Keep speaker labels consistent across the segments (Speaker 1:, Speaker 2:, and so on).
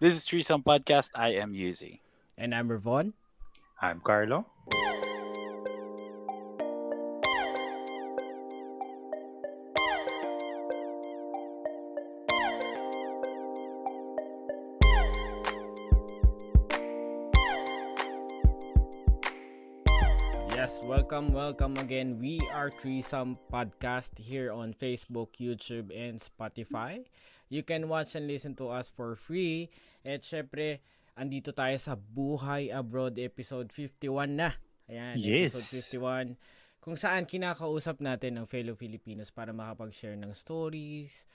Speaker 1: This is Threesome Podcast. I am Yuzi.
Speaker 2: And I'm Ravon.
Speaker 3: I'm Carlo.
Speaker 2: Yes, welcome, welcome again. We are Threesome Podcast here on Facebook, YouTube, and Spotify. You can watch and listen to us for free. At syempre, andito tayo sa Buhay Abroad episode 51 na. Ayan,
Speaker 3: Yes.
Speaker 2: episode 51. Kung saan kinakausap natin ang fellow Filipinos para makapag-share ng stories,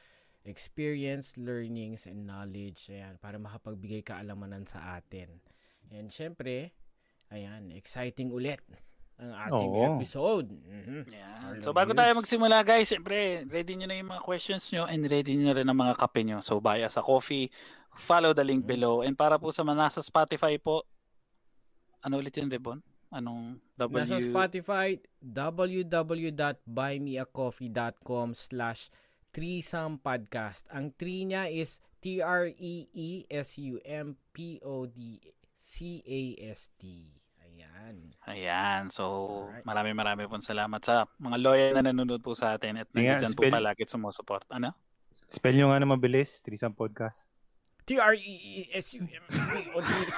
Speaker 2: experience, learnings, and knowledge. Ayan, para makapagbigay kaalamanan sa atin. And syempre, ayan, exciting ulit ang ating
Speaker 3: Oo.
Speaker 2: episode. Mhm.
Speaker 1: Yan.
Speaker 2: Carlo
Speaker 1: So bago tayo magsimula guys, siyempre, ready nyo na yung mga questions nyo and ready nyo na rin ang mga kape nyo. So buy us a coffee, follow the link below. And para po sa mga nasa Spotify po, ano ulit yun, Rebon? Anong W?
Speaker 2: Nasa Spotify, www.buymeacoffee.com slash threesome podcast. Ang 3 niya is E T-R-E-E-S-U-M-P-O-D-C-A-S-T. Ayan.
Speaker 1: Ayan. So, marami marami pong salamat sa mga loyal na nanonood po sa atin at
Speaker 3: nga,
Speaker 1: nandiyan po
Speaker 3: spell-
Speaker 1: palagi sumusupport. Ano?
Speaker 3: Spell nyo nga na mabilis, Threesome Podcast.
Speaker 2: E T-R-E-E-S-U-M-P-O-D-C.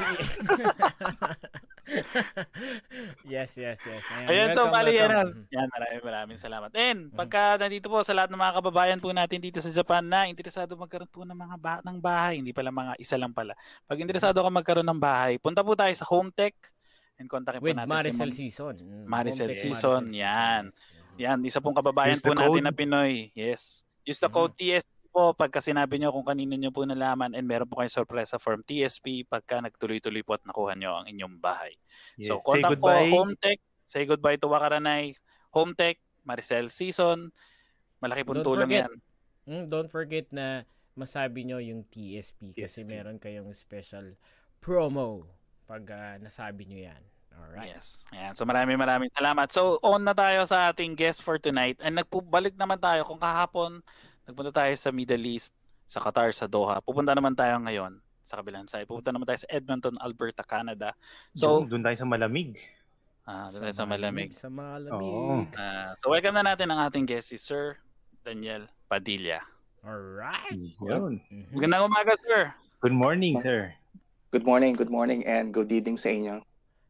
Speaker 2: yes, yes, yes. Ayan,
Speaker 1: Ayan, so bali yan. Yan, maraming maraming salamat. And pagka nandito po sa lahat ng mga kababayan po natin dito sa Japan na interesado magkaroon po ng mga ba- ng bahay, hindi pala mga isa lang pala. Pag interesado ka magkaroon ng bahay, punta po tayo sa Home Tech and kontakin po
Speaker 2: With
Speaker 1: natin
Speaker 2: Maricel
Speaker 1: si Ma'am-
Speaker 2: Season.
Speaker 1: Maricel
Speaker 2: Tech
Speaker 1: Season,
Speaker 2: Maricel
Speaker 1: yan.
Speaker 2: yes.
Speaker 1: Yan, isa pong kababayan
Speaker 3: Use
Speaker 1: po natin na Pinoy. Yes. Use the
Speaker 2: Mhm.
Speaker 1: code TSP po pagka sinabi nyo kung kanino nyo po nalaman and meron po kayong sorpresa from TSP pagka nagtuloy-tuloy po at nakuha nyo ang inyong bahay.
Speaker 3: Yes.
Speaker 1: So,
Speaker 3: Say
Speaker 1: contact po
Speaker 3: goodbye.
Speaker 1: Home Tech. Say goodbye to Wakaranay. Home Tech, Maricel Season. Malaki pong
Speaker 2: Don't
Speaker 1: tulong
Speaker 2: forget.
Speaker 1: yan.
Speaker 2: Mm, don't forget na masabi nyo yung TSP kasi
Speaker 3: TSP.
Speaker 2: meron kayong special promo pag ah, nasabi nyo yan. Alright.
Speaker 1: Yes. Ayan. So maraming maraming salamat. So on na tayo sa ating guest for tonight. And nagpubalik naman tayo kung kahapon nagpunta tayo sa Middle East, sa Qatar, sa Doha. Pupunta naman tayo ngayon sa kabilang side. Pupunta naman tayo sa Edmonton, Alberta, Canada. So,
Speaker 3: So, doon tayo sa malamig.
Speaker 1: ah, doon tayo sa malamig.
Speaker 2: Sa malamig.
Speaker 3: Oo.
Speaker 1: Ah, so welcome na natin ang ating guest si Sir Daniel Padilla.
Speaker 2: Alright.
Speaker 3: Yun.
Speaker 2: Mhm.
Speaker 1: Magandang umaga, sir.
Speaker 3: Good morning, sir.
Speaker 4: Good morning, good morning, and good evening sa inyo.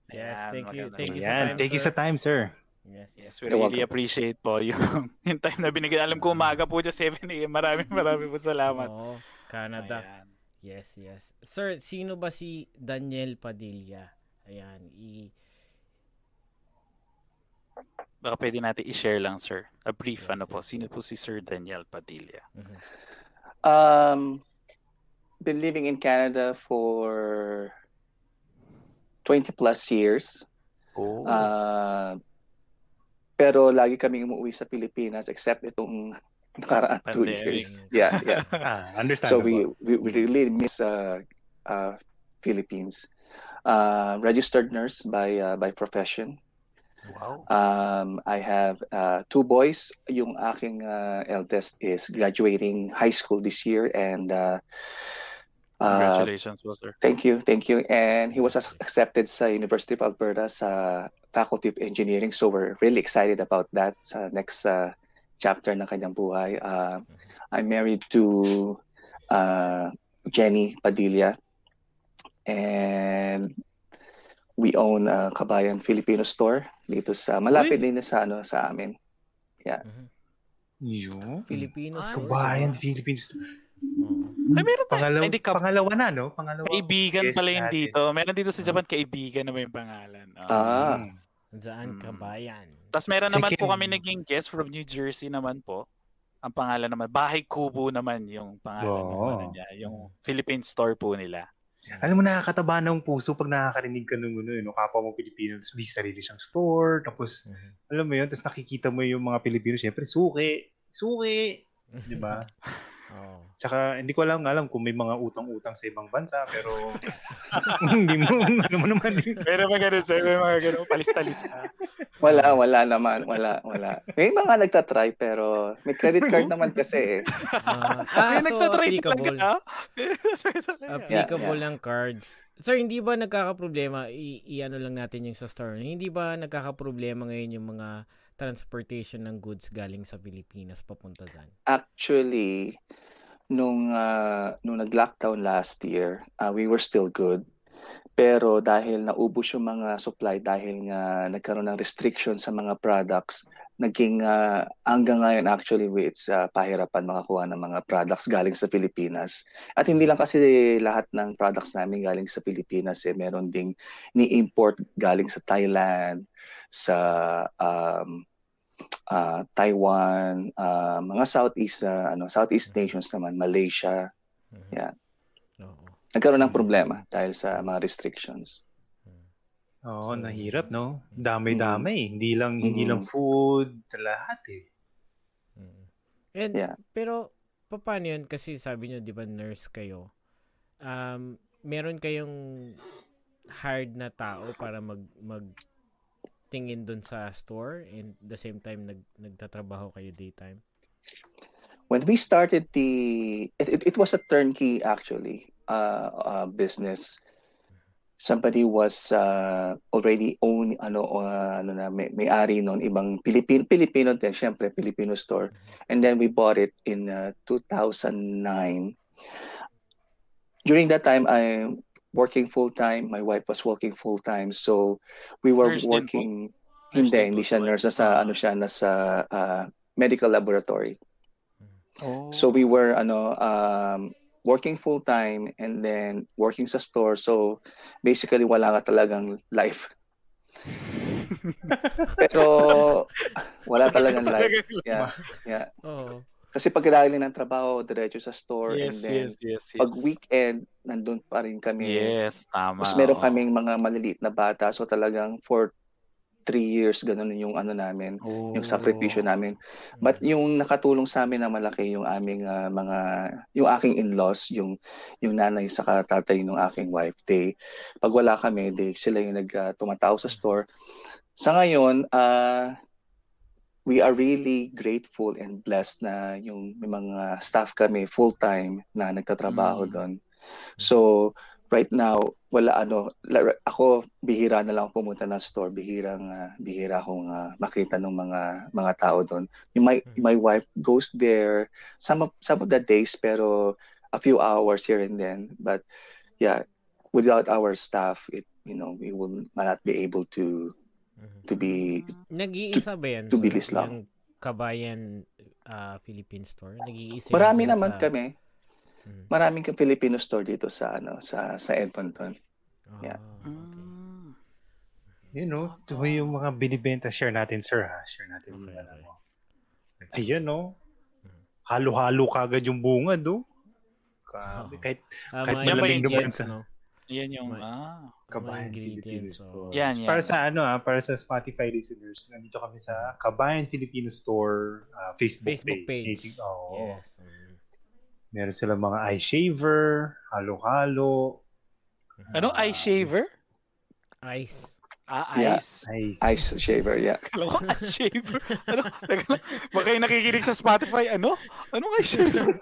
Speaker 2: Yes, thank you. Thank you sa
Speaker 3: Ayan.
Speaker 2: time,
Speaker 3: Thank you
Speaker 2: sir.
Speaker 3: sa time, sir.
Speaker 2: Yes.
Speaker 1: Yes, we
Speaker 4: You're
Speaker 1: really
Speaker 4: welcome.
Speaker 1: appreciate po yung, yung time na binigay. Alam ko umaga po dyan, 7 a.m. Maraming maraming po salamat.
Speaker 2: Oo, Canada.
Speaker 1: Ayan.
Speaker 2: Yes, yes. Sir, sino ba si Daniel Padilla? Ayan, i
Speaker 1: Baka pwede natin i-share lang, sir. A brief,
Speaker 2: Yes,
Speaker 1: ano po.
Speaker 2: yes,
Speaker 1: Sino po si Sir Daniel Padilla?
Speaker 2: Mhm.
Speaker 4: Um, been living in Canada for 20 plus years.
Speaker 1: Oh.
Speaker 4: Uh, pero lagi kami umuwi sa Pilipinas except itong nakaraang two years. Yeah, yeah.
Speaker 3: Ah,
Speaker 4: so we, we we really miss uh, uh, Philippines. Uh, registered nurse by uh, by profession.
Speaker 1: wow.
Speaker 4: Um, I have uh, two boys. Yung aking uh, eldest is graduating high school this year, and uh,
Speaker 1: Congratulations po, sir.
Speaker 4: thank you, thank you. And he was ac- accepted sa University of Alberta sa Faculty of Engineering. So we're really excited about that sa next uh, chapter ng kanyang buhay. Uh, I'm married to uh, Jenny Padilla, and we own a Kabayan Filipino store dito sa malapit
Speaker 1: Uy!
Speaker 4: din sa ano sa amin.
Speaker 2: Mhm.
Speaker 3: Yun.
Speaker 2: Filipinos.
Speaker 1: Ay,
Speaker 2: to,
Speaker 3: Kabayan,
Speaker 2: diba?
Speaker 3: Philippines.
Speaker 1: Ay, meron tayo.
Speaker 3: Pangalaw,
Speaker 1: Ay, Hindi ka,
Speaker 3: pangalawa na, no? Pangalawa.
Speaker 1: kaibigan pala yun
Speaker 3: natin.
Speaker 1: dito. Meron dito sa Japan, kaibigan naman yung pangalan.
Speaker 4: Ah.
Speaker 3: Mm.
Speaker 2: Diyan,
Speaker 1: Mm.
Speaker 2: kabayan.
Speaker 1: Tapos meron naman po
Speaker 3: Second-
Speaker 1: kami naging guest from New Jersey naman po. Ang pangalan naman, Bahay Kubo naman yung pangalan ng
Speaker 3: Oo.
Speaker 1: ano niya, yung Philippine store po nila.
Speaker 3: Alam mo, nakakataba ng puso pag nakakarinig ka ng ano, no, kapwa mo Pilipino, tapos may sarili siyang store, tapos,
Speaker 2: Mhm.
Speaker 3: alam mo yun, tapos nakikita mo yung mga Pilipino, syempre, suki, suki, di ba?
Speaker 2: Oo.
Speaker 3: Tsaka hindi ko alam alam kung may mga utang-utang sa ibang bansa pero hindi mo ano mo naman.
Speaker 1: Pero mga ganun, sir. May mga ganun. Palista-lista.
Speaker 4: Wala, wala naman. Wala, wala. May mga nagtatry pero may credit card naman kasi eh.
Speaker 2: Ah,
Speaker 1: May
Speaker 2: ah, so
Speaker 1: nagtatry
Speaker 2: applicable.
Speaker 1: talaga.
Speaker 2: Applicable
Speaker 4: Yeah,
Speaker 2: ang cards. Sir, hindi ba nagkakaproblema, i- i-ano lang natin yung sa store, hindi ba nagkakaproblema ngayon yung mga transportation ng goods galing sa Pilipinas papunta dyan?
Speaker 4: Actually, nung ah, nung nag-lockdown last year, ah, we were still good. Pero dahil naubos yung mga supply dahil nga nagkaroon ng restriction sa mga products, naging ah, hanggang ngayon actually it's ah, pahirapan makakuha ng mga products galing sa Pilipinas. At hindi lang kasi lahat ng products namin galing sa Pilipinas eh meron ding ni-import galing sa Thailand, sa um, ah, Taiwan, ah, mga Southeast ah, ano Southeast nations naman, Malaysia.
Speaker 2: Mhm.
Speaker 4: Yeah.
Speaker 2: Oo.
Speaker 4: Nagkaroon ng problema dahil sa mga restrictions.
Speaker 3: Oo,
Speaker 2: So,
Speaker 3: nahirap no. Damay-damay, hindi lang hindi
Speaker 4: Mm.
Speaker 3: lang food, lahat eh.
Speaker 2: Mm. And,
Speaker 4: Yeah.
Speaker 2: pero, paano yun? Kasi sabi nyo, di ba, nurse kayo. Um, meron kayong hired na tao para mag, mag tingin dun sa store and the same time nag, nagtatrabaho kayo daytime?
Speaker 4: When we started the it, it, it was a turnkey actually uh, uh business. Somebody was uh, already own ano uh, ano na may, may-ari noon ibang Pilipino Filipino din syempre Filipino store. And then we bought it in uh, 2009. During that time I'm working full time, my wife was working full time. So we were
Speaker 1: Nurse
Speaker 4: working
Speaker 1: Nurse
Speaker 4: hindi hindi siya nurse nasa ano siya nasa uh, medical laboratory.
Speaker 1: Oh.
Speaker 4: So we were ano um working full time and then working sa store. So basically wala ka talagang life. Pero wala talagang life. Yeah. Yeah.
Speaker 2: Oo.
Speaker 4: Kasi pag galing ng trabaho, diretso sa store and
Speaker 1: Yes,
Speaker 4: then
Speaker 1: yes, yes, yes.
Speaker 4: pag weekend nandun pa rin kami.
Speaker 1: Yes, tama.
Speaker 4: Tapos meron kaming mga maliliit na bata. So talagang for three years ganun yung ano namin, yung sakripisyo
Speaker 1: Oh.
Speaker 4: namin. But yung nakatulong sa amin na malaki yung aming ah, mga yung aking in-laws, yung yung nanay sa tatay ng aking wife. They pag wala kami, they sila yung nag tumatao sa store. Sa ngayon, ah we are really grateful and blessed na yung may mga staff kami full-time na nagtatrabaho
Speaker 1: Mm.
Speaker 4: doon. So, right now, wala ano, la- ako bihira na lang pumunta ng store, bihirang ah, bihira akong ah, makita ng mga mga tao doon. My
Speaker 2: Mm.
Speaker 4: my wife goes there some of some of the days pero a few hours here and then, but yeah, without our staff, it you know, we will not be able to
Speaker 2: Mhm.
Speaker 4: to be
Speaker 2: Nag-iisa ba yan?
Speaker 4: to
Speaker 2: sir?
Speaker 4: bilis lang.
Speaker 2: Kabayan ah, Philippine Store? Nag-iisa
Speaker 4: Marami naman
Speaker 2: sa-
Speaker 4: kami.
Speaker 2: Mm.
Speaker 4: Maraming ka Filipino store dito sa ano sa sa Edmonton. Yeah.
Speaker 2: Ah, okay.
Speaker 1: Mm.
Speaker 3: You know, ito yung mga binibenta. Share natin, sir, ha? Share natin
Speaker 2: Okay, okay.
Speaker 3: mo. Ayan, no?
Speaker 2: Mhm.
Speaker 3: Halo-halo kagad yung bunga, do. Grabe.
Speaker 2: Oo.
Speaker 3: Kahit
Speaker 2: Ah,
Speaker 3: Kahit
Speaker 1: malamig naman
Speaker 2: ingredients,
Speaker 3: sa-
Speaker 2: no?
Speaker 1: Yan yung,
Speaker 2: May-
Speaker 1: ah.
Speaker 3: Kabayan Filipino Store.
Speaker 2: oo.
Speaker 1: Yan, yan.
Speaker 3: Para sa ano ah, para sa Spotify listeners, nandito kami sa Kabayan Filipino Store ah, Facebook,
Speaker 2: Facebook page.
Speaker 3: page. Oo.
Speaker 2: Yes. mm.
Speaker 3: Meron silang mga eye shaver, halo-halo,
Speaker 1: Ano?
Speaker 3: Ah.
Speaker 1: Eye shaver?
Speaker 2: Ice.
Speaker 1: Ah,
Speaker 4: Yeah.
Speaker 1: ice.
Speaker 3: ice.
Speaker 4: Ice shaver, yeah.
Speaker 1: Kala ko eye shaver. ano? Baka yung nakikinig sa Spotify, ano? Anong eye shaver?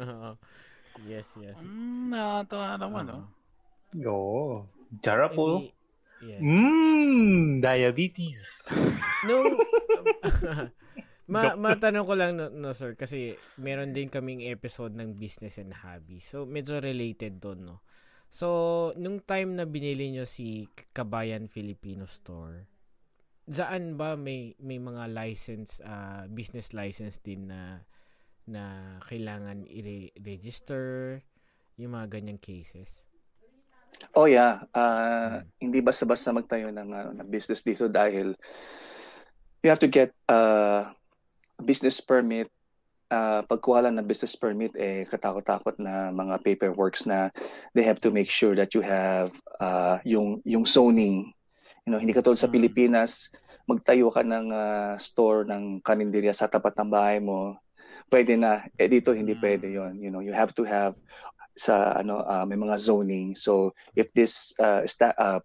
Speaker 2: Oo. yes, yes.
Speaker 1: mm, nakatawa naman,
Speaker 2: Oo.
Speaker 1: oh.
Speaker 3: Oo. Sarap po.
Speaker 2: Hindi- yes.
Speaker 3: Mmm, diabetes.
Speaker 2: Nung ma matanong ko lang no, no, sir kasi meron din kaming episode ng business and hobby. So medyo related doon no. So nung time na binili nyo si Kabayan Filipino Store, Saan ba may may mga license ah, business license din na na kailangan i-register yung mga ganyang cases?
Speaker 4: Oh yeah, Ah, hindi basta-basta magtayo ng ano, ng business dito dahil you have to get uh, business permit. Uh, pagkuha lang ng business permit, eh, katakot-takot na mga paperworks na they have to make sure that you have uh, yung, yung zoning You know, hindi katulad sa
Speaker 1: Mm.
Speaker 4: Pilipinas, magtayo ka ng ah, store ng karinderya sa tapat ng bahay mo. Pwede na. Eh dito hindi
Speaker 1: Mm.
Speaker 4: pwede 'yon. You know, you have to have sa ano ah, may mga zoning. So if this uh, sta- uh,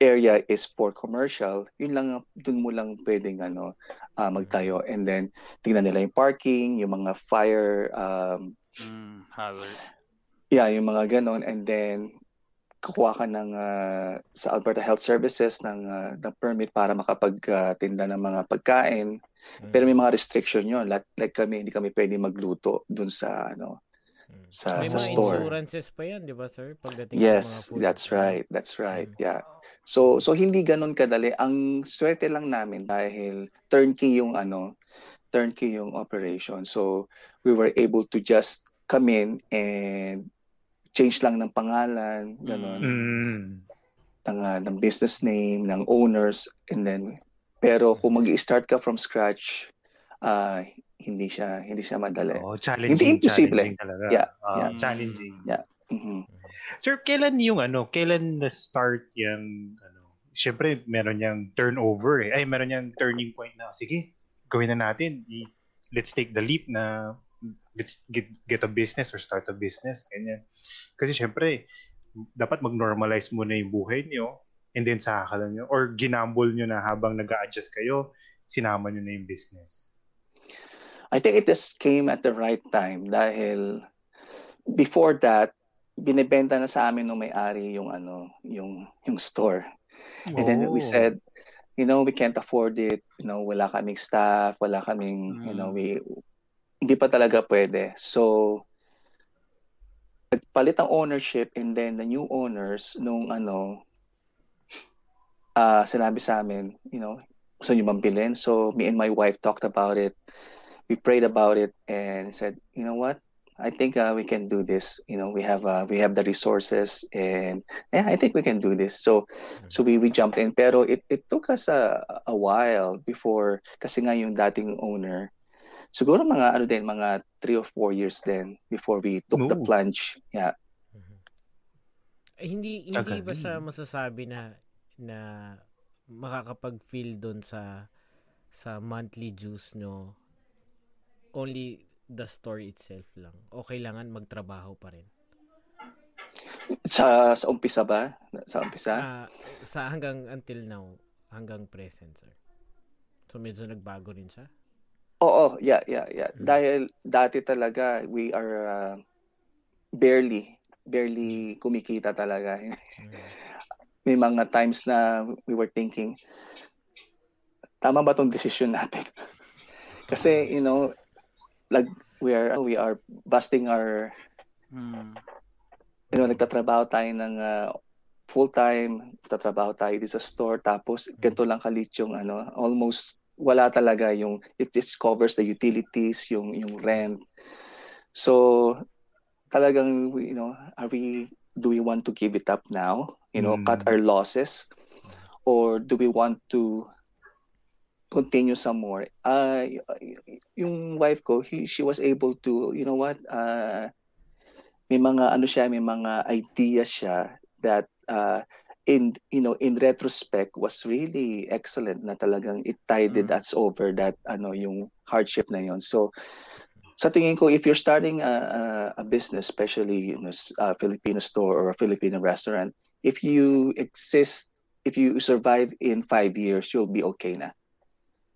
Speaker 4: area is for commercial, yun lang dun mo lang pwedeng ano ah, magtayo and then tingnan nila yung parking, yung mga fire um,
Speaker 1: Mm, hazard.
Speaker 4: Yeah, yung mga ganon. And then, kukuha ka ng, ah, sa Alberta Health Services ng, ah, ng permit para makapagtinda ng mga pagkain. Pero may mga restriction yun. Like, like kami, hindi kami pwede magluto dun sa, ano,
Speaker 2: Mm.
Speaker 4: Sa,
Speaker 2: May
Speaker 4: sa
Speaker 2: mga
Speaker 4: store.
Speaker 2: insurances pa yan, di ba, sir? Pagdating
Speaker 4: Yes,
Speaker 2: sa mga food.
Speaker 4: that's right. That's right.
Speaker 2: Mm.
Speaker 4: Yeah. So so hindi ganun kadali. Ang swerte lang namin dahil turnkey yung ano, turnkey yung operation. So we were able to just come in and change lang ng pangalan, ganun,
Speaker 3: Mm.
Speaker 4: ng, ah, ng business name, ng owners, and then pero kung mag-start ka from scratch, ah hindi siya hindi siya madali.
Speaker 3: Oo, challenging.
Speaker 4: Hindi imposible.
Speaker 3: challenging talaga.
Speaker 4: Yeah,
Speaker 3: Ah,
Speaker 4: yeah.
Speaker 3: Challenging.
Speaker 4: Mhm.
Speaker 3: Sir, kailan yung ano, kailan na-start yung ano, syempre meron yung turnover eh. Ay, meron yung turning point na, sige, gawin na natin. Let's take the leap na let's get, get a business or start a business. Ganyan. Kasi syempre, dapat mag-normalize muna yung buhay niyo and then saka lang nyo, or ginambol nyo na habang nag adjust kayo, sinama nyo na yung business.
Speaker 4: I think it just came at the right time dahil before that binebenta na sa amin nung may-ari yung ano yung yung store. And then we
Speaker 3: Oh.
Speaker 4: said, you know, we can't afford it. You know, wala kaming staff, wala kaming, you know, we hindi pa talaga pwede. So nagpalit ang ownership and then the new owners nung ano ah sinabi sa amin, you know, gusto niyo bang bilhin? So me and my wife talked about it. We prayed about it and said, you know what? I think uh, we can do this. You know, we have uh, we have the resources and yeah, I think we can do this. So so we we jumped in pero it it took us a a while before kasi nga yung dating owner siguro mga ano din mga three or four years din before we took the
Speaker 3: No.
Speaker 4: plunge. Yeah.
Speaker 2: Mhm. Eh, hindi hindi
Speaker 3: Tagal
Speaker 2: ba siya masasabi na na makakapag-feel doon sa sa monthly dues no only the store itself lang o kailangan magtrabaho pa rin
Speaker 4: Sa sa umpisa ba? Sa umpisa?
Speaker 2: Ah, sa hanggang until now hanggang present sir so medyo nagbago rin siya
Speaker 4: Oo, yeah, yeah, yeah.
Speaker 2: Mm.
Speaker 4: Dahil dati talaga we are uh, barely barely kumikita talaga.
Speaker 2: Mm.
Speaker 4: May mga times na we were thinking tama ba tong decision natin? Kasi, you know, like we are we are busting our
Speaker 1: Mm.
Speaker 4: you know, nagtatrabaho tayo ng uh, full-time, nagtatrabaho tayo dito sa store, tapos ganito lang kalit yung ano, almost wala talaga yung, it just covers the utilities, yung, yung rent. So, talagang, you know, are we, do we want to give it up now? You know,
Speaker 3: Mm.
Speaker 4: cut our losses? Or do we want to continue some more? Uh, yung wife ko, he, she was able to, you know what, uh, may mga ano siya, may mga ideas siya that uh, in you know in retrospect was really excellent na talagang it tided
Speaker 1: Mm.
Speaker 4: us over that ano yung hardship na yon. So sa tingin ko if you're starting a, a, a business especially you know, a Filipino store or a Filipino restaurant if you exist if you survive in five years you'll be okay na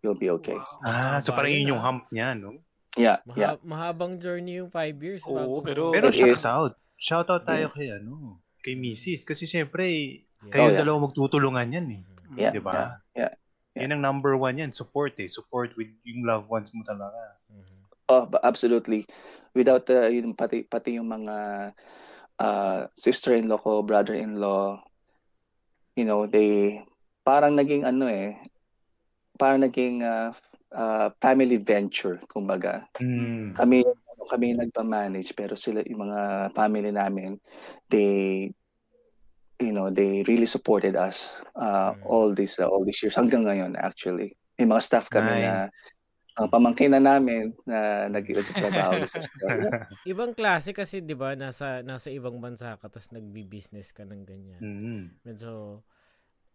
Speaker 4: you'll be okay
Speaker 3: Ah, so parang
Speaker 2: yun,
Speaker 3: yun yung hump niya, no?
Speaker 4: yeah
Speaker 2: Maha-
Speaker 4: yeah
Speaker 2: mahabang journey yung five years
Speaker 1: Oo,
Speaker 2: bago
Speaker 1: pero-
Speaker 3: Pero
Speaker 4: It is.
Speaker 3: shout out. Shout out tayo kay ano, kay Mrs. Kasi syempre,
Speaker 2: Yeah.
Speaker 3: kayo
Speaker 4: Oh, yeah.
Speaker 3: dalawa magtutulungan yan eh.
Speaker 2: Mhm.
Speaker 4: Yeah,
Speaker 3: Di ba?
Speaker 4: yeah, yeah.
Speaker 3: Yan ang number one yan, support eh. Support with yung loved ones mo talaga.
Speaker 2: Mhm.
Speaker 4: Oh, absolutely. Without the yun pati pati yung mga uh, sister-in-law ko, brother-in-law, you know, they parang naging ano eh, parang naging uh, uh, family venture, kumbaga.
Speaker 3: Mm.
Speaker 4: Kami ano, kami nagpa-manage pero sila yung mga family namin, they you know, they really supported us uh,
Speaker 2: Mm.
Speaker 4: all these uh, all these years hanggang ngayon actually. May mga staff kami na
Speaker 3: Nice.
Speaker 4: ang pamangkin na namin na nag- nagtatrabaho sa store.
Speaker 2: Ibang klase kasi 'di ba nasa nasa ibang bansa ka tapos nagbi-business ka ng ganyan.
Speaker 3: mm.
Speaker 2: Medyo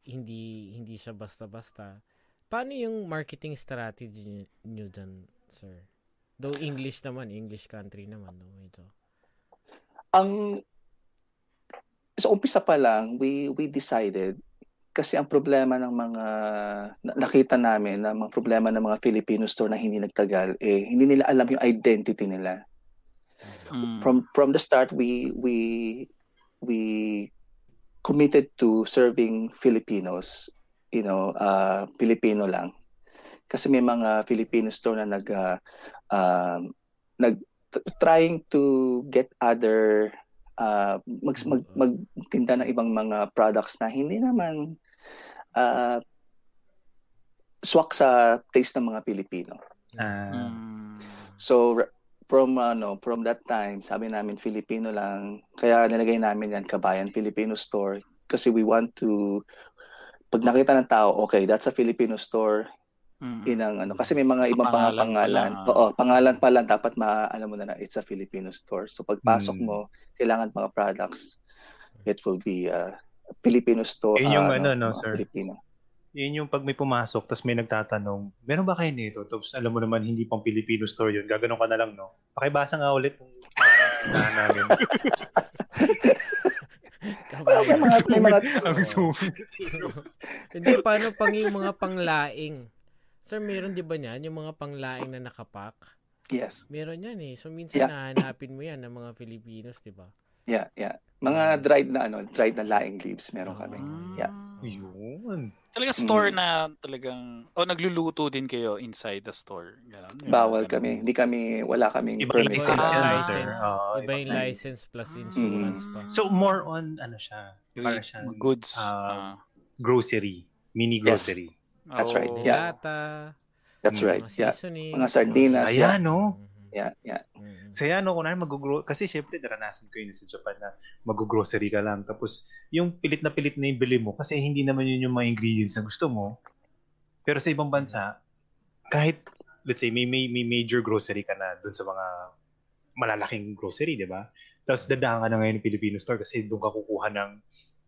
Speaker 2: hindi hindi siya basta-basta. Paano yung marketing strategy niyo dyan, sir? Though English naman, English country naman, no? Ito.
Speaker 4: Ang sa umpisa pa lang, we we decided kasi ang problema ng mga nakita namin na mga problema ng mga Filipino store na hindi nagtagal eh hindi nila alam yung identity nila.
Speaker 1: Mm.
Speaker 4: From from the start we we we committed to serving Filipinos, you know, uh, Filipino lang. Kasi may mga Filipino store na nag uh, um, nag trying to get other uh, mag, mag, magtinda ng ibang mga products na hindi naman uh, swak sa taste ng mga Pilipino.
Speaker 1: Mm.
Speaker 4: So from ano from that time sabi namin Filipino lang kaya nilagay namin yan Kabayan Filipino Store kasi we want to pag nakita ng tao okay that's a Filipino store
Speaker 1: Mm.
Speaker 4: inang ano kasi may mga ibang
Speaker 1: Pangalan pa
Speaker 4: pangalan.
Speaker 1: lang, ah.
Speaker 4: Oo, pangalan pa lang dapat maalam mo na na it's a Filipino store. So pagpasok
Speaker 3: Hmm.
Speaker 4: mo, kailangan mga products it will be a Filipino store.
Speaker 3: Yun yung
Speaker 4: ah,
Speaker 3: ano, no, sir?
Speaker 4: Filipino.
Speaker 3: yun yung pag may pumasok, tapos may nagtatanong, meron ba kayo nito? Tapos alam mo naman, hindi pang Filipino store yun. Gaganon ka na lang, no? Pakibasa nga ulit kung uh, namin.
Speaker 4: May mga, may mga,
Speaker 3: Ang.
Speaker 2: Hindi, paano pang yung mga panglaing? Sir, meron di ba niyan? Yung mga panglaing na nakapak?
Speaker 4: yes.
Speaker 2: Meron yan eh. So, minsan
Speaker 4: Yeah.
Speaker 2: nahanapin mo yan ng mga Filipinos, di ba?
Speaker 4: Yeah, yeah. Mga dried na ano, dried na laing leaves meron kami.
Speaker 1: Ah.
Speaker 4: Yeah.
Speaker 3: Yun.
Speaker 1: Talaga store
Speaker 4: Mm.
Speaker 1: na talagang o nagluluto din kayo inside the store. Ganon.
Speaker 4: Bawal
Speaker 1: Ganon.
Speaker 4: kami. Hindi kami wala kaming
Speaker 3: Iba
Speaker 4: permit.
Speaker 3: license
Speaker 1: Ah,
Speaker 3: yan,
Speaker 1: license.
Speaker 3: sir. Oo,
Speaker 2: Iba yung license plus
Speaker 1: Mm.
Speaker 2: insurance pa.
Speaker 3: So, more on, ano siya, para siya,
Speaker 1: goods.
Speaker 3: ah. grocery. Mini
Speaker 4: Yes.
Speaker 3: grocery.
Speaker 4: That's right,
Speaker 1: Oh.
Speaker 4: yeah.
Speaker 2: Delata,
Speaker 4: That's
Speaker 3: Mm.
Speaker 4: right.
Speaker 2: mga
Speaker 4: Yeah. Mga sardinas.
Speaker 3: Saya, no?
Speaker 4: Yeah, yeah.
Speaker 2: Mm.
Speaker 3: Saya, no? Kung ano, mag-gro- kasi syempre, naranasan ko yun sa Japan na mag-grocery ka lang. Tapos, yung pilit na pilit na yung bili mo, kasi hindi naman yun yung mga ingredients na gusto mo. Pero sa ibang bansa, kahit, let's say, may, may, may major grocery ka na dun sa mga malalaking grocery, di ba? Tapos dadaan ka na ngayon ng Filipino store kasi doon ka kukuha ng,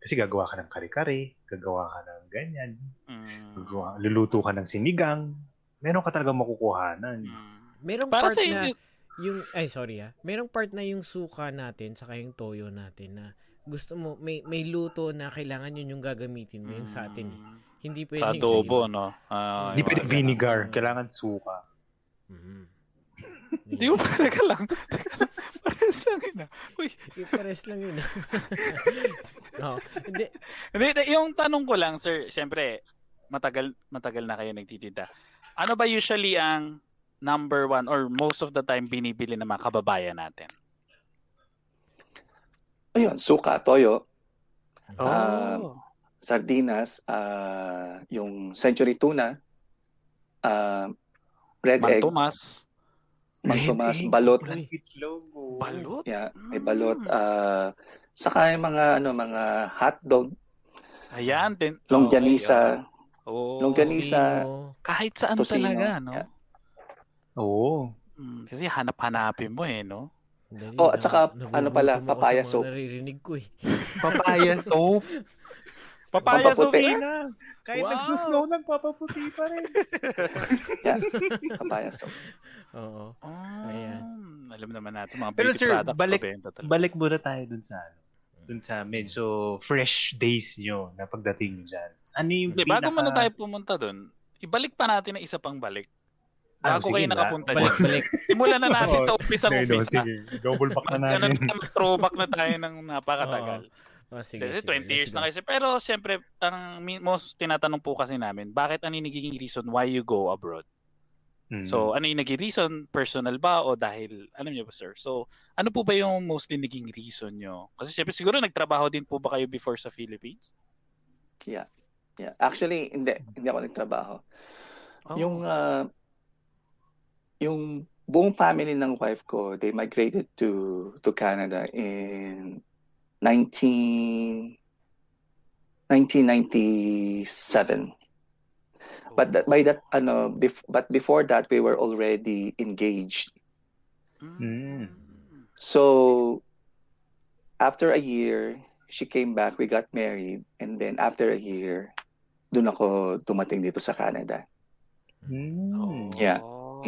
Speaker 3: kasi gagawa ka ng kare-kare, gagawa ka ng ganyan,
Speaker 1: Mm.
Speaker 3: gagawa, luluto ka ng sinigang, meron ka talaga makukuhanan.
Speaker 1: Mm.
Speaker 2: Merong
Speaker 1: Para
Speaker 2: part
Speaker 1: sa
Speaker 2: na yung ay sorry ah. Merong part na yung suka natin saka yung toyo natin na gusto mo may may luto na kailangan yun yung gagamitin mo yung sa atin. eh.
Speaker 1: Mm.
Speaker 2: Hindi pwede
Speaker 1: Sa
Speaker 2: yung
Speaker 1: adobo,
Speaker 2: iba.
Speaker 1: no? Ah,
Speaker 3: Hindi
Speaker 1: yung
Speaker 3: pwede vinegar,
Speaker 2: ganun.
Speaker 3: kailangan suka.
Speaker 2: Mhm.
Speaker 1: Hindi mo talaga lang. Parehas lang yun. ah. Uy,
Speaker 2: Yung pares lang yun. no, hindi.
Speaker 1: Hindi, yung tanong ko lang, sir, siyempre, matagal, matagal na kayo nagtitinda. Ano ba usually ang number one or most of the time binibili ng mga kababayan natin?
Speaker 4: Ayun, suka, toyo,
Speaker 1: Oh.
Speaker 4: Um, sardinas, ah, yung century tuna, ah, red egg,
Speaker 1: Mantumas.
Speaker 4: Mantumas,
Speaker 3: Red
Speaker 4: balot.
Speaker 1: Balot?
Speaker 4: yeah, may
Speaker 1: Mm.
Speaker 4: balot, ah, saka yung mga ano, mga hotdog,
Speaker 1: Ayan. Din,
Speaker 4: longganisa,
Speaker 1: Oh,
Speaker 4: longganisa,
Speaker 2: Sino?
Speaker 1: kahit saan
Speaker 4: Tocino,
Speaker 1: talaga, no?
Speaker 4: yeah.
Speaker 3: Oo.
Speaker 1: Mm, kasi hanap-hanapin mo eh, no?
Speaker 2: Dali,
Speaker 4: Oh, at saka,
Speaker 2: nagugutom
Speaker 4: ano pala, papaya soap.
Speaker 2: Naririnig ko eh.
Speaker 3: Papaya soap. Papaya soap na. Kahit
Speaker 2: Wow.
Speaker 3: nagsusnow, nagpapaputi pa rin.
Speaker 4: papaya soap.
Speaker 2: Oo.
Speaker 1: Oh,
Speaker 2: Ayan.
Speaker 1: Alam naman natin, mga
Speaker 3: Pero
Speaker 1: beauty
Speaker 3: sir,
Speaker 1: product
Speaker 3: balik-. Balik muna tayo dun sa ano, dun sa medyo fresh days nyo na pagdating nyo dyan. Ano yung
Speaker 1: bago
Speaker 3: pinaka-
Speaker 1: muna tayo pumunta doon, ibalik pa natin ang isa pang balik.
Speaker 3: Ah,
Speaker 1: Bago
Speaker 3: sige
Speaker 1: kayo
Speaker 3: na.
Speaker 1: nakapunta
Speaker 2: Balik,
Speaker 1: dyan.
Speaker 2: balik.
Speaker 1: Simulan na natin
Speaker 3: Oo.
Speaker 1: sa umpisa
Speaker 3: Sige, no,
Speaker 1: umpisa.
Speaker 3: sige. Double back na
Speaker 1: Mag, ano,
Speaker 3: namin.
Speaker 1: throwback na tayo ng napakatagal.
Speaker 2: Oh, sige,
Speaker 1: Kasi
Speaker 2: sige,
Speaker 1: 20 years
Speaker 2: let's
Speaker 1: na kasi. Pero siyempre, ang most tinatanong po kasi namin, bakit ano yung nagiging reason why you go abroad?
Speaker 3: Mm.
Speaker 1: So, ano yung naging reason? Personal ba o dahil, alam niyo ba sir? So, ano po ba yung mostly naging reason nyo? Kasi siyempre siguro nagtrabaho din po ba kayo before sa Philippines?
Speaker 4: Yeah. Actually, hindi. Hindi ako nagtrabaho.
Speaker 1: Oh.
Speaker 4: Yung, ah, yung buong family ng wife ko, they migrated to to Canada in 19 1997. But that, by that ano bef- but before that we were already engaged.
Speaker 3: Mm.
Speaker 4: So after a year, she came back, we got married, and then after a year, doon ako dumating dito sa Canada.
Speaker 3: Hmm.
Speaker 4: Yeah.
Speaker 1: Oh.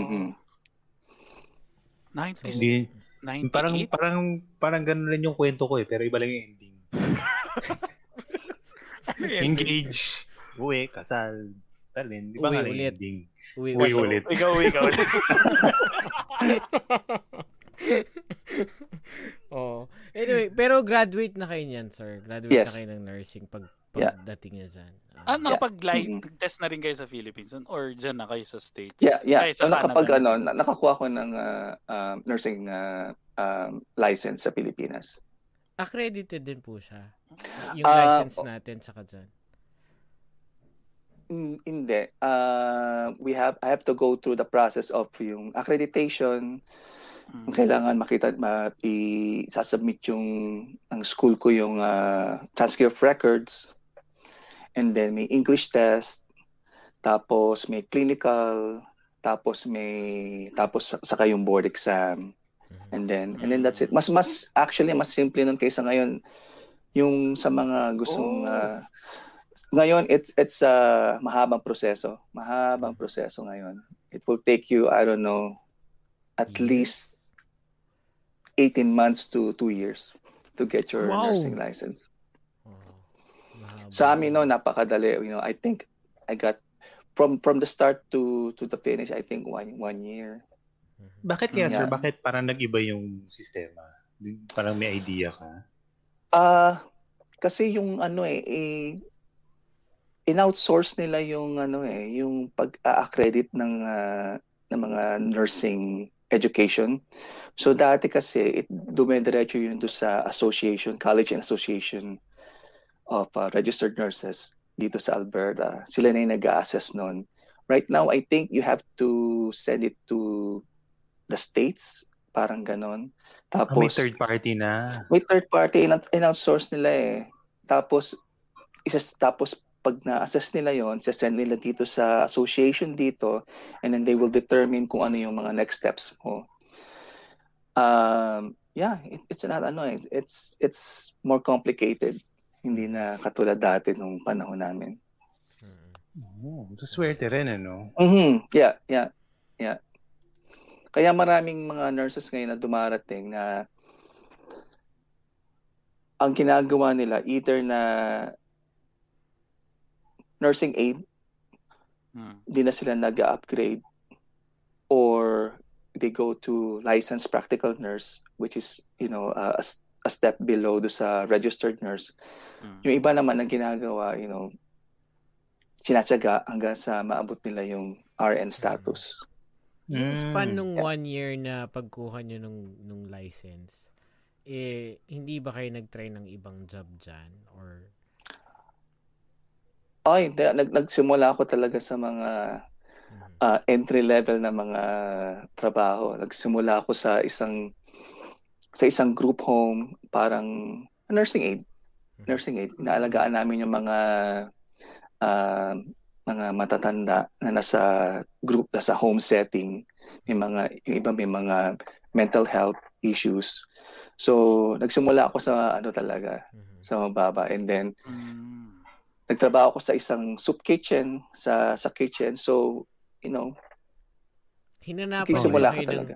Speaker 4: Mhm.
Speaker 1: 90s,
Speaker 3: Hindi,
Speaker 1: 98?
Speaker 3: parang parang parang ganun rin yung kwento ko eh, pero iba lang yung ending.
Speaker 1: Ano?
Speaker 3: Engage, uwi, kasal, talin, di ba
Speaker 2: Uwi
Speaker 3: nga yung
Speaker 2: ulit.
Speaker 3: ending?
Speaker 2: Uwi,
Speaker 3: Uwi
Speaker 2: uwi.
Speaker 3: ulit.
Speaker 1: Ikaw, ikaw ulit.
Speaker 2: oh. Anyway, pero graduate na kayo niyan, sir. Graduate
Speaker 4: Yes.
Speaker 2: na kayo ng nursing pag
Speaker 4: Yeah.
Speaker 2: pagdating niya dyan.
Speaker 1: Ah,
Speaker 2: Ah,
Speaker 1: nakapag-live
Speaker 4: Mhm.
Speaker 1: test na rin kayo sa Philippines or dyan na kayo sa States?
Speaker 4: Yeah, yeah.
Speaker 1: Ay, sa
Speaker 4: So, nakapag
Speaker 1: Canada.
Speaker 4: ano, na- nakakuha ko ng ah, um, nursing ah, um, license sa Pilipinas.
Speaker 2: accredited din po siya. Yung
Speaker 4: Ah,
Speaker 2: license natin tsaka dyan.
Speaker 4: Mm, Hindi. Uh, we have I have to go through the process of yung accreditation.
Speaker 1: Mm.
Speaker 4: Kailangan makita ma i sasubmit yung ang school ko yung ah, transcript records. And then may English test, tapos may clinical, tapos may tapos saka yung board exam.
Speaker 2: Mhm.
Speaker 4: And then and then that's it. Mas mas actually mas simple nun kaysa ngayon yung sa mga gustong
Speaker 1: Oh.
Speaker 4: ah, ngayon it's it's a mahabang proseso. Mahabang proseso ngayon. It will take you I don't know at
Speaker 2: Years?
Speaker 4: least 18 months to 2 years to get your
Speaker 3: Wow.
Speaker 4: nursing license. Sa amin no napakadali, you know, I think I got from from the start to to the finish I think one one year.
Speaker 2: Mhm.
Speaker 3: Bakit kaya sir,
Speaker 4: Yeah.
Speaker 3: bakit parang nag-iba yung sistema? Parang may idea ka?
Speaker 4: Ah, kasi yung ano eh, eh in-outsource nila yung ano eh, yung pag-accredit ng ah, ng mga nursing education. So dati kasi it dumediretso yun do sa association, college and association of ah, registered nurses dito sa Alberta. Sila na yung nag-assess noon. Right now, I think you have to send it to the states, parang ganon.
Speaker 3: Ah,
Speaker 4: Tapos,
Speaker 3: may third party na.
Speaker 4: may third party in in-outsource nila eh. Tapos isa tapos pag na-assess nila yon, send nila dito sa association dito and then they will determine kung ano yung mga next steps mo. Um, yeah, it, it's not ano eh, it's it's more complicated. Hindi na katulad dati nung panahon namin.
Speaker 2: Mhm.
Speaker 3: Oh, so swerte rin ano.
Speaker 4: Mhm. Yeah, yeah. Yeah. Kaya maraming mga nurses ngayon na dumarating na ang ginagawa nila either na nursing aid,
Speaker 1: Mm.
Speaker 4: di na sila nag-upgrade or they go to licensed practical nurse which is, you know, a, a a step below do sa registered nurse.
Speaker 1: Mm.
Speaker 4: Yung iba naman ang ginagawa, you know, sinatsaga hanggang sa maabot nila yung RN status.
Speaker 2: Yung
Speaker 3: Mm.
Speaker 2: span nung
Speaker 4: Yeah.
Speaker 2: one year na pagkuha nyo nung, nung license, eh, hindi ba kayo nag-try ng ibang job dyan? Or,
Speaker 4: Ay, hindi. Nag, nagsimula ako talaga sa mga
Speaker 2: Mhm.
Speaker 4: ah, entry level na mga trabaho. Nagsimula ako sa isang sa isang group home, parang nursing aid.
Speaker 2: Mhm.
Speaker 4: Nursing aid. Inaalagaan namin yung mga ah, mga matatanda na nasa group, nasa home setting. May mga, yung iba may mga mental health issues. So, nagsimula ako sa ano talaga,
Speaker 2: Mhm.
Speaker 4: sa mababa. And then,
Speaker 1: Mm.
Speaker 4: nagtrabaho ako sa isang soup kitchen, sa sa kitchen. So, you know,
Speaker 2: Hinanapan
Speaker 4: nagsisimula
Speaker 2: ba
Speaker 4: ka
Speaker 2: ng,
Speaker 4: talaga.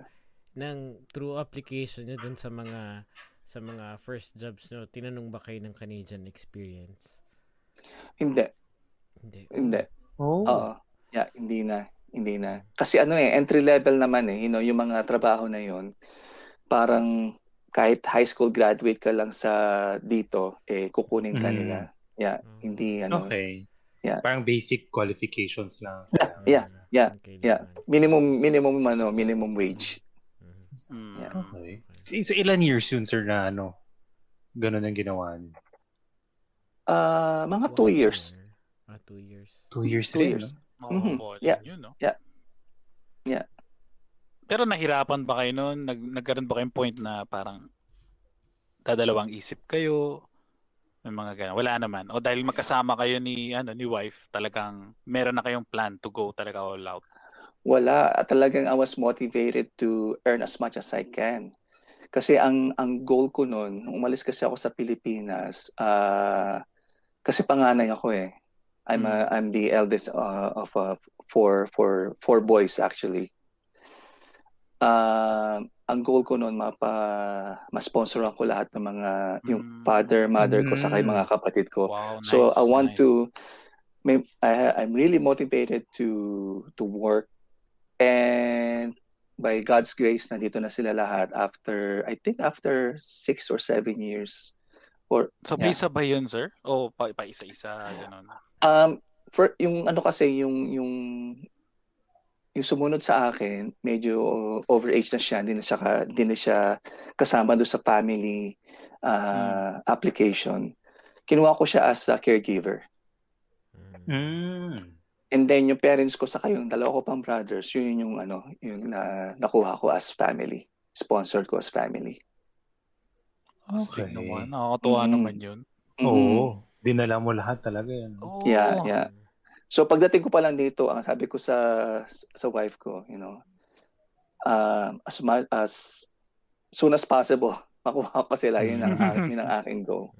Speaker 2: Ng true application nyo dun sa mga sa mga first jobs nyo, tinanong ba kayo ng Canadian experience?
Speaker 4: Hindi,
Speaker 2: Hindi.
Speaker 4: hindi.
Speaker 3: Oh.
Speaker 4: Oo. Yeah, hindi na. Hindi na. Kasi ano eh, entry level naman eh, you know, yung mga trabaho na yon parang kahit high school graduate ka lang sa dito, eh, kukunin ka
Speaker 3: Mm.
Speaker 4: nila. Yeah,
Speaker 2: Mm.
Speaker 4: hindi ano.
Speaker 3: Okay.
Speaker 4: Yeah.
Speaker 3: Parang basic qualifications lang.
Speaker 4: Yeah,
Speaker 2: Ah,
Speaker 4: yeah,
Speaker 2: ang
Speaker 4: yeah. Minimum, minimum, ano, minimum wage.
Speaker 1: Mm.
Speaker 4: Yeah.
Speaker 3: Okay. So, ilan years yun, sir, na ano, ganun ang ginawa niyo?
Speaker 4: Ah, mga two
Speaker 2: One
Speaker 4: years.
Speaker 2: year. Ah, two years.
Speaker 3: Two years
Speaker 4: Two
Speaker 3: rin,
Speaker 4: years.
Speaker 3: no?
Speaker 4: Mhm.
Speaker 1: Paul,
Speaker 4: Yeah.
Speaker 1: yun, no?
Speaker 4: Yeah. Yeah.
Speaker 1: Pero nahirapan ba kayo noon? Nag, nagkaroon ba kayong point na parang dadalawang isip kayo? May mga ganun. Wala naman. O dahil magkasama kayo ni ano ni wife, talagang meron na kayong plan to go talaga all out.
Speaker 4: Wala. Talagang I was motivated to earn as much as I can. Kasi ang ang goal ko noon, nung umalis kasi ako sa Pilipinas, ah kasi panganay ako eh. I'm
Speaker 1: Mm.
Speaker 4: uh, I'm the eldest uh, of uh, four four four boys actually. Um, ang goal ko noon mapa ma-sponsoran ko lahat ng mga yung
Speaker 1: Mm.
Speaker 4: father, mother ko saka yung
Speaker 3: Mm.
Speaker 4: mga kapatid ko.
Speaker 1: Wow, nice.
Speaker 4: So I want
Speaker 1: nice.
Speaker 4: to may I I'm really motivated to to work and by God's grace nandito na sila lahat after I think after six or seven years or
Speaker 1: So,
Speaker 4: Yeah.
Speaker 1: visa ba yun, sir? O pa, pa isa-isa, ganun?
Speaker 4: um for yung ano kasi yung yung yung sumunod sa akin medyo overage na siya hindi na siya hindi na siya kasama do sa family uh, application kinuha ko siya as a caregiver
Speaker 2: Mm.
Speaker 4: And then yung parents ko sa yung dalawa ko pang brothers, yun yung ano, yung na, nakuha ko as family. Sponsored ko as family.
Speaker 3: Okay.
Speaker 1: naman. Nakakatuwa
Speaker 4: Mm.
Speaker 1: naman yun.
Speaker 4: Mhm.
Speaker 3: Oo. Dinala mo lahat talaga yan.
Speaker 1: Oh.
Speaker 4: Yeah, yeah. So pagdating ko pa lang dito, ang sabi ko sa sa wife ko, you know, um, as ma- as soon as possible, makuha ko sila yun ang, yun ang aking goal.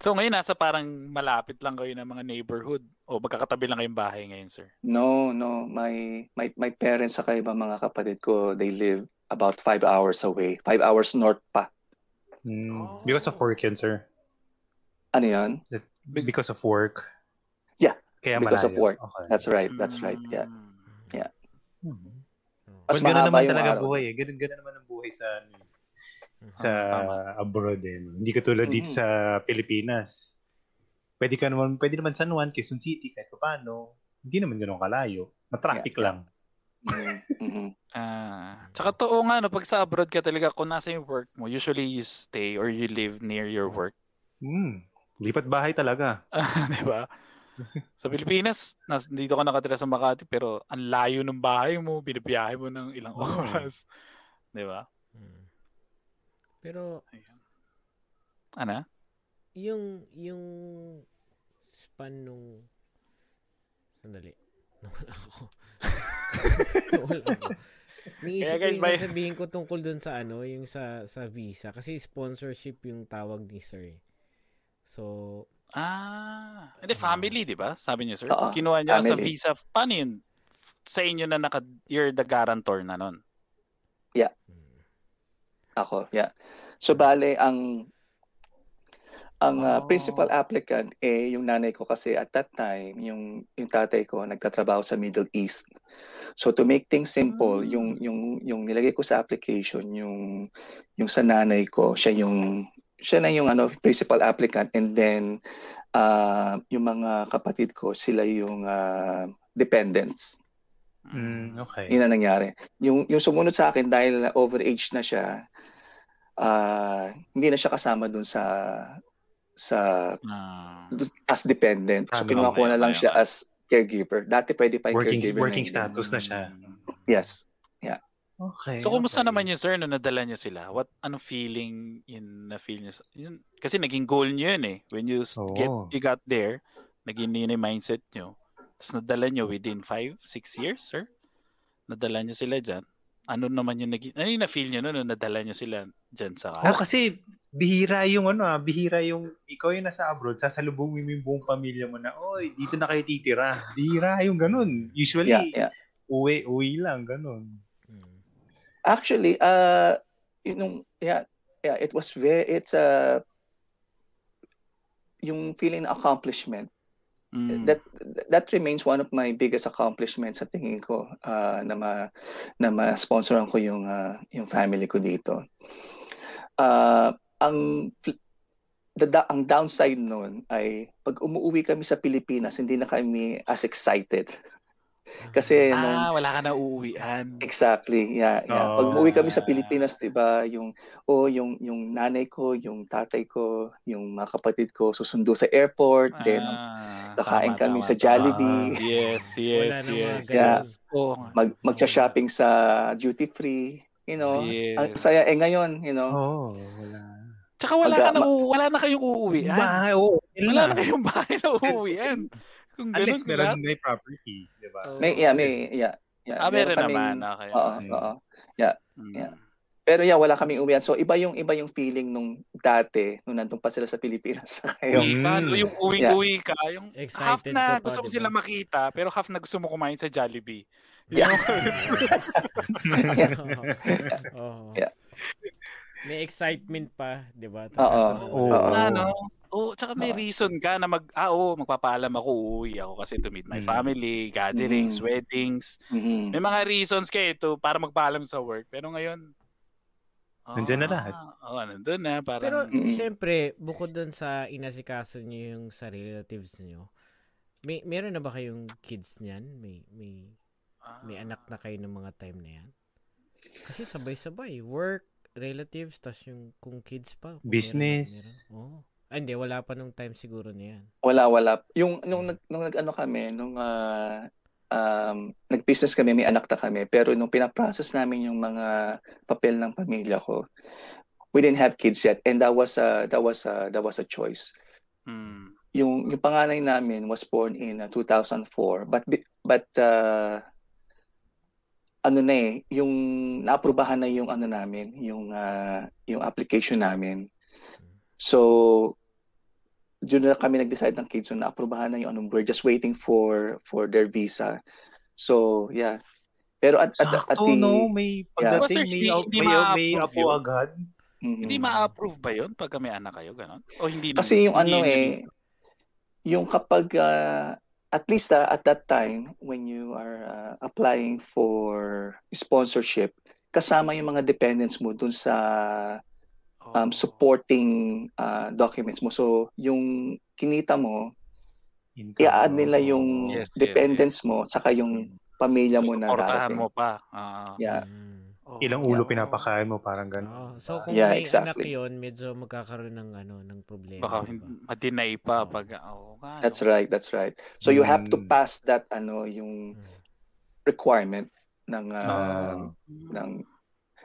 Speaker 1: So, ngayon, nasa parang malapit lang kayo ng mga neighborhood o magkakatabi lang kayong bahay ngayon, sir?
Speaker 4: No, no, my my my parents sa ibang mga kapatid ko, they live about five hours away. Five hours north pa.
Speaker 3: Mm. Because of work yun, sir.
Speaker 4: Ano yan?
Speaker 3: Because of work.
Speaker 4: Yeah,
Speaker 3: Kaya
Speaker 4: because of
Speaker 3: malayo.
Speaker 4: work.
Speaker 3: Okay.
Speaker 4: That's right, that's right. Yeah.
Speaker 1: Mm.
Speaker 3: Mhm.
Speaker 4: Mas
Speaker 3: Mas
Speaker 4: mahaba
Speaker 3: ganun naman
Speaker 4: yung
Speaker 3: talaga
Speaker 4: araw.
Speaker 3: buhay eh. Ganun, ganun naman ang buhay sa. Sa
Speaker 1: Tama.
Speaker 3: abroad eh. Hindi katulad dito
Speaker 4: Mhm.
Speaker 3: sa Pilipinas. Pwede ka naman, pwede naman San Juan, Quezon City, kahit pa paano. Hindi naman ganun kalayo. Matraffic
Speaker 4: Yeah,
Speaker 3: lang.
Speaker 4: Mhm, mhm.
Speaker 1: Ah, tsaka to nga no, pag sa abroad ka talaga kung nasa yung work mo, usually you stay or you live near your work.
Speaker 3: Mm. Lipat bahay talaga.
Speaker 1: 'Di ba? Sa Pilipinas, nas, dito ka nakatira sa Makati pero ang layo ng bahay mo, binabiyahe mo ng ilang
Speaker 3: Oo.
Speaker 1: oras. 'Di ba?
Speaker 2: Pero
Speaker 1: Ano?
Speaker 2: yung yung span nung sandali nawala ako nawala ako Niisip
Speaker 1: Kaya
Speaker 2: ko
Speaker 1: guys,
Speaker 2: yung sasabihin ko tungkol dun sa ano, yung sa sa visa. Kasi sponsorship yung tawag ni sir. eh. So,
Speaker 1: Ah, hindi family, 'di ba? Sabi niyo, sir.
Speaker 4: Oo,
Speaker 1: Kinuha niyo sa
Speaker 4: family.
Speaker 1: visa. Paano yun? Sa inyo na naka you're the guarantor na nun.
Speaker 2: mm,
Speaker 4: Ako, yeah. So bale ang ang uh,
Speaker 1: Oh.
Speaker 4: principal applicant eh yung nanay ko kasi at that time yung yung tatay ko nagtatrabaho sa Middle East. So to make things simple,
Speaker 1: Mm.
Speaker 4: yung yung yung nilagay ko sa application yung yung sa nanay ko, siya yung siya na yung ano principal applicant and then uh, yung mga kapatid ko sila yung uh, dependents.
Speaker 3: Mm, okay.
Speaker 4: Yun ang nangyari. Yung, yung sumunod sa akin dahil overage na siya, ah, hindi na siya kasama dun sa sa
Speaker 1: Ah.
Speaker 4: dun- as dependent. So kinuha ko
Speaker 1: okay,
Speaker 4: na lang siya as caregiver. Dati pwede pa yung
Speaker 3: Working,
Speaker 4: caregiver. na
Speaker 3: working
Speaker 4: hindi.
Speaker 3: status na siya.
Speaker 4: Yes.
Speaker 3: Okay.
Speaker 1: So kumusta
Speaker 3: okay.
Speaker 1: naman yun sir nung nadala niyo sila? What ano feeling yun na feel niyo? Yun, kasi naging goal niyo yun eh. When you s- get you got there, naging yun yung mindset niyo. Tapos nadala niyo within 5, 6 years, sir? Nadala niyo sila diyan. Ano naman yung naging ano yung na-feel niyo noon nung nadala niyo sila diyan sa
Speaker 3: Oh, kasi bihira yung ano ah, bihira yung ikaw yung nasa abroad, sasalubungin mo yung buong pamilya mo na, oy, dito na kayo titira. Bihira yung ganun. Usually,
Speaker 4: Yeah, yeah.
Speaker 3: uwi, uwi lang, ganun.
Speaker 2: mm,
Speaker 4: Actually, uh, know, yeah, yeah, it was very, it's a, yung feeling ng accomplishment
Speaker 1: Mm.
Speaker 4: that that remains one of my biggest accomplishments sa tingin ko ah, na ma, na ma-sponsoran ko yung ah, yung family ko dito. Ah, ang the, ang downside noon ay pag umuwi kami sa Pilipinas hindi na kami as excited. Kasi nung
Speaker 1: ah, wala ka na uuwian.
Speaker 4: Exactly. Yeah, yeah. Pag
Speaker 3: Oh.
Speaker 4: umuwi kami sa Pilipinas, 'di ba, yung oh, yung yung nanay ko, yung tatay ko, yung mga kapatid ko susundo sa airport, then
Speaker 1: Ah,
Speaker 4: kakain
Speaker 1: tama,
Speaker 4: kami
Speaker 1: tama,
Speaker 4: sa
Speaker 1: tama.
Speaker 4: Jollibee.
Speaker 1: Yes,
Speaker 2: Wala
Speaker 1: yes,
Speaker 2: mga
Speaker 1: yes.
Speaker 4: Yeah.
Speaker 1: nga.
Speaker 4: mag magcha-shopping sa duty free, you know. Ang
Speaker 1: Yes.
Speaker 4: saya eh ngayon, you know.
Speaker 3: Oo, oh, wala.
Speaker 1: Tsaka wala
Speaker 4: Mag-
Speaker 1: ka na wala na kayong uuwian.
Speaker 3: Bahay, oo. yun
Speaker 1: Wala na kayong bahay na uuwian. Kung ganun
Speaker 3: Unless meron
Speaker 1: lahat.
Speaker 3: may property, di ba?
Speaker 4: May yeah, may yeah. yeah.
Speaker 1: Ah, meron
Speaker 4: kaming-
Speaker 1: naman. Okay.
Speaker 4: Oo,
Speaker 1: okay.
Speaker 4: oo.
Speaker 1: Mm.
Speaker 4: yeah. Pero yeah, wala kaming uwian. So iba yung iba yung feeling nung dati nung nandun pa sila sa Pilipinas.
Speaker 3: Mm.
Speaker 1: Paano yung uwi-uwi ka, yung half
Speaker 2: Excited
Speaker 1: na
Speaker 2: ka pa,
Speaker 1: gusto mo
Speaker 2: di ba?
Speaker 1: sila makita, pero half na gusto mo kumain sa Jollibee.
Speaker 4: Yeah.
Speaker 2: Oo.
Speaker 4: Yeah.
Speaker 2: May excitement pa, 'di ba?
Speaker 4: Oo.
Speaker 3: Oo.
Speaker 1: Ano? Oh, tsaka may
Speaker 4: Oo.
Speaker 1: reason ka na mag ah, oo, magpapaalam ako, uuwi ako kasi to meet my
Speaker 3: Mm.
Speaker 1: family, gatherings,
Speaker 4: Mm.
Speaker 1: weddings.
Speaker 4: Mhm.
Speaker 1: May mga reasons kayo to para magpaalam sa work. Pero ngayon,
Speaker 3: Nandyan na lahat.
Speaker 1: Oo, oh, nandun na. Parang,
Speaker 2: Pero
Speaker 4: Mm.
Speaker 2: syempre, bukod dun sa inasikaso niyo yung sa relatives niyo, may meron na ba kayong kids niyan? May may
Speaker 1: ah,
Speaker 2: may anak na kayo ng mga time na yan? Kasi sabay-sabay, work, relatives, tas yung kung kids pa. kung
Speaker 3: Business.
Speaker 2: Meron, meron. Oo. Ah, hindi, wala pa nung time siguro na yan.
Speaker 4: Wala wala. Yung nung nag nung nag-ano kami, nung ah, um, nag-business kami, may anak na kami, pero nung pinaprocess namin yung mga papel ng pamilya ko, we didn't have kids yet and that was a that was a that was a choice.
Speaker 1: mm,
Speaker 4: Yung yung panganay namin was born in uh, 2004 but but uh, ano na eh, yung naaprubahan na yung ano namin, yung ah, yung application namin. So doon na kami nag-decide ng kids so naaprubahan na yung ano, we're just waiting for for their visa. So yeah. Pero at at, at
Speaker 3: Sakto,
Speaker 4: the
Speaker 3: no? May
Speaker 4: Yeah.
Speaker 3: pagdating,
Speaker 1: Sir,
Speaker 3: may,
Speaker 1: hindi-
Speaker 3: may,
Speaker 1: hindi
Speaker 3: may, may
Speaker 1: ma-approve
Speaker 3: apo agad.
Speaker 4: Mhm.
Speaker 1: hindi ma-approve ba yun pag may anak kayo? Ganon? O hindi?
Speaker 4: Kasi yung
Speaker 1: Hindi
Speaker 4: ano
Speaker 1: yun
Speaker 4: eh, yung kapag, ah, at least ah, at that time, when you are ah, applying for sponsorship, kasama yung mga dependents mo dun sa. Um, supporting ah, documents mo. So, yung kinita mo,
Speaker 3: Income.
Speaker 4: i-add nila yung
Speaker 1: Yes, yes,
Speaker 4: dependents mo, saka yung pamilya mo na darating.
Speaker 1: mo pa. Ah,
Speaker 4: Yeah.
Speaker 2: Mm.
Speaker 1: oh.
Speaker 3: Ilang ulo pinapakain mo, parang gano'n.
Speaker 2: Oo. So kung
Speaker 4: Yeah,
Speaker 2: may anak
Speaker 4: exactly.
Speaker 2: yun, medyo magkakaroon ng ano ng problema.
Speaker 1: Baka ma-deny pa
Speaker 2: Oo.
Speaker 1: pag... Oh,
Speaker 4: That's right, that's right. So, you have to
Speaker 3: Mm.
Speaker 4: pass that, ano, yung
Speaker 2: Mm.
Speaker 4: requirement ng ah,
Speaker 3: Ah.
Speaker 4: ng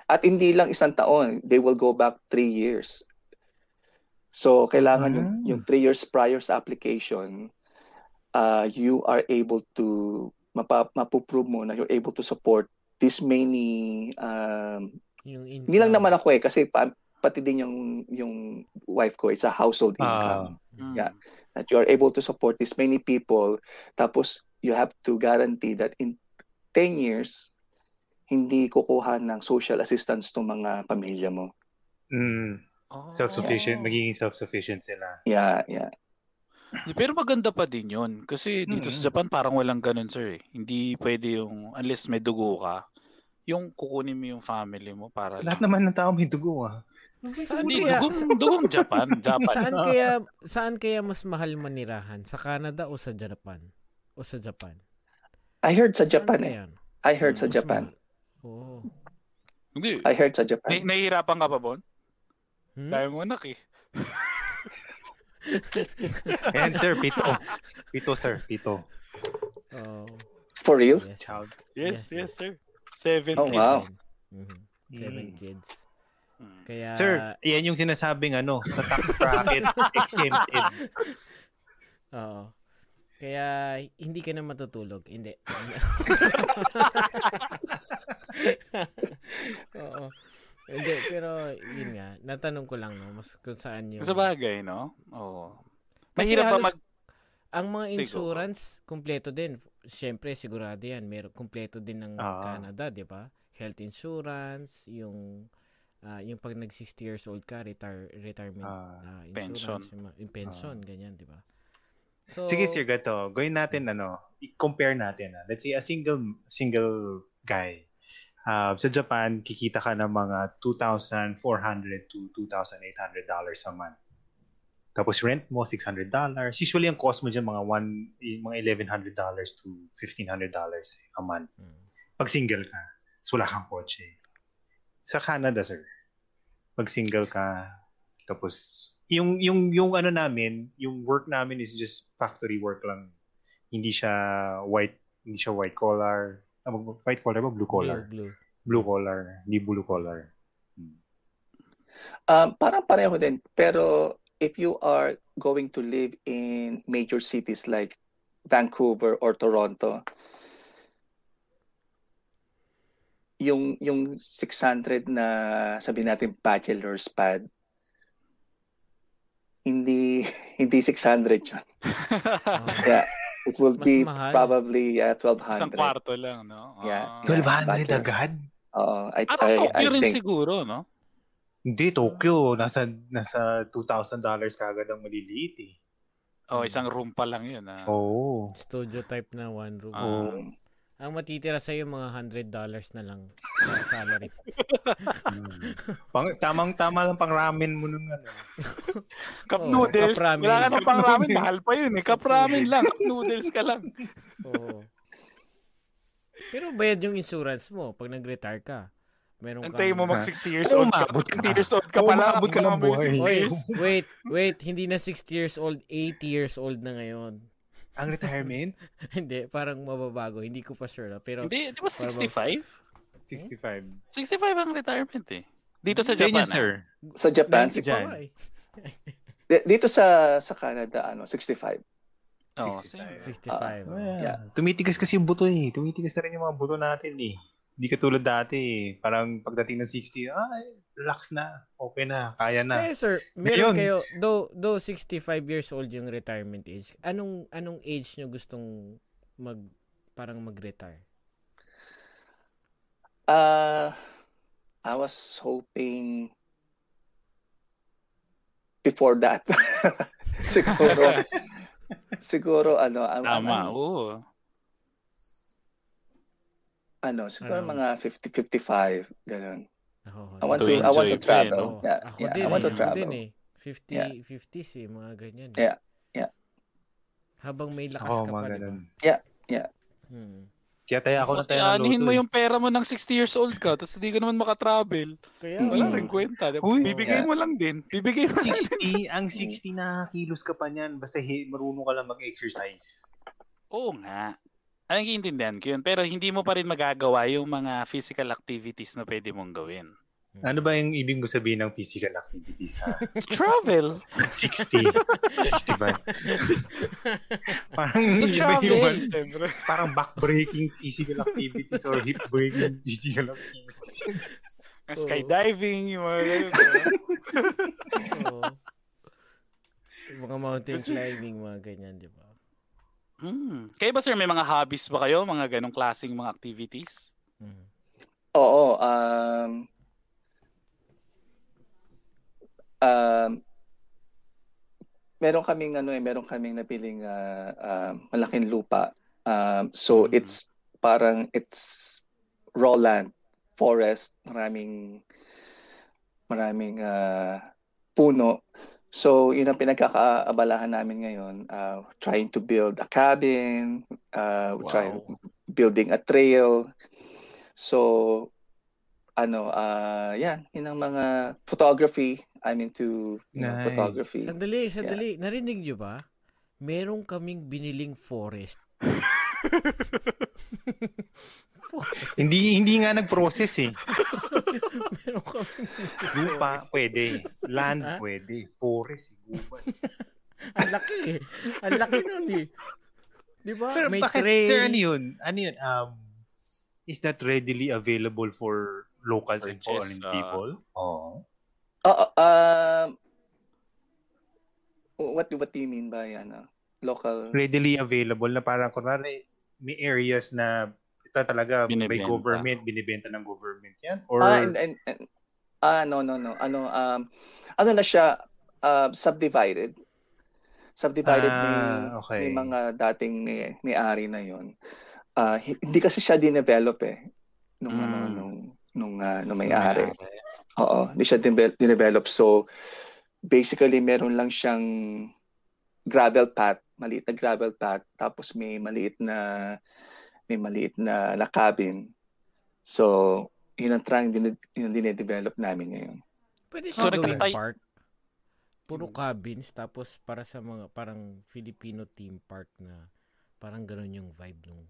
Speaker 4: at hindi lang isang taon they will go back three years so kailangan yung
Speaker 3: Ah.
Speaker 4: yung three years prior sa application uh, you are able to mapa, mapuprove mo na you're able to support this many um,
Speaker 2: Yung income.
Speaker 4: hindi lang naman ako eh kasi pa, pati din yung yung wife ko it's a household
Speaker 3: Ah.
Speaker 4: income
Speaker 1: Mm.
Speaker 4: Yeah. that you are able to support this many people tapos you have to guarantee that in 10 years hindi kukuha ng social assistance tong mga pamilya mo
Speaker 3: Mm,
Speaker 1: Oh.
Speaker 3: self-sufficient, magiging self-sufficient sila.
Speaker 4: yeah yeah
Speaker 1: Pero maganda pa din yun. Kasi dito sa
Speaker 3: Mm.
Speaker 1: Japan parang walang ganun sir eh. Hindi pwede yung, unless may dugo ka, yung kukunin mo yung family mo para
Speaker 3: Lahat naman ng tao may dugo ah.
Speaker 2: Saan
Speaker 1: Hindi,
Speaker 2: kaya,
Speaker 1: dugong, dugong Japan. Japan.
Speaker 2: saan kaya saan kaya mas mahal manirahan? Sa Canada o sa Japan? O sa Japan?
Speaker 4: I heard sa
Speaker 2: Saan
Speaker 4: Japan eh? I heard sa
Speaker 2: Mas
Speaker 4: Japan
Speaker 2: mahal? Oo.
Speaker 1: Hindi.
Speaker 4: I heard sa
Speaker 1: Nah-
Speaker 4: Japan
Speaker 1: nahihirapan ka pa, Bon?
Speaker 2: Hmm?
Speaker 1: Dahil mo anak eh.
Speaker 3: Ayan sir, pito. Pito sir, pito.
Speaker 2: Oo.
Speaker 4: for real
Speaker 2: Yes.
Speaker 3: Child.
Speaker 1: Yes,
Speaker 2: Yes,
Speaker 1: yes, sir. Seven
Speaker 4: Oh,
Speaker 1: kids.
Speaker 4: wow.
Speaker 2: Mhm. Seven
Speaker 3: Mm.
Speaker 2: kids.
Speaker 1: Mm.
Speaker 2: Kaya
Speaker 3: Sir, yan yung sinasabing ano, sa tax bracket exempted.
Speaker 2: Oo. Kaya hindi ka na matutulog. Hindi. Oo. Hindi, pero yun nga, natanong ko lang no, mas kung saan yung
Speaker 1: Sa bagay, no? Oo. Mahirap pa mag...
Speaker 2: ang mga insurance kompleto din. Siyempre sigurado yan, meron kompleto din ng
Speaker 3: Ah.
Speaker 2: Canada, 'di ba? Health insurance, yung ah, yung pag nag 60 years old ka, retire retirement
Speaker 3: ah,
Speaker 1: pension.
Speaker 2: insurance, yung, mga- yung pension, ganyan, 'di ba? So
Speaker 3: Sige sir, gato. Gawin natin ano, i-compare natin. Ah. Let's say a single single guy. Ah, sa Japan, kikita ka ng mga 2,400 to 2,800 dollars a month. Tapos rent mo $600. Usually ang cost mo diyan mga one eh, mga $1,100 to $1,500 a month.
Speaker 2: Mm.
Speaker 3: Pag single ka, so wala kang kotse. Sa Canada, sir, pag single ka, tapos yung yung yung ano namin, yung work namin is just factory work lang. Hindi siya white, hindi siya white collar. Ah, mag- white collar ba blue collar?
Speaker 2: blue, blue.
Speaker 3: Blue collar, hindi blue collar. Hmm.
Speaker 4: um, parang pareho din pero if you are going to live in major cities like Vancouver or Toronto yung yung 600 na sabi natin bachelor's pad hindi hindi 600 yun.
Speaker 2: Oh.
Speaker 4: Yeah, it will
Speaker 2: Mas
Speaker 4: be
Speaker 2: mahal.
Speaker 4: probably uh, 1200.
Speaker 1: Isang kwarto lang, no?
Speaker 4: Yeah.
Speaker 1: Ah.
Speaker 3: 1200
Speaker 4: bachelor.
Speaker 3: agad?
Speaker 4: Oo, I,
Speaker 1: Parang
Speaker 4: I, I
Speaker 1: Tokyo rin
Speaker 4: think
Speaker 1: siguro, no?
Speaker 3: Hindi, Tokyo. Nasa, nasa $2,000 kagad ang maliliit eh.
Speaker 1: Oh, isang room pa lang yun. Ah.
Speaker 3: Oo.
Speaker 2: Studio type na one room.
Speaker 1: Ah.
Speaker 4: um,
Speaker 2: Ang matitira sa'yo mga $100 na lang na salary.
Speaker 3: Hmm. Pang, tamang-tama lang pang ramen mo nung ano.
Speaker 1: Cup
Speaker 2: Oo,
Speaker 1: noodles.
Speaker 2: cup ramen.
Speaker 1: Wala ka ng pang ramen. Mahal pa yun eh. Cup ramen lang. Cup noodles ka lang.
Speaker 2: Oo. Pero bayad yung insurance mo pag nag-retire ka. Meron kang...
Speaker 1: Antayin mo mag 60 years old ka.
Speaker 3: umabot ka.
Speaker 1: 20 years old ka
Speaker 3: Oo,
Speaker 1: pa lang.
Speaker 3: umabot ka ng buhay.
Speaker 1: 60
Speaker 2: Wait,
Speaker 1: years.
Speaker 2: wait, wait. Hindi na 60 years old, 80 years old na ngayon.
Speaker 3: Ang retirement?
Speaker 2: Hindi, parang mababago. Hindi ko pa sure. ah. Pero
Speaker 1: Hindi, di ba 65?
Speaker 3: 65.
Speaker 1: 65 ang retirement eh. Dito sa
Speaker 3: Sa inyo,
Speaker 1: Japan. ah.
Speaker 3: sir.
Speaker 4: sa Japan,
Speaker 2: 90 pa
Speaker 3: dyan.
Speaker 2: nga eh.
Speaker 4: di- dito sa sa Canada ano, 65.
Speaker 1: Oo,
Speaker 3: 65.
Speaker 2: 65.
Speaker 3: Oh,
Speaker 2: oh.
Speaker 3: yeah. Tumitigas kasi yung buto eh. Tumitigas na rin yung mga buto natin eh. Hindi katulad dati eh. Parang pagdating ng 60, ay, relax na. Okay na. Kaya na.
Speaker 2: Eh sir, meron
Speaker 3: Ngayon.
Speaker 2: kayo, though, though 65 years old yung retirement age, anong anong age nyo gustong mag, parang mag-retire?
Speaker 4: Uh, I was hoping before that. siguro siguro ano ang-
Speaker 1: Tama,
Speaker 4: ang-
Speaker 1: oo.
Speaker 4: Ano siguro
Speaker 2: Ano?
Speaker 4: mga 50 55 ganun.
Speaker 2: Ako,
Speaker 4: I want
Speaker 1: To
Speaker 4: to I want to
Speaker 1: pa eh,
Speaker 4: travel.
Speaker 1: no?
Speaker 4: Yeah,
Speaker 2: ako
Speaker 4: yeah,
Speaker 2: din,
Speaker 4: I want
Speaker 2: eh,
Speaker 4: to
Speaker 2: ako
Speaker 4: travel.
Speaker 2: din eh. 50,
Speaker 4: Yeah.
Speaker 2: 50s eh, mga ganyan. eh.
Speaker 4: Yeah, yeah.
Speaker 2: Habang may lakas
Speaker 3: Oo,
Speaker 2: ka pa, di ba?
Speaker 3: ganun.
Speaker 2: Hmm.
Speaker 3: Kaya tayo ako na
Speaker 1: Mas
Speaker 3: tayo ng luto
Speaker 1: mo
Speaker 3: eh.
Speaker 1: yung pera mo ng 60 years old ka, tapos hindi ka naman makatravel.
Speaker 2: Kaya,
Speaker 1: Wala
Speaker 4: Mm.
Speaker 1: rin kwenta.
Speaker 3: Uy.
Speaker 1: Bibigay
Speaker 4: Yeah.
Speaker 1: mo lang din. Bibigay mo lang din.
Speaker 3: 60, ang 60 na kilos ka pa niyan. Basta hi- marunong ka lang mag-exercise.
Speaker 1: Oo nga. Ang naiintindihan ko yun. Pero hindi mo pa rin magagawa yung mga physical activities na pwede mong gawin.
Speaker 3: Ano ba yung ibig mo sabihin ng physical activities ha?
Speaker 1: Travel.
Speaker 3: 60. 60 ba? parang,
Speaker 1: travel.
Speaker 3: yung, parang back-breaking physical activities or hip-breaking physical activities.
Speaker 1: Skydiving, yung mga ganun.
Speaker 2: Oo. Yung mga mountain climbing, mga ganyan, di ba?
Speaker 1: Hmm. Kayo ba sir, may mga hobbies ba kayo? Mga ganong klaseng mga activities?
Speaker 2: Hmm.
Speaker 4: Oo, um um meron kaming ano eh, meron kaming napiling ah, ah, malaking lupa. Um so
Speaker 1: Mhm.
Speaker 4: it's parang it's raw land, forest, maraming maraming ah, puno. So, yun ang pinagkakaabalahan namin ngayon, uh, trying to build a cabin, uh, trying building a trail. So, ano, ah, yan, yun ang mga photography. I'm into you know,
Speaker 3: Nice.
Speaker 4: photography.
Speaker 2: Sandali, sandali. Narinig nyo ba? Meron kaming biniling forest.
Speaker 3: hindi hindi nga nag-process eh.
Speaker 2: Meron kaming
Speaker 3: Lupa, pwede. Land,
Speaker 2: Ha?
Speaker 3: pwede. Forest, eh. gubat.
Speaker 2: Ang laki eh. Ang laki nun eh. Di ba?
Speaker 3: Pero
Speaker 2: May
Speaker 3: bakit,
Speaker 2: trail.
Speaker 3: sir, ano yun? Ano yun? Um, is that readily available for locals and
Speaker 1: Purchase,
Speaker 3: foreign
Speaker 1: ah.
Speaker 3: people? Oo.
Speaker 4: Oo, um, what do what do you mean by ano, local?
Speaker 3: Readily available na parang, kunwari, may areas na ito talaga may
Speaker 1: Binibenta.
Speaker 3: government, binibenta ng government yan? Or,
Speaker 4: Ah, and, and, and, ah, no, no, no. Ano, um, ano na siya, uh, subdivided. Subdivided may,
Speaker 3: Ah, okay.
Speaker 4: may mga dating may, may-ari na yon. Ah, hi- hindi kasi siya dinevelop eh nung ano
Speaker 1: Mm.
Speaker 4: nung nung ah, nung may-ari. Oo, hindi siya dinevelop. So basically meron lang siyang gravel path, maliit na gravel path, tapos may maliit na may maliit na, na cabin. So, yun ang trying din yun dinedevelop namin ngayon.
Speaker 2: Pwede
Speaker 1: So,
Speaker 2: siya gawing
Speaker 1: nagtatay-
Speaker 2: park. Puro cabins, tapos para sa mga parang Filipino theme park na parang ganun yung vibe nung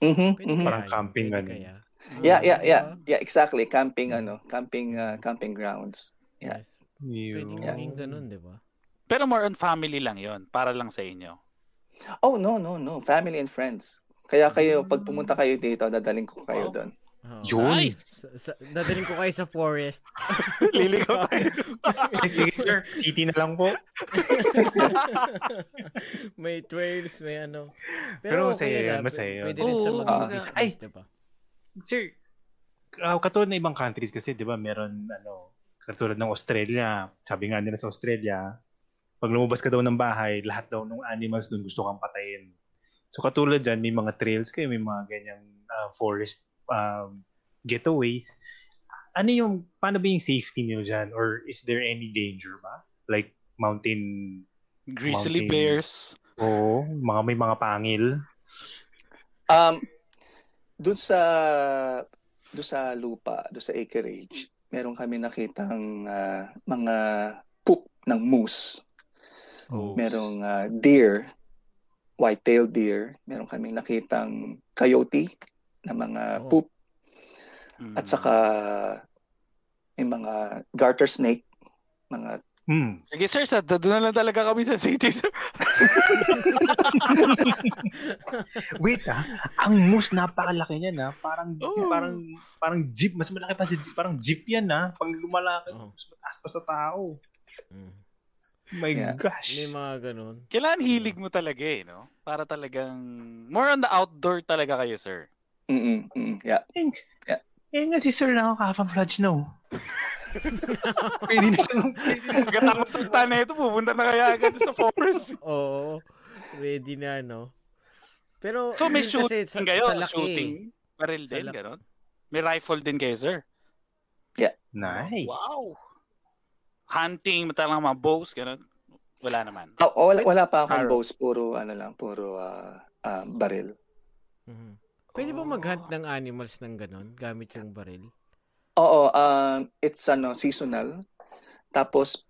Speaker 4: Mhm.
Speaker 2: Pwede
Speaker 4: mhm.
Speaker 2: kaya
Speaker 3: Parang camping ganun.
Speaker 2: kaya?
Speaker 4: Yeah,
Speaker 2: Ah,
Speaker 4: yeah, yeah.
Speaker 2: ba?
Speaker 4: Yeah, exactly. Camping ano, camping uh, camping grounds. Yeah.
Speaker 2: Yes. Pwede maging ganun, di ba?
Speaker 1: Pero more on family lang yon para lang sa inyo.
Speaker 4: Oh, no, no, no. Family and friends. Kaya kayo, pag
Speaker 2: Mm.
Speaker 4: pumunta kayo dito, dadaling ko kayo
Speaker 1: Wow.
Speaker 4: doon.
Speaker 2: Oo.
Speaker 3: Yun.
Speaker 1: Nice!
Speaker 2: Sa, sa, dadalhin ko kayo sa forest.
Speaker 1: Liligaw tayo.
Speaker 3: Sige sir, city na lang po.
Speaker 2: may trails, may ano.
Speaker 3: Pero
Speaker 2: okay
Speaker 3: masaya
Speaker 2: na,
Speaker 3: yun, masaya yun.
Speaker 2: Pwede rin siya
Speaker 1: Oo,
Speaker 2: maging
Speaker 4: ah,
Speaker 2: business,
Speaker 3: ay.
Speaker 2: diba?
Speaker 3: Sir, uh, katulad ng ibang countries kasi, di ba, meron, ano, katulad ng Australia, sabi nga nila sa Australia, pag lumabas ka daw ng bahay, lahat daw ng animals doon gusto kang patayin. So katulad dyan, may mga trails kayo, may mga ganyang uh, forest um, getaways. Ano yung, paano ba yung safety niyo dyan? Or is there any danger ba? Like mountain,
Speaker 1: Grizzly
Speaker 3: Mountain.
Speaker 1: bears.
Speaker 3: o mga may mga pangil?
Speaker 4: Um, doon sa doon sa lupa, doon sa acreage, meron kami nakitang ah, mga poop ng moose.
Speaker 3: Oh.
Speaker 4: Merong ah, deer, white-tailed deer. Meron kami nakitang coyote na mga
Speaker 2: Oh.
Speaker 4: poop.
Speaker 1: Mm.
Speaker 4: At saka may mga garter snake, mga
Speaker 3: Hmm.
Speaker 1: Sige sir, sa, doon na lang talaga kami sa city. sir.
Speaker 3: Wait ah, ang moose napakalaki niyan ah. Parang
Speaker 1: Oo.
Speaker 3: parang parang jeep, mas malaki pa si jeep, parang jeep yan ah. Pag lumalaki,
Speaker 2: Oo.
Speaker 3: mas mataas pa sa tao.
Speaker 2: Mm.
Speaker 3: My
Speaker 4: Yeah.
Speaker 3: gosh.
Speaker 2: May mga ganun.
Speaker 1: Kailangan hilig mo talaga eh, no? Para talagang, more on the outdoor talaga kayo, sir.
Speaker 4: mm mm yeah.
Speaker 3: Eh,
Speaker 4: Yeah.
Speaker 3: eh nga si Sir na ako camouflage no. pwede na siyang, pwede na
Speaker 1: Pagkatapos ng tana ito, pupunta na kaya agad sa forest.
Speaker 2: Oo. Ready na, no? Pero,
Speaker 1: So may shooting kayo,
Speaker 2: sa laki.
Speaker 1: shooting. Baril
Speaker 2: Sa
Speaker 1: din,
Speaker 2: laki.
Speaker 1: gano'n? May rifle din kayo, sir.
Speaker 3: Nice.
Speaker 1: Wow! Hunting, matalang mga bows, gano'n? Wala naman.
Speaker 4: Ah, wala, wala pa akong
Speaker 1: Arrow.
Speaker 4: bows, puro ano lang, puro ah, ah, baril.
Speaker 2: Mhm. Pwede ba
Speaker 1: Oh.
Speaker 2: mag-hunt ng animals ng ganun gamit yung baril?
Speaker 4: Oo, um, it's ano, seasonal. Tapos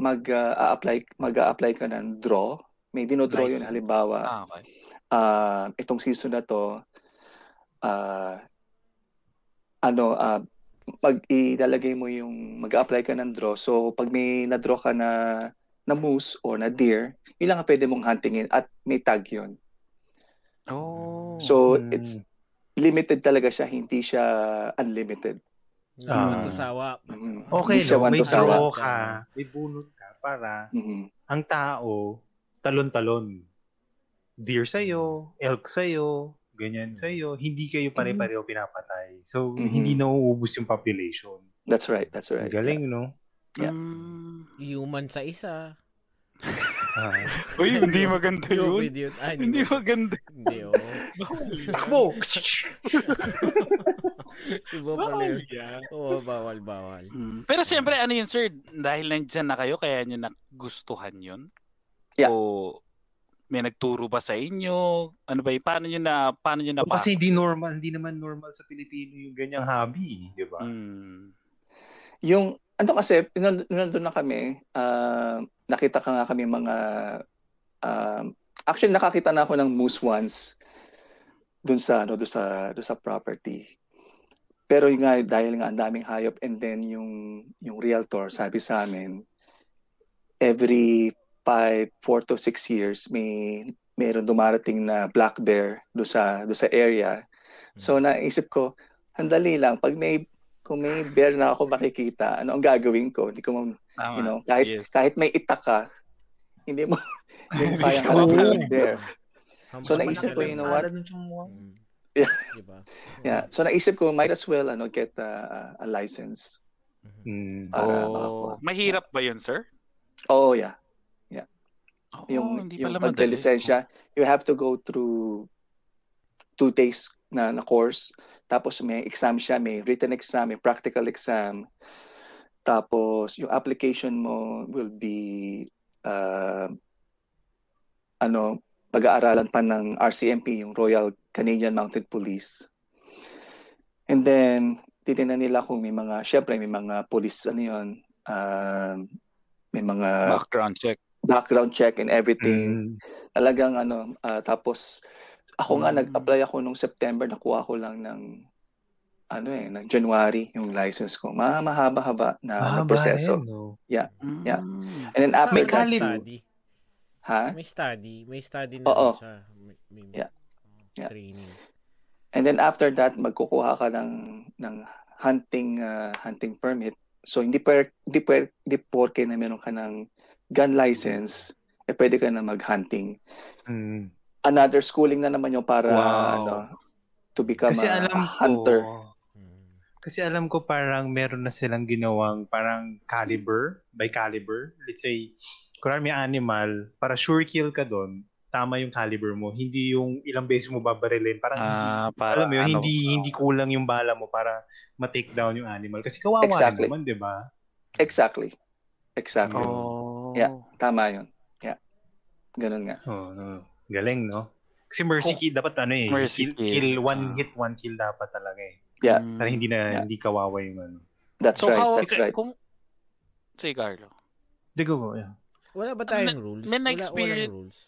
Speaker 4: mag ah, apply mag-apply ka ng draw. May dinodraw yun
Speaker 1: License.
Speaker 4: halimbawa.
Speaker 1: Ah, okay.
Speaker 4: ah, itong season na to ah, ano ah, pag ilalagay mo yung mag-apply ka ng draw. So pag may na-draw ka na na moose or na deer, yun lang ang pwede mong huntingin at may tag yun.
Speaker 1: Oh.
Speaker 4: So
Speaker 3: Hmm.
Speaker 4: it's limited talaga siya, hindi siya unlimited.
Speaker 2: Hindi
Speaker 3: Ah.
Speaker 2: man to sawa.
Speaker 4: Mhm.
Speaker 3: Okay,
Speaker 4: Hindi siya
Speaker 3: no? May draw ka, may bunot ka para
Speaker 4: Mhm.
Speaker 3: ang tao talon-talon. Deer sa'yo, elk sa'yo, ganyan
Speaker 2: Hmm.
Speaker 3: sa'yo. Hindi kayo pare-pareho pinapatay. So,
Speaker 4: Mhm.
Speaker 3: hindi nauubos yung population.
Speaker 4: That's right, that's right.
Speaker 3: Galing, no?
Speaker 4: Yeah.
Speaker 1: Mm.
Speaker 2: Human sa isa.
Speaker 3: Ah.
Speaker 1: Uy, hindi maganda yun.
Speaker 2: Yun. Ay,
Speaker 1: Hindi maganda.
Speaker 2: Hindi, oh.
Speaker 3: Takbo!
Speaker 2: Iba pala
Speaker 1: Bawal
Speaker 2: yun.
Speaker 1: yan.
Speaker 2: Oo, bawal, bawal.
Speaker 1: Mm. Pero siyempre, ano yun, sir? Dahil nandyan na kayo, kaya nyo nagustuhan yun?
Speaker 4: Yeah.
Speaker 1: O may nagturo ba sa inyo? Ano ba yun? Paano nyo na, paano nyo na
Speaker 3: Kasi hindi normal, hindi naman normal sa Pilipino yung ganyang hobby, di ba?
Speaker 1: Mm.
Speaker 4: Yung, ano kasi, nandun na kami, ah, nakita ka nga kami mga, um, actually nakakita na ako ng moose once dun sa, ano, dun sa, dun sa property. Pero yung nga, dahil nga ang daming hayop and then yung, yung realtor sabi sa amin, every five, four to six years, may meron dumarating na black bear do sa do sa area. So naisip ko, handali lang pag may kung may bear na ako makikita, ano ang gagawin ko? Hindi ko ma-
Speaker 1: Tama.
Speaker 4: you know, kahit
Speaker 1: Yes.
Speaker 4: kahit may itak ka, hindi mo hindi mo kayang
Speaker 3: Oo.
Speaker 4: harapin bear. So
Speaker 2: na
Speaker 4: naisip ko, you know what?
Speaker 2: Mm.
Speaker 4: Yeah.
Speaker 2: Diba?
Speaker 4: Yeah. So naisip ko might as well ano get a, a license.
Speaker 3: Mm.
Speaker 4: Para
Speaker 1: Oh,
Speaker 4: makakuha.
Speaker 1: mahirap ba yun, sir?
Speaker 4: Oh, yeah.
Speaker 1: Oh,
Speaker 4: yung
Speaker 1: hindi
Speaker 4: yung pagka-lisensya, you have to go through two days na, na course. Tapos may exam siya, may written exam, may practical exam. Tapos yung application mo will be uh, ano, pag-aaralan pa ng RCMP, yung Royal Canadian Mounted Police. And then, titignan nila kung may mga, syempre may mga police, ano yun, um, may mga
Speaker 1: Background check.
Speaker 4: Background check and everything.
Speaker 3: Mm.
Speaker 4: Talagang ano, ah, tapos ako nga
Speaker 1: Mm.
Speaker 4: nag-apply ako nung September, nakuha ko lang ng ano eh, ng January yung license ko. Ma mahaba-haba na, na
Speaker 3: Mahaba
Speaker 4: proseso.
Speaker 3: rin, no?
Speaker 4: Yeah.
Speaker 1: Mm.
Speaker 4: And then after
Speaker 3: May
Speaker 2: study.
Speaker 4: ha?
Speaker 2: May study. May study na
Speaker 4: Oo.
Speaker 2: siya. May, may,
Speaker 4: Yeah. Yeah.
Speaker 2: training.
Speaker 4: And then after that, magkukuha ka ng ng hunting uh, hunting permit. So hindi per hindi per hindi porke na meron ka ng gun license, eh pwede ka na mag-hunting.
Speaker 3: Mm.
Speaker 4: Another schooling na naman yung para
Speaker 1: Wow.
Speaker 4: ano to become
Speaker 3: Kasi
Speaker 4: a,
Speaker 3: alam
Speaker 4: a
Speaker 3: ko,
Speaker 4: hunter.
Speaker 2: Mm.
Speaker 3: kasi alam ko parang meron na silang ginawang parang caliber, by caliber. Let's say, kung may animal, para sure kill ka doon, tama yung caliber mo. Hindi yung ilang beses mo babarilin. Parang hindi,
Speaker 1: Ah, para
Speaker 3: alam mo yun,
Speaker 1: ano,
Speaker 3: hindi, hindi kulang yung bala mo para ma-take down yung animal. Kasi kawawa
Speaker 4: Exactly.
Speaker 3: rin naman, di ba?
Speaker 4: Exactly. Exactly.
Speaker 1: Oh.
Speaker 4: Yeah. Tama yun. Yeah. Ganun nga.
Speaker 3: Oh, no. Galing, no? Kasi mercy
Speaker 1: Kung-
Speaker 3: kill dapat ano eh.
Speaker 1: Mercy
Speaker 3: kill, kill,
Speaker 1: kill.
Speaker 3: one
Speaker 1: Ah.
Speaker 3: hit, one kill dapat talaga eh.
Speaker 4: Yeah.
Speaker 1: Mm.
Speaker 3: Para hindi na,
Speaker 4: Yeah.
Speaker 3: hindi kawawa yung ano.
Speaker 4: That's
Speaker 1: So
Speaker 4: right.
Speaker 1: how,
Speaker 4: That's right.
Speaker 1: kung, Sige, Carlo.
Speaker 3: Di ko, yeah.
Speaker 2: Wala ba tayong rules?
Speaker 1: may
Speaker 2: Wala,
Speaker 1: na-experience-
Speaker 2: walang rules.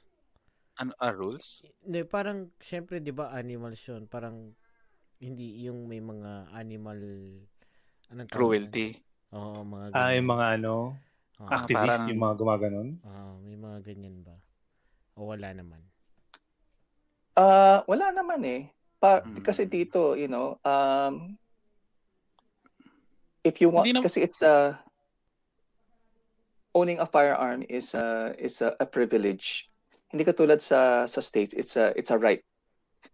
Speaker 1: Ano, ah, rules?
Speaker 2: Hindi, parang, syempre, di ba, animals yun. Parang, hindi yung may mga animal, anong?
Speaker 1: Cruelty.
Speaker 2: Oo, mga
Speaker 3: Ah,
Speaker 2: ganyan.
Speaker 3: yung mga ano,
Speaker 2: Oo,
Speaker 1: Ah,
Speaker 3: activist,
Speaker 1: parang-
Speaker 3: yung mga gumaganon.
Speaker 2: oo, may mga ganyan ba? O wala naman?
Speaker 4: Uh, wala naman eh. Pa,
Speaker 1: Mm.
Speaker 4: Kasi dito, you know, um, if you want,
Speaker 1: nam-
Speaker 4: kasi it's a, owning a firearm is a, is a, a privilege. Hindi katulad sa, sa states, it's a, it's a right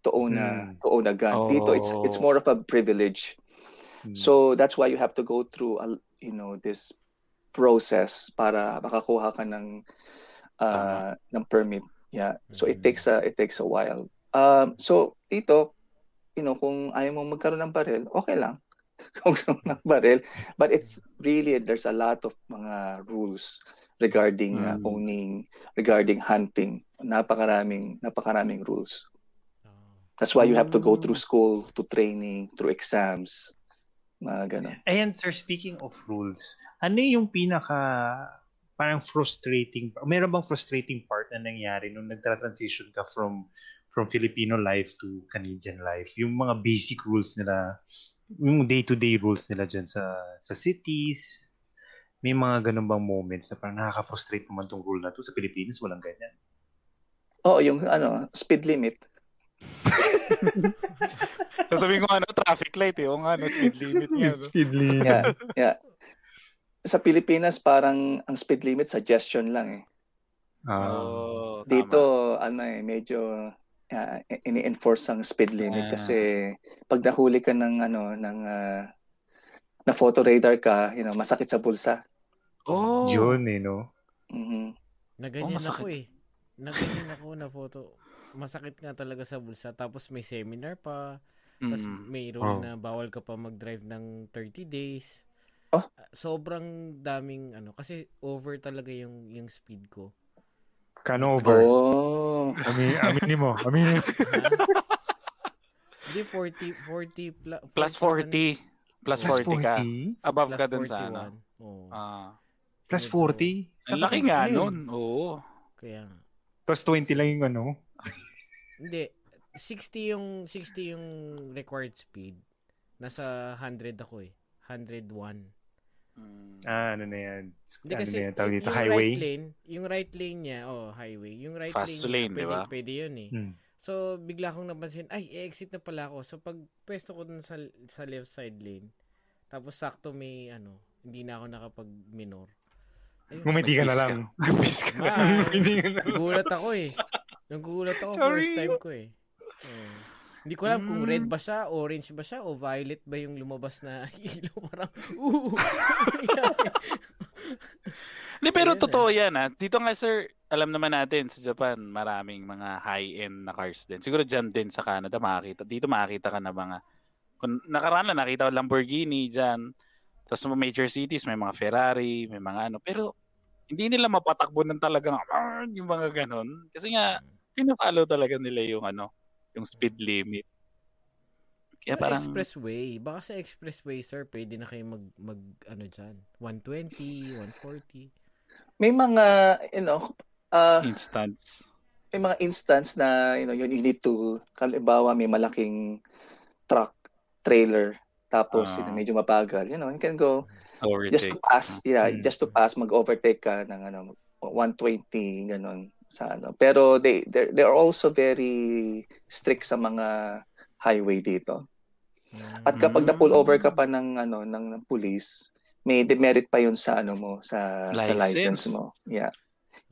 Speaker 4: to own a,
Speaker 3: Mm.
Speaker 4: to own a gun. Dito, it's, it's
Speaker 1: Oh.
Speaker 4: more of a privilege.
Speaker 3: Hmm.
Speaker 4: So that's why you have to go through a, you know this process para makakuha ka ng uh, ng permit. Yeah. So it
Speaker 2: Mm.
Speaker 4: takes a it takes a while. Um so dito you know kung ayaw mo magkaroon ng baril, okay lang. kung gusto mo ng baril, but it's really there's a lot of mga rules regarding uh,
Speaker 3: Mm.
Speaker 4: owning, regarding hunting. Napakaraming napakaraming rules. That's why you have to go through school, to training, through exams. Mga ganun.
Speaker 3: Ayan, sir, speaking of rules, ano yung pinaka parang frustrating, meron bang frustrating part na nangyari nung nagtra-transition ka from from Filipino life to Canadian life? Yung mga basic rules nila, yung day-to-day rules nila dyan sa sa cities, may mga ganun bang moments na parang nakaka-frustrate naman tong rule na to sa Pilipinas, walang ganyan.
Speaker 4: Oo, yung ano, speed limit.
Speaker 1: Sasabihin ko ano, traffic light eh. O nga, no, speed limit niya. no?
Speaker 3: Speed limit.
Speaker 4: Yeah, yeah. Sa Pilipinas, parang ang speed limit suggestion lang eh.
Speaker 3: Ah.
Speaker 1: Oh, tama.
Speaker 4: Dito, ano eh, medyo uh, ini-enforce ang speed limit
Speaker 1: Ah.
Speaker 4: kasi pag nahuli ka ng ano ng ah, na photo radar ka, you know, masakit sa bulsa.
Speaker 1: Oh.
Speaker 3: Yun eh, no?
Speaker 4: Mhm.
Speaker 2: Na ganyan
Speaker 1: masakit.
Speaker 2: ako eh. Na ganyan ako na photo. Masakit nga talaga sa bulsa. Tapos may seminar pa. Tapos
Speaker 1: Mm.
Speaker 2: may rule
Speaker 3: Oh.
Speaker 2: na bawal ka pa mag-drive ng 30 days.
Speaker 4: Oh.
Speaker 2: Ah, Sobrang daming ano kasi over talaga yung yung speed ko.
Speaker 3: Canover.
Speaker 4: Oh.
Speaker 3: Amin, aminin mo. Aminin mo.
Speaker 2: Hindi 40 40 pla-
Speaker 1: Plus 40. Plus
Speaker 2: Plus
Speaker 1: 40 ka. Above
Speaker 2: plus
Speaker 1: ka dun sa ano.
Speaker 2: 41. Oo.
Speaker 1: Ah.
Speaker 3: Plus
Speaker 2: Medyo-
Speaker 3: 40?
Speaker 1: Ang laki nga nun. Oo.
Speaker 2: Kaya
Speaker 3: Tapos 20 lang yung ano.
Speaker 2: hindi 60 yung 60 yung required speed. Nasa 100 ako eh. 101.
Speaker 1: Mm.
Speaker 3: Ah, ano na yan?
Speaker 2: Hindi
Speaker 3: ano
Speaker 2: kasi
Speaker 3: na yan? Tawag dito,
Speaker 2: yung
Speaker 3: highway?
Speaker 2: right lane, yung right lane niya, oh, highway. Yung right
Speaker 1: Fast
Speaker 2: lane,
Speaker 1: lane,
Speaker 2: niya, pwede,
Speaker 1: ba?
Speaker 2: pwede yun eh.
Speaker 3: Hmm.
Speaker 2: So, bigla akong napansin, ay, i-exit na pala ako. So, pag pwesto ko dun sa, sa left side lane, tapos sakto may, ano, hindi na ako nakapag-minor. Ayun,
Speaker 3: Ngumiti ka na lang.
Speaker 1: Nag-miss ka na.
Speaker 2: Ah,
Speaker 3: ka na lang.
Speaker 2: Nagulat ako eh. Nagulat ako
Speaker 3: Sorry.
Speaker 2: first time ko eh. Oo. Hindi ko alam kung
Speaker 1: Mm.
Speaker 2: red ba siya, orange ba siya, o violet ba yung lumabas na ilaw. Parang, ooh!
Speaker 1: Hindi, pero
Speaker 2: Ayun
Speaker 1: totoo yan ha. Dito nga sir, alam naman natin sa Japan, maraming mga high-end na cars din. Siguro dyan din sa Canada makakita. Dito makakita ka na mga, kung nakaraan lang nakita ko Lamborghini dyan. Tapos sa mga major cities, may mga Ferrari, may mga ano. Pero hindi nila mapatakbo ng talagang yung mga ganon. Kasi nga, pinapalo talaga nila yung ano, yung speed limit. Kaya
Speaker 2: Parang, expressway. Baka sa expressway, sir, pwede na kayo mag, mag ano dyan, 120, 140.
Speaker 4: May mga, you know, uh,
Speaker 1: instance.
Speaker 4: may mga instance na, you know, you, you need to, kalimbawa may malaking truck, trailer, tapos
Speaker 1: Ah.
Speaker 4: you know, medyo mabagal, you know, you can go
Speaker 1: Overtake.
Speaker 4: just to pass, yeah,
Speaker 3: Mm.
Speaker 4: just to pass, mag-overtake ka ng ano, 120, ganun, sa ano. Pero they, they're, they're also very strict sa mga highway dito. At kapag na-pull over ka pa ng ano ng, ng police, may demerit pa 'yun sa ano mo, sa license. sa license mo. Yeah.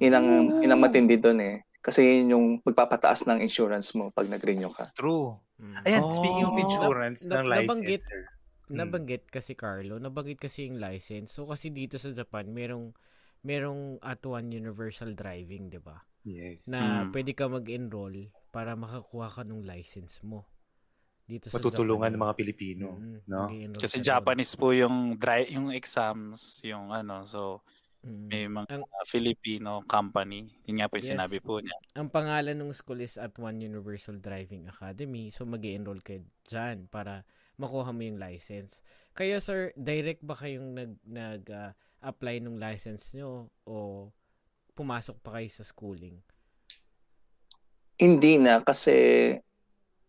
Speaker 4: Yun ang, oh. yun ang matindi doon eh. Kasi yun yung pagpapataas ng insurance mo pag nag-renew ka.
Speaker 3: True. Ayan, oh. speaking of insurance na, ng na, license, nabanggit, sir.
Speaker 2: Hmm. Nabanggit kasi Carlo, nabanggit kasi yung license. So kasi dito sa Japan, merong merong at one universal driving, 'di ba?
Speaker 3: Yes.
Speaker 2: Na hmm. pwede ka mag-enroll para makakuha ka ng license mo.
Speaker 3: Dito sa Matutulungan ng mga Pilipino, mm, no?
Speaker 1: Kasi Japanese po yung drive yung exams, yung ano, so mm. may mga ang, Filipino company. Yun nga po yung yes, sinabi po niya.
Speaker 2: Ang pangalan ng school is at One Universal Driving Academy. So mag enroll kayo dyan para makuha mo yung license. Kayo sir, direct ba kayong nag nag uh, apply ng license nyo o pumasok pa kayo sa schooling?
Speaker 4: Hindi na kasi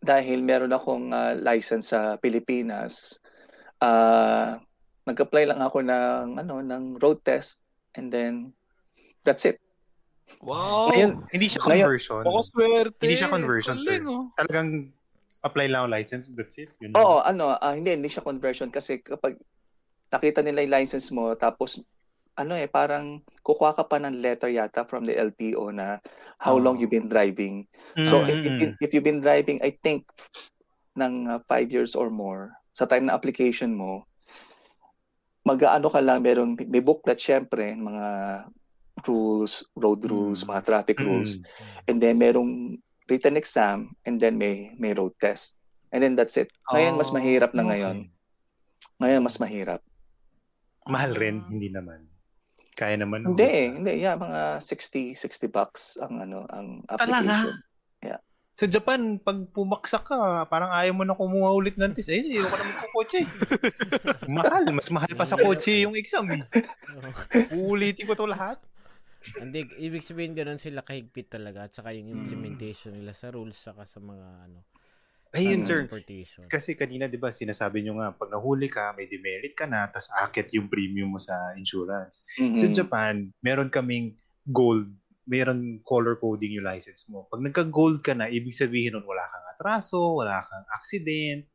Speaker 4: dahil meron akong uh, license sa Pilipinas, uh, nag-apply lang ako ng ano ng road test and then that's it.
Speaker 1: Wow.
Speaker 3: Ngayon, hindi siya conversion.
Speaker 1: Ngayon, swerte.
Speaker 3: Hindi siya conversion, Kaling, sir. Oh. Talagang apply lang ang license, that's it.
Speaker 4: Yun Oo, ano, uh, hindi, hindi siya conversion kasi kapag nakita nila yung license mo tapos ano eh, parang kukuha ka pa ng letter yata from the LTO na how oh. long you've been driving. Mm-hmm. So if, if, if you've been driving, I think, ng uh, five years or more, sa time na application mo, mag-ano ka lang, meron, may booklet syempre, mga rules, road rules, mm-hmm. mga traffic rules. Mm-hmm. And then merong written exam and then may may road test. And then that's it. Ngayon, mas mahirap na ngayon. Ngayon, mas mahirap.
Speaker 3: Mahal rin, hindi naman. Kaya naman.
Speaker 4: Hindi eh, hindi. Yeah, mga 60, 60 bucks ang ano, ang application. Talaga?
Speaker 3: Sa Japan, pag pumaksak ka, parang ayaw mo na kumuha ulit ng test. Eh, hindi ko na magkukotse. mahal. Mas mahal pa sa kotse yung exam eh. Uulitin ko to lahat.
Speaker 2: Hindi, ibig sabihin ganoon sila kahigpit talaga at saka yung implementation nila sa rules saka sa mga ano
Speaker 3: Ayun, sir. Kasi kanina, di ba, sinasabi nyo nga, pag nahuli ka, may demerit ka na, tapos akit yung premium mo sa insurance. Mm-hmm. Sa Japan, meron kaming gold, meron color coding yung license mo. Pag nagka-gold ka na, ibig sabihin nun, wala kang atraso, wala kang accident.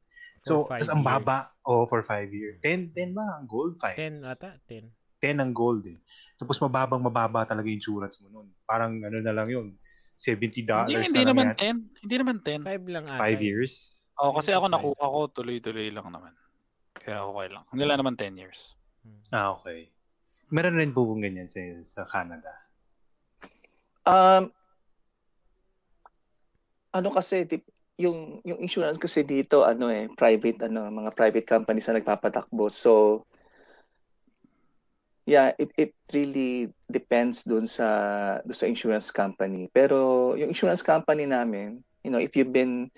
Speaker 3: So, tapos ang baba, oh, for 5 years. 10, 10 ba ang gold? 5?
Speaker 2: 10 ata, 10.
Speaker 3: 10 ang gold eh. Tapos mababang mababa talaga yung insurance mo nun. Parang ano na lang yun, $70
Speaker 1: hindi, hindi na naman 10. Hindi naman 10.
Speaker 2: 5 lang ata.
Speaker 3: 5 years?
Speaker 1: Oo, oh, kasi ako nakuha ko tuloy-tuloy lang naman. Kaya okay lang. Hindi lang naman 10 years.
Speaker 3: Ah, okay. Meron rin po kung ganyan sa, sa Canada.
Speaker 4: Um, ano kasi, tip, yung yung insurance kasi dito ano eh private ano mga private companies na nagpapatakbo so Yeah, it it really depends dun sa dun sa insurance company. Pero yung insurance company namin, you know, if you've been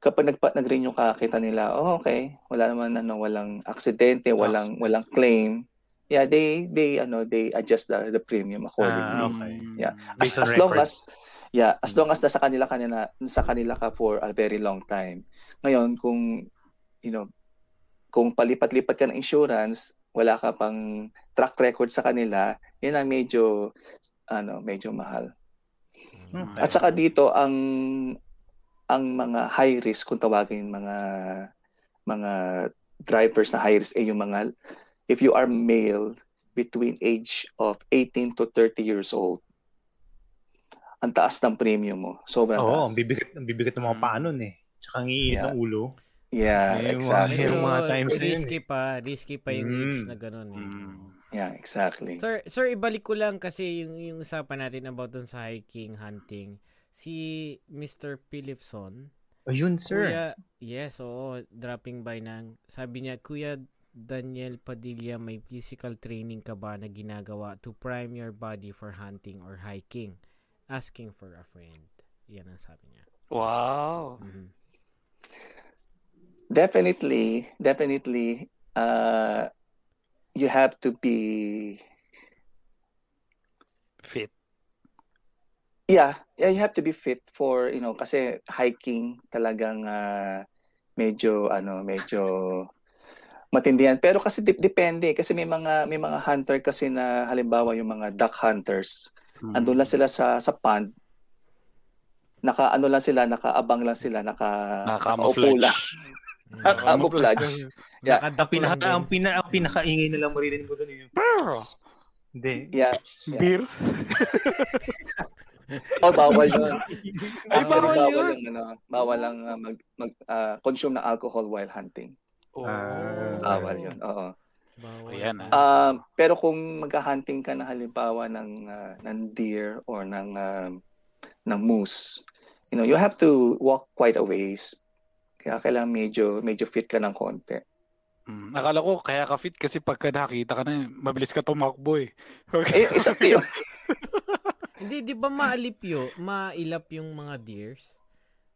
Speaker 4: kapag nagpa, nag-renew ka, kita nila, oh, okay, wala naman ano, walang aksidente, walang walang claim. Yeah, they they ano, they adjust the the premium accordingly. Ah, okay. Yeah. As, as long as yeah, as long as nasa kanila kanila sa kanila ka for a very long time. Ngayon, kung you know, kung palipat-lipat ka ng insurance, wala ka pang track record sa kanila, yun ang medyo ano, medyo mahal. Okay. At saka dito ang ang mga high risk kung tawagin mga mga drivers na high risk ay yung mga if you are male between age of 18 to 30 years old ang taas ng premium mo. Sobrang
Speaker 3: Oo,
Speaker 4: taas.
Speaker 3: ang bibigat, ang bibigat ng mga mm. paano eh. Tsaka ang iinit yeah. ng ulo.
Speaker 4: Yeah, yung exactly.
Speaker 2: Yung mga times risky yun, pa, risky pa yung mm. age na ganun. Eh.
Speaker 4: Mm. Yeah, exactly.
Speaker 2: Sir, sir, ibalik ko lang kasi yung yung usapan natin about dun sa hiking, hunting. Si Mr. Philipson.
Speaker 3: Ayun, sir.
Speaker 2: Kuya, yes, oo, dropping by nang sabi niya, Kuya Daniel Padilla, may physical training ka ba na ginagawa to prime your body for hunting or hiking? Asking for a friend. Yan ang sabi niya.
Speaker 1: Wow.
Speaker 2: Mm-hmm
Speaker 4: definitely, definitely, uh, you have to be
Speaker 1: fit.
Speaker 4: Yeah, yeah, you have to be fit for, you know, kasi hiking talagang uh, medyo ano, medyo matindihan. Pero kasi dip, depende kasi may mga may mga hunter kasi na halimbawa yung mga duck hunters. Hmm. Andun lang sila sa sa pond naka ano lang sila, nakaabang lang sila, naka nakaupo lang.
Speaker 1: Naka-camouflage.
Speaker 4: Yeah.
Speaker 3: Ang pinaka
Speaker 2: lang
Speaker 3: ang pina ang pinakaingay na lang maririnig ko doon yung hindi.
Speaker 4: Yeah.
Speaker 1: Beer.
Speaker 4: Oh, bawal yun.
Speaker 1: Ay,
Speaker 4: Actually,
Speaker 1: bawal yun.
Speaker 4: yung, ano, bawal lang ah, mag, mag ah, consume ng alcohol while hunting.
Speaker 1: Oh.
Speaker 3: Ah.
Speaker 4: Bawal yun. Oo.
Speaker 2: Bawal.
Speaker 1: Ayan, ah.
Speaker 4: Um, pero kung mag-hunting ka na halimbawa ng ah, ng deer or ng um, ng moose, you know, you have to walk quite a ways. Kaya kailangan medyo medyo fit ka ng konti.
Speaker 1: Mm, akala ko kaya ka fit kasi pagka nakita ka na, mabilis ka tumakbo eh.
Speaker 4: Eh, isa yun.
Speaker 2: Hindi, di ba maalip yun? Mailap yung mga deers?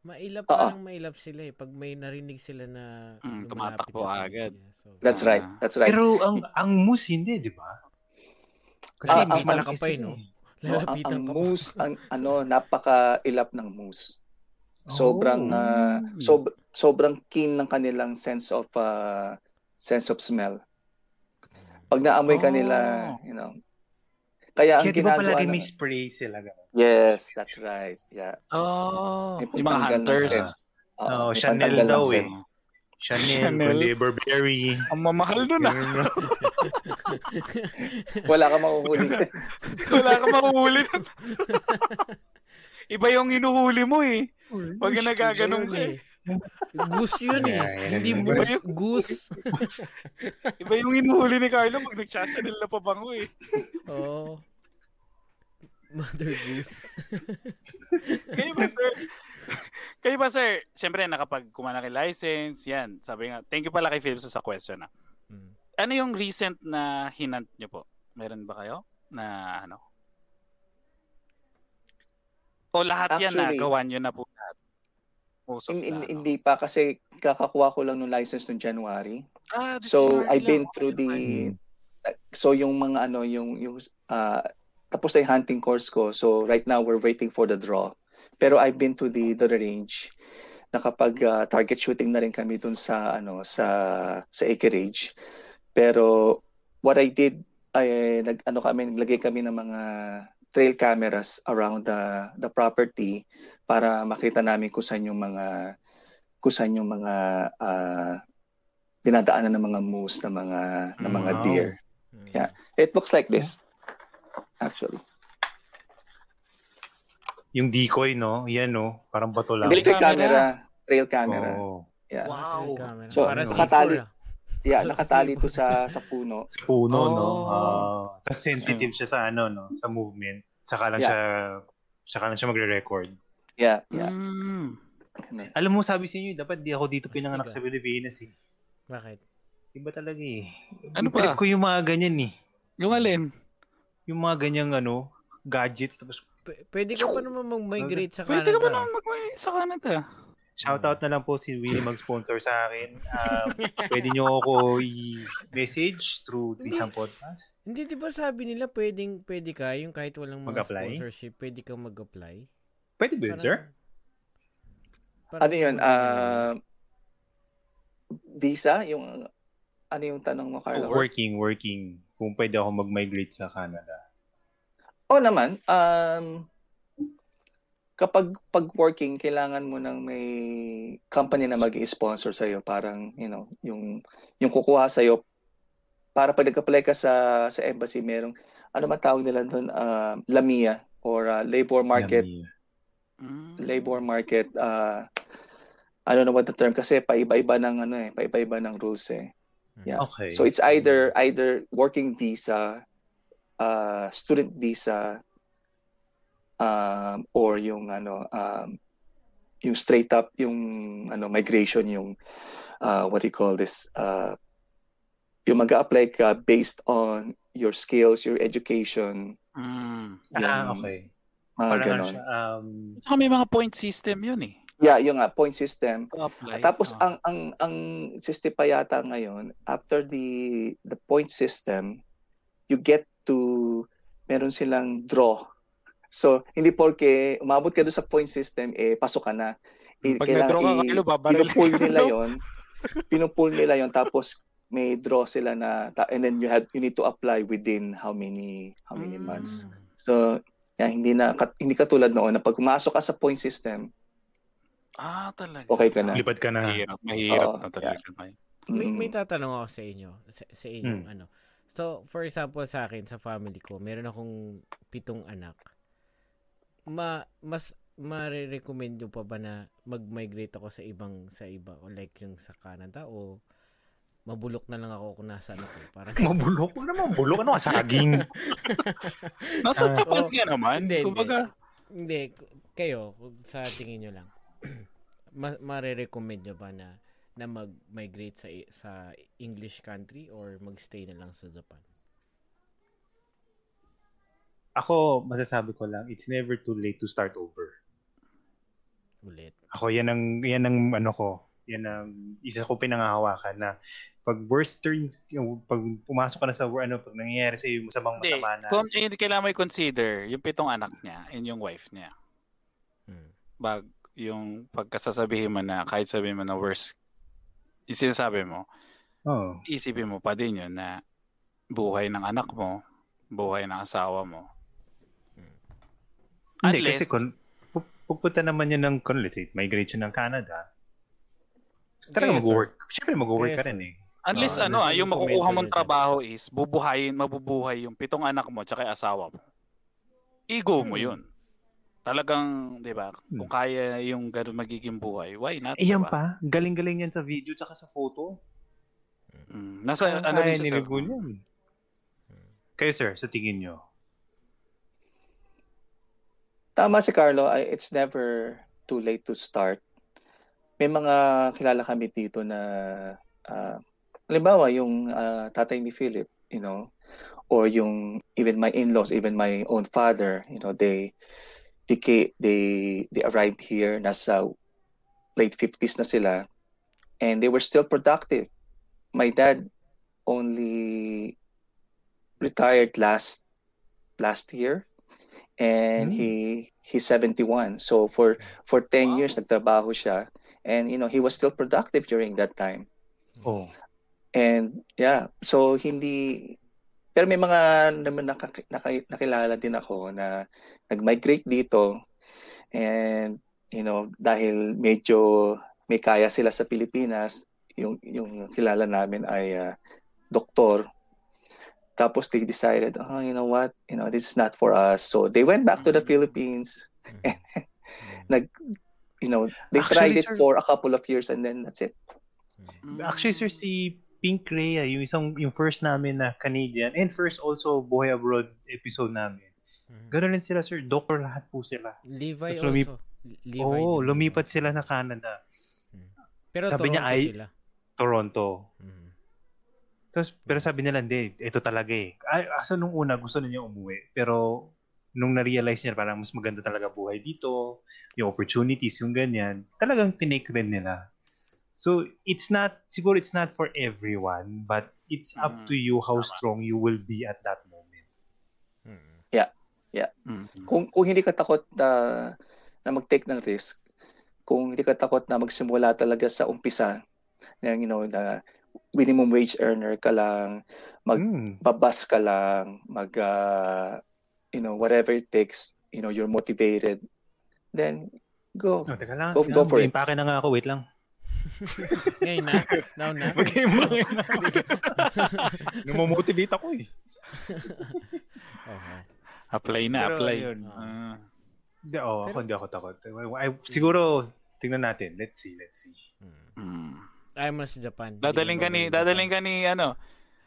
Speaker 2: Mailap
Speaker 4: Oo.
Speaker 2: parang mailap sila eh. Pag may narinig sila na
Speaker 1: Mm,
Speaker 2: lumalapit
Speaker 1: tumatakbo
Speaker 2: sa kanila.
Speaker 1: agad.
Speaker 2: So,
Speaker 4: That's right. That's right.
Speaker 3: Pero ang ang moose hindi, di ba? Kasi
Speaker 4: Ah,
Speaker 3: mas
Speaker 4: ang-
Speaker 3: malaki
Speaker 2: ang-
Speaker 3: sila.
Speaker 2: no?
Speaker 3: eh.
Speaker 4: No, ang,
Speaker 2: lalapitan
Speaker 4: ang
Speaker 2: ka pa.
Speaker 4: moose, ang ano, napaka-ilap ng moose. Sobrang
Speaker 3: Oh.
Speaker 4: ah, sob- sobrang keen ng kanilang sense of ah, sense of smell. Pag naamoy ka nila,
Speaker 1: Oh.
Speaker 4: you know. Kaya ang
Speaker 3: Kaya
Speaker 4: ginagawa
Speaker 3: palagi
Speaker 4: ng-
Speaker 3: may spray sila?
Speaker 4: Yes, that's right. Yeah.
Speaker 1: Oh,
Speaker 4: May
Speaker 1: yung mga hunters.
Speaker 4: Oo, may
Speaker 3: Chanel daw eh. Chanel,
Speaker 1: Chanel.
Speaker 3: Burberry.
Speaker 1: Ang mamahal nun ah.
Speaker 4: Wala ka makuhuli.
Speaker 1: Wala ka mahuhuli nun. Iba yung hinuhuli mo eh. Pag nagaganon ka eh.
Speaker 2: Goose yun eh.
Speaker 3: Yeah, yeah,
Speaker 2: Hindi
Speaker 3: yeah.
Speaker 2: moose, goose.
Speaker 1: Iba yung hinuhuli ni Carlo pag nagsashanel na pabango eh.
Speaker 2: Oo. Mother goose.
Speaker 1: Kayo ba sir? Kayo ba sir? Siyempre nakapag kumalaki license, yan. Sabi nga, thank you pala kay Philip sa question ah.
Speaker 2: Mm.
Speaker 1: Ano yung recent na hinant nyo po? Meron ba kayo? Na ano? O lahat yan na
Speaker 4: Actually,
Speaker 1: gawan nyo na po? Most
Speaker 4: In- in-
Speaker 1: na,
Speaker 4: hindi pa kasi kakakuha ko lang ng license noong January.
Speaker 1: Ah,
Speaker 4: So I've been through the so yung mga ano yung yung ah, tapos na yung hunting course ko. So right now we're waiting for the draw. Pero I've been to the the range. Nakapag ah, target shooting na rin kami dun sa ano sa sa acreage. Pero what I did ay nag ano kami naglagay kami ng mga trail cameras around the the property para makita namin kung saan yung mga kung saan yung mga ah, dinadaanan ng mga moose ng mga ng mga
Speaker 3: Wow.
Speaker 4: deer.
Speaker 2: Mm.
Speaker 4: Yeah. It looks like this actually.
Speaker 3: Yung decoy, no? Yan, no? Parang bato lang.
Speaker 4: Hindi trail
Speaker 1: Camera.
Speaker 4: camera, trail camera.
Speaker 3: Oo.
Speaker 4: Yeah.
Speaker 1: Wow.
Speaker 2: Camera.
Speaker 4: So,
Speaker 2: Para
Speaker 3: nakatali-
Speaker 2: C4 ah.
Speaker 4: Yeah, nakatali to sa sa puno.
Speaker 3: Sa puno, no?
Speaker 1: Oh.
Speaker 3: Ah, Tapos sensitive siya sa ano, no? Sa movement. Saka lang
Speaker 4: Yeah.
Speaker 3: siya saka lang siya magre-record.
Speaker 4: Yeah, yeah.
Speaker 1: Mm.
Speaker 3: Alam mo, sabi sa inyo, dapat di ako dito pinanganak sa Pilipinas eh.
Speaker 2: Bakit?
Speaker 3: Iba talaga eh.
Speaker 1: Ano
Speaker 3: Trip
Speaker 1: ba?
Speaker 3: ko yung mga ganyan eh.
Speaker 1: Yung alin?
Speaker 3: Yung mga ganyang ano, gadgets. Tapos
Speaker 2: P- pwede ka pa naman mag-migrate sa
Speaker 1: Pwede ka
Speaker 2: Canada.
Speaker 1: naman mag sa Canada?
Speaker 3: shoutout na lang po si Willie mag-sponsor sa akin. Um, pwede nyo ako i-message through Trisam Podcast.
Speaker 2: Hindi, di ba sabi nila pwedeng, pwede ka, yung kahit walang mga
Speaker 3: Mag-apply?
Speaker 2: sponsorship, pwede kang mag-apply?
Speaker 3: Pwede ba yun, sir?
Speaker 2: Parang-
Speaker 4: Ano 'yun? Ah visa yung ano yung tanong mo, Carlo?
Speaker 3: Working, working. Kung pwede ako mag-migrate sa Canada.
Speaker 4: Oo naman. Um, kapag pag working, kailangan mo ng may company na mag-sponsor sa iyo parang, you know, yung yung kukuha sa iyo para pag nag-apply ka sa sa embassy, merong ano man tawag nila doon, uh, LAMIA or uh, labor market
Speaker 3: Yummy.
Speaker 1: Mm.
Speaker 4: labor market uh, I don't know what the term kasi paiba-iba ng ano eh, paiba-iba ng rules eh. Yeah.
Speaker 3: Okay.
Speaker 4: So it's either either working visa, uh, student visa, um, or yung ano, um, yung straight up yung ano migration yung uh, what do you call this? Uh, yung mag-apply ka based on your skills, your education,
Speaker 1: Mm.
Speaker 3: ah,
Speaker 4: yung
Speaker 3: okay.
Speaker 4: Mga
Speaker 3: Parang ano
Speaker 4: ganon.
Speaker 3: siya, um,
Speaker 1: Saka may mga point system yun eh.
Speaker 4: Yeah, yung nga, point system.
Speaker 1: Apply.
Speaker 4: Tapos
Speaker 1: Ah.
Speaker 4: ang ang ang system pa yata ngayon after the the point system you get to meron silang draw. So hindi porke umabot ka doon sa point system eh pasok ka na. Eh,
Speaker 1: Pag na-draw ka, Carlo, babaril
Speaker 4: pinupull nila? 'yon. Pinupull nila 'yon tapos may draw sila na and then you have you need to apply within how many how many
Speaker 1: Mm.
Speaker 4: months. So Yan, hindi na kat- hindi katulad noon na pag pumasok ka sa point system,
Speaker 1: Ah, talaga.
Speaker 4: okay ka na.
Speaker 3: Lipad ka na.
Speaker 1: Mahirap, mahirap
Speaker 4: Oo,
Speaker 1: na talaga. ngayon.
Speaker 2: May,
Speaker 4: Mm.
Speaker 2: may tatanong ako sa inyo, sa, sa inyong
Speaker 3: Hmm.
Speaker 2: ano. So, for example, sa akin, sa family ko, meron akong pitong anak. Ma, mas, mare-recommend nyo pa ba na mag-migrate ako sa ibang, sa iba, o like yung sa Canada, o mabulok na lang ako kung nasaan ako. Parang,
Speaker 3: Mabulok mo naman. Bulok ano ka? Saging.
Speaker 1: Nasa
Speaker 3: Ah,
Speaker 1: tapat
Speaker 2: oo.
Speaker 1: nga naman.
Speaker 2: Hindi, hindi.
Speaker 1: Kumbaga,
Speaker 2: hindi, k- kayo, kung sa tingin nyo lang, ma- mare-recommend nyo ba na na mag-migrate sa sa English country or magstay na lang sa Japan?
Speaker 3: Ako, masasabi ko lang, it's never too late to start over.
Speaker 2: Ulit.
Speaker 3: Ako, yan ang, yan ang ano ko, yan ang isa ko pinangahawakan na pag worst turns, yung, pag pumasok ka na sa, ano, pag nangyayari sa iyo masamang
Speaker 1: hindi.
Speaker 3: masama na,
Speaker 1: Kung, hindi kailangan mo i-consider yung pitong anak niya and yung wife niya.
Speaker 2: Hmm.
Speaker 1: Bag, yung pagkasasabihin mo na, kahit sabihin mo na worst, yung sinasabi mo,
Speaker 3: oh,
Speaker 1: isipin mo pa din yun na buhay ng anak mo, buhay ng asawa mo.
Speaker 3: hindi,
Speaker 1: Unless-
Speaker 3: kasi kung pu- pupunta naman yun ng, kung let's say, migration ng Canada, talaga mag-work. Siyempre, mag-work ka rin eh.
Speaker 1: Unless
Speaker 2: Oo,
Speaker 1: ano ah,
Speaker 2: ano
Speaker 1: yung
Speaker 2: yung
Speaker 1: makukuha mong trabaho is bubuhayin, mabubuhay yung pitong anak mo tsaka asawa mo. Ego mo
Speaker 3: Hmm.
Speaker 1: yun. Talagang, di ba,
Speaker 3: Hmm.
Speaker 1: kung kaya yung ganun magiging buhay, why not?
Speaker 3: Eh, yan
Speaker 1: diba?
Speaker 3: pa, galing-galing yan sa video tsaka sa photo.
Speaker 1: Mm, nasa
Speaker 3: Kaya
Speaker 1: ano
Speaker 3: kaya
Speaker 1: rin
Speaker 3: ni
Speaker 1: sir?
Speaker 3: yan. Kayo sir, sa tingin nyo?
Speaker 4: Tama si Carlo, I- it's never too late to start. May mga kilala kami dito na ah, halimbawa yung ah, tatay ni Philip, you know, or yung even my in-laws, even my own father, you know, they they they they arrived here nasa late 50s na sila and they were still productive. My dad only retired last last year and
Speaker 3: Hmm.
Speaker 4: he he's 71 so for for 10 years
Speaker 1: Wow.
Speaker 4: nagtrabaho siya and you know he was still productive during that time
Speaker 3: Oh.
Speaker 4: And yeah. So hindi pero may mga naman naka, naka, nakilala din ako na nag-migrate dito. And you know dahil medyo may kaya sila sa Pilipinas yung yung kilala namin ay ah, doktor. Tapos they decided oh you know what? You know this is not for us. So they went back to the
Speaker 1: Mm.
Speaker 4: Philippines.
Speaker 2: Mm.
Speaker 4: nag you know they tried
Speaker 3: Actually,
Speaker 4: it
Speaker 3: sir-
Speaker 4: for a couple of years and then that's it.
Speaker 1: Mm.
Speaker 3: Actually sir, si Pink Rhea, yung isang, yung first namin na Canadian, and first also Buhay Abroad episode namin.
Speaker 2: Mm.
Speaker 3: Ganoon din sila sir, doctor lahat po sila.
Speaker 2: Levi
Speaker 3: Tapos
Speaker 2: also.
Speaker 3: lumip-
Speaker 2: Levi din.
Speaker 3: lumipat sila na Canada,
Speaker 2: Pero
Speaker 3: sabi niya
Speaker 2: Toronto
Speaker 3: ay-
Speaker 2: sila.
Speaker 3: Toronto.
Speaker 2: Mm.
Speaker 3: Tapos, pero sabi nila, hindi, ito talaga eh. Ay, asa nung una, gusto na niya umuwi. Pero, nung na-realize niya, parang mas maganda talaga buhay dito, yung opportunities, yung ganyan, talagang tinake rin nila. So, it's not, siguro it's not for everyone, but it's up
Speaker 1: Mm,
Speaker 3: to you how
Speaker 1: tama.
Speaker 3: strong you will be at that moment.
Speaker 2: Mm.
Speaker 1: Mm.
Speaker 4: kung kung hindi ka takot na na mag-take ng risk, kung hindi ka takot na magsimula talaga sa umpisa, na you know, na minimum wage earner ka lang, Mag-
Speaker 3: Mm.
Speaker 4: babas ka lang, mag ah, you know, whatever it takes, you know, you're motivated, then go.
Speaker 3: No, teka lang.
Speaker 4: Go- go for it.
Speaker 3: Impake na nga ako, wait lang.
Speaker 2: Ngayon na? Now na?
Speaker 3: Mag-impake na. Namamotivate ako eh.
Speaker 2: Okay.
Speaker 1: Apply na,
Speaker 3: Pero,
Speaker 1: apply.
Speaker 3: ayun.
Speaker 1: Ah.
Speaker 3: Hindi, oh, ako hindi ako takot. I, siguro, tingnan natin. Let's see, let's see.
Speaker 2: Mm. Ayaw mo na sa Japan.
Speaker 1: Dadaling ka ni, dadaling ka ni, ano,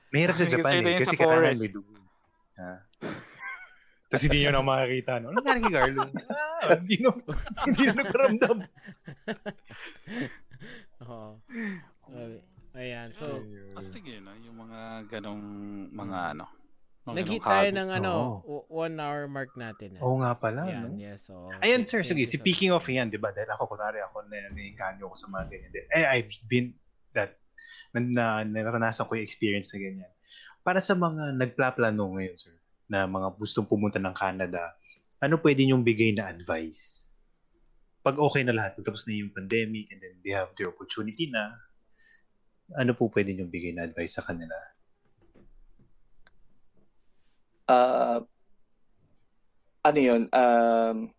Speaker 3: Mahirap sa Japan eh.
Speaker 1: yun
Speaker 3: Kasi kailangan may dugo. Ha? Tapos hindi nyo na makakita. No? Ano nangyari kay Carlo? Ah, hindi na, hindi na nagkaramdam.
Speaker 2: Oo. Okay. Ayan. So,
Speaker 1: astig yun, no? yung mga ganong, mga ano, mga
Speaker 2: nag-hit tayo ng ano,
Speaker 3: oo.
Speaker 2: o- one hour mark natin. ah.
Speaker 3: Oo nga pala.
Speaker 2: Yan,
Speaker 3: no?
Speaker 2: yes. So,
Speaker 3: Ayan sir, sige.
Speaker 2: so
Speaker 3: Speaking of yan, di ba? Dahil ako, kunwari ako, na naiinganyo ako sa mga ganyan. Eh, I've been that, na, na naranasan ko yung experience na ganyan. Para sa mga nagplaplano ngayon, sir, na mga gustong pumunta ng Canada, ano pwede niyong bigay na advice? Pag okay na lahat, tapos na yung pandemic, and then they have the opportunity na, ano po pwede niyong bigay na advice sa kanila?
Speaker 4: Uh, ano yun, um,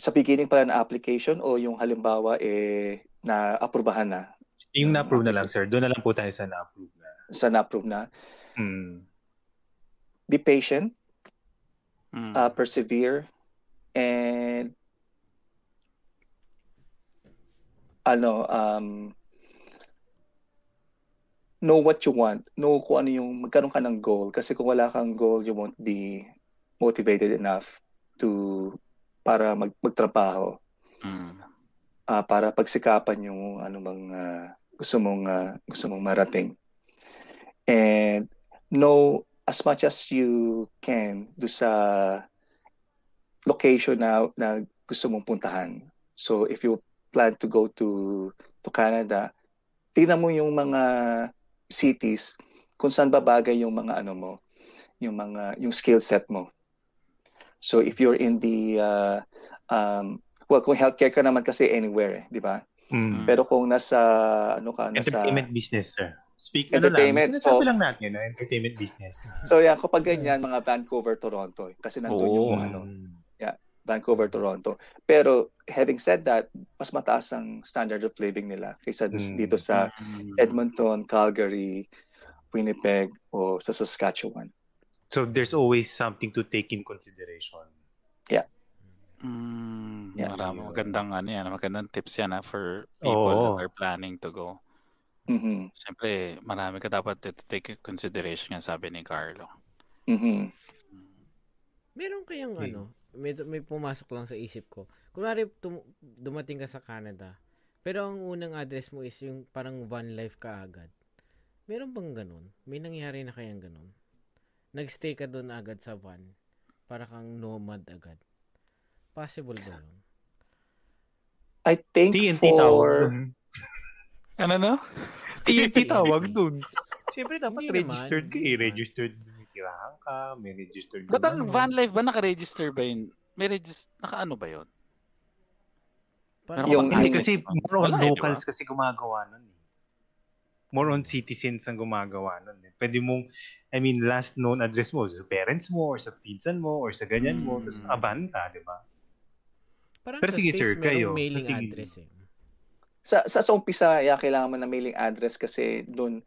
Speaker 4: sa beginning pala ng application o yung halimbawa eh na aprubahan na
Speaker 3: Yung na-approve na lang, sir. Doon na lang po tayo sa na-approve na.
Speaker 4: sa na-approve na
Speaker 3: Hmm.
Speaker 4: be patient
Speaker 1: Mm.
Speaker 4: uh, persevere and ano um know what you want. Know kung ano yung magkaroon ka ng goal. Kasi kung wala kang goal you won't be motivated enough to para mag magtrabaho.
Speaker 1: Mm.
Speaker 4: ah, para pagsikapan yung ano bang ah, gusto mong ah, gusto mong marating. And know as much as you can do sa location na, na gusto mong puntahan. So if you plan to go to to Canada, tingnan mo yung mga cities kung saan babagay yung mga ano mo, yung mga yung skill set mo. So if you're in the uh, um, well kung healthcare ka naman kasi anywhere, eh, di ba?
Speaker 3: Hmm.
Speaker 4: Pero kung nasa ano ka nasa
Speaker 3: Entertainment business, sir. Speak
Speaker 4: Entertainment,
Speaker 3: ano lang,
Speaker 4: so-
Speaker 3: lang natin na entertainment business.
Speaker 4: So yeah, kapag ganyan mga Vancouver, Toronto eh, kasi nandun yung
Speaker 1: Oo.
Speaker 4: ano. Vancouver, Toronto. Pero having said that, mas mataas ang standard of living nila kaysa
Speaker 3: Mm.
Speaker 4: dito sa
Speaker 3: Hmm.
Speaker 4: Edmonton, Calgary, Winnipeg o sa Saskatchewan.
Speaker 3: So there's always something to take in consideration.
Speaker 1: Mm,
Speaker 4: Yeah.
Speaker 1: marami magandang ano yan, magandang tips yan ha, for
Speaker 3: Oo.
Speaker 1: people that are planning to go.
Speaker 4: Mhm.
Speaker 1: Siyempre, marami ka dapat to take in consideration yan, sabi ni Carlo.
Speaker 4: Mhm.
Speaker 2: Meron kayang
Speaker 3: Okay.
Speaker 2: ano, may, may pumasok lang sa isip ko. Kunwari tum- dumating ka sa Canada, pero ang unang address mo is yung parang van life ka agad. Meron bang ganun? May nangyari na kayang ganun? Nagstay ka doon agad sa van, para kang nomad agad. Possible ba yun?
Speaker 4: I think
Speaker 3: TNT
Speaker 4: for
Speaker 3: dun.
Speaker 1: Ano no?
Speaker 3: TNT tawag dun. Siyempre dapat
Speaker 2: Hindi naman,
Speaker 3: registered ka eh. Registered may tirahan ka, may registered
Speaker 1: Ba't ang van life ba naka-register ba yun? May register, naka-ano ba yun?
Speaker 2: Parang
Speaker 4: Yung-
Speaker 3: Hindi kasi more on
Speaker 1: eh,
Speaker 3: locals kasi gumagawa nun. eh. More on citizens ang gumagawa nun. eh. Pwede mong, I mean, last known address mo sa parents mo or sa pinsan mo or sa ganyan mo,
Speaker 1: Hmm.
Speaker 3: tapos aban ka, di ba?
Speaker 2: Parang
Speaker 3: Pero
Speaker 2: sa
Speaker 3: sige, sir, kayo, sa
Speaker 2: mailing
Speaker 3: tingin-
Speaker 2: address eh.
Speaker 4: sa sa, sa umpisa, yeah, kailangan mo ng mailing address kasi doon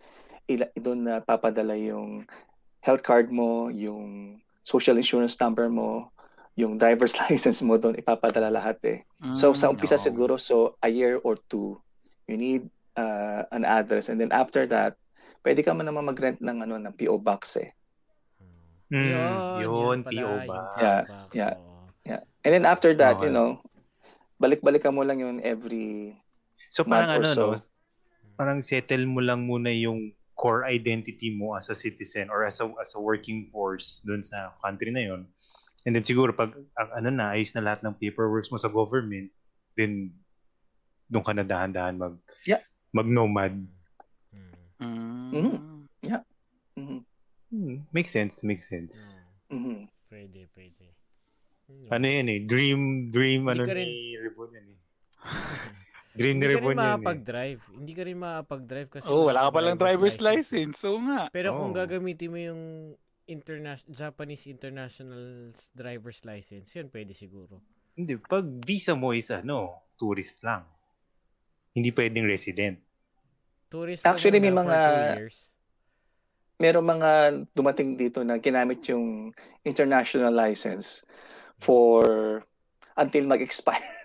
Speaker 4: ila, doon na papadala yung health card mo, yung social insurance number mo, yung driver's license mo doon ipapadala lahat eh. So sa
Speaker 1: Mm,
Speaker 4: umpisa
Speaker 1: oo.
Speaker 4: siguro so a year or two you need uh, an address and then after that pwede ka man naman mag-rent ng ano ng PO box eh.
Speaker 3: Mm,
Speaker 2: Yun,
Speaker 3: yun,
Speaker 2: pala,
Speaker 3: PO?
Speaker 2: PO
Speaker 4: Yeah,
Speaker 2: box,
Speaker 4: yeah.
Speaker 2: oo.
Speaker 4: And then after that,
Speaker 3: Okay.
Speaker 4: you know, balik-balikan mo lang yun every
Speaker 3: So parang
Speaker 4: month or
Speaker 3: ano,
Speaker 4: so.
Speaker 3: no? Parang settle mo lang muna yung core identity mo as a citizen or as a, as a working force dun sa country na yon. And then siguro pag ano na, ayos na lahat ng paperwork mo sa government, then doon ka na dahan-dahan mag
Speaker 4: Yeah.
Speaker 3: mag-nomad.
Speaker 2: Mm.
Speaker 1: Mm.
Speaker 4: Mhm. Mhm.
Speaker 3: Hmm, makes sense, makes sense.
Speaker 2: Oo.
Speaker 4: Mhm.
Speaker 2: Pwede, pwede.
Speaker 3: Ano yan eh, dream, dream
Speaker 2: Hindi
Speaker 3: ano
Speaker 2: ka rin-
Speaker 3: ni Rebon yan eh. Ni
Speaker 2: Hindi ka rin
Speaker 3: eh.
Speaker 2: makapag-drive. Hindi ka rin makapag-drive kasi
Speaker 1: Oh, wala ka palang driver's license. So nga.
Speaker 2: Pero kung
Speaker 3: Oh.
Speaker 2: gagamitin mo yung interna- Japanese international driver's license, yun pwede siguro.
Speaker 3: Hindi, pag visa mo is ano, tourist lang. Hindi pwedeng resident.
Speaker 2: Tourist
Speaker 4: Actually, may mga-
Speaker 2: two years.
Speaker 4: Meron mga dumating dito na ginamit yung international license for until mag-expire.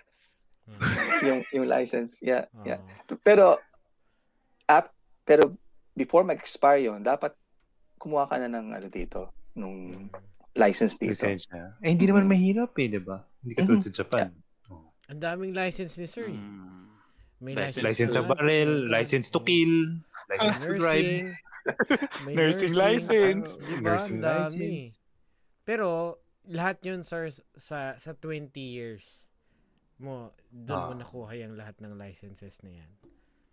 Speaker 4: yung yung license. Yeah,
Speaker 2: Oo.
Speaker 4: yeah. Pero app pero before mag-expire yun, dapat kumuha ka na ng ano dito, nung
Speaker 2: Mm.
Speaker 4: license dito.
Speaker 3: Lisensya. Eh, hindi naman
Speaker 4: Mhm.
Speaker 3: mahirap eh, di ba? Hindi ka tulad
Speaker 4: Mhm.
Speaker 3: sa Japan. Oh.
Speaker 2: Ang daming license ni sir. eh.
Speaker 1: Mm.
Speaker 2: May
Speaker 1: License
Speaker 3: License sa
Speaker 2: lahat,
Speaker 3: barrel, license to kill, license to drive,
Speaker 2: Nursing. may
Speaker 1: Nursing license.
Speaker 2: ano, di ba?
Speaker 3: nursing
Speaker 2: dami.
Speaker 3: license.
Speaker 2: Pero lahat yun sir sa sa 20 years mo doon mo
Speaker 3: Ah.
Speaker 2: nakuha yung lahat ng licenses na yan.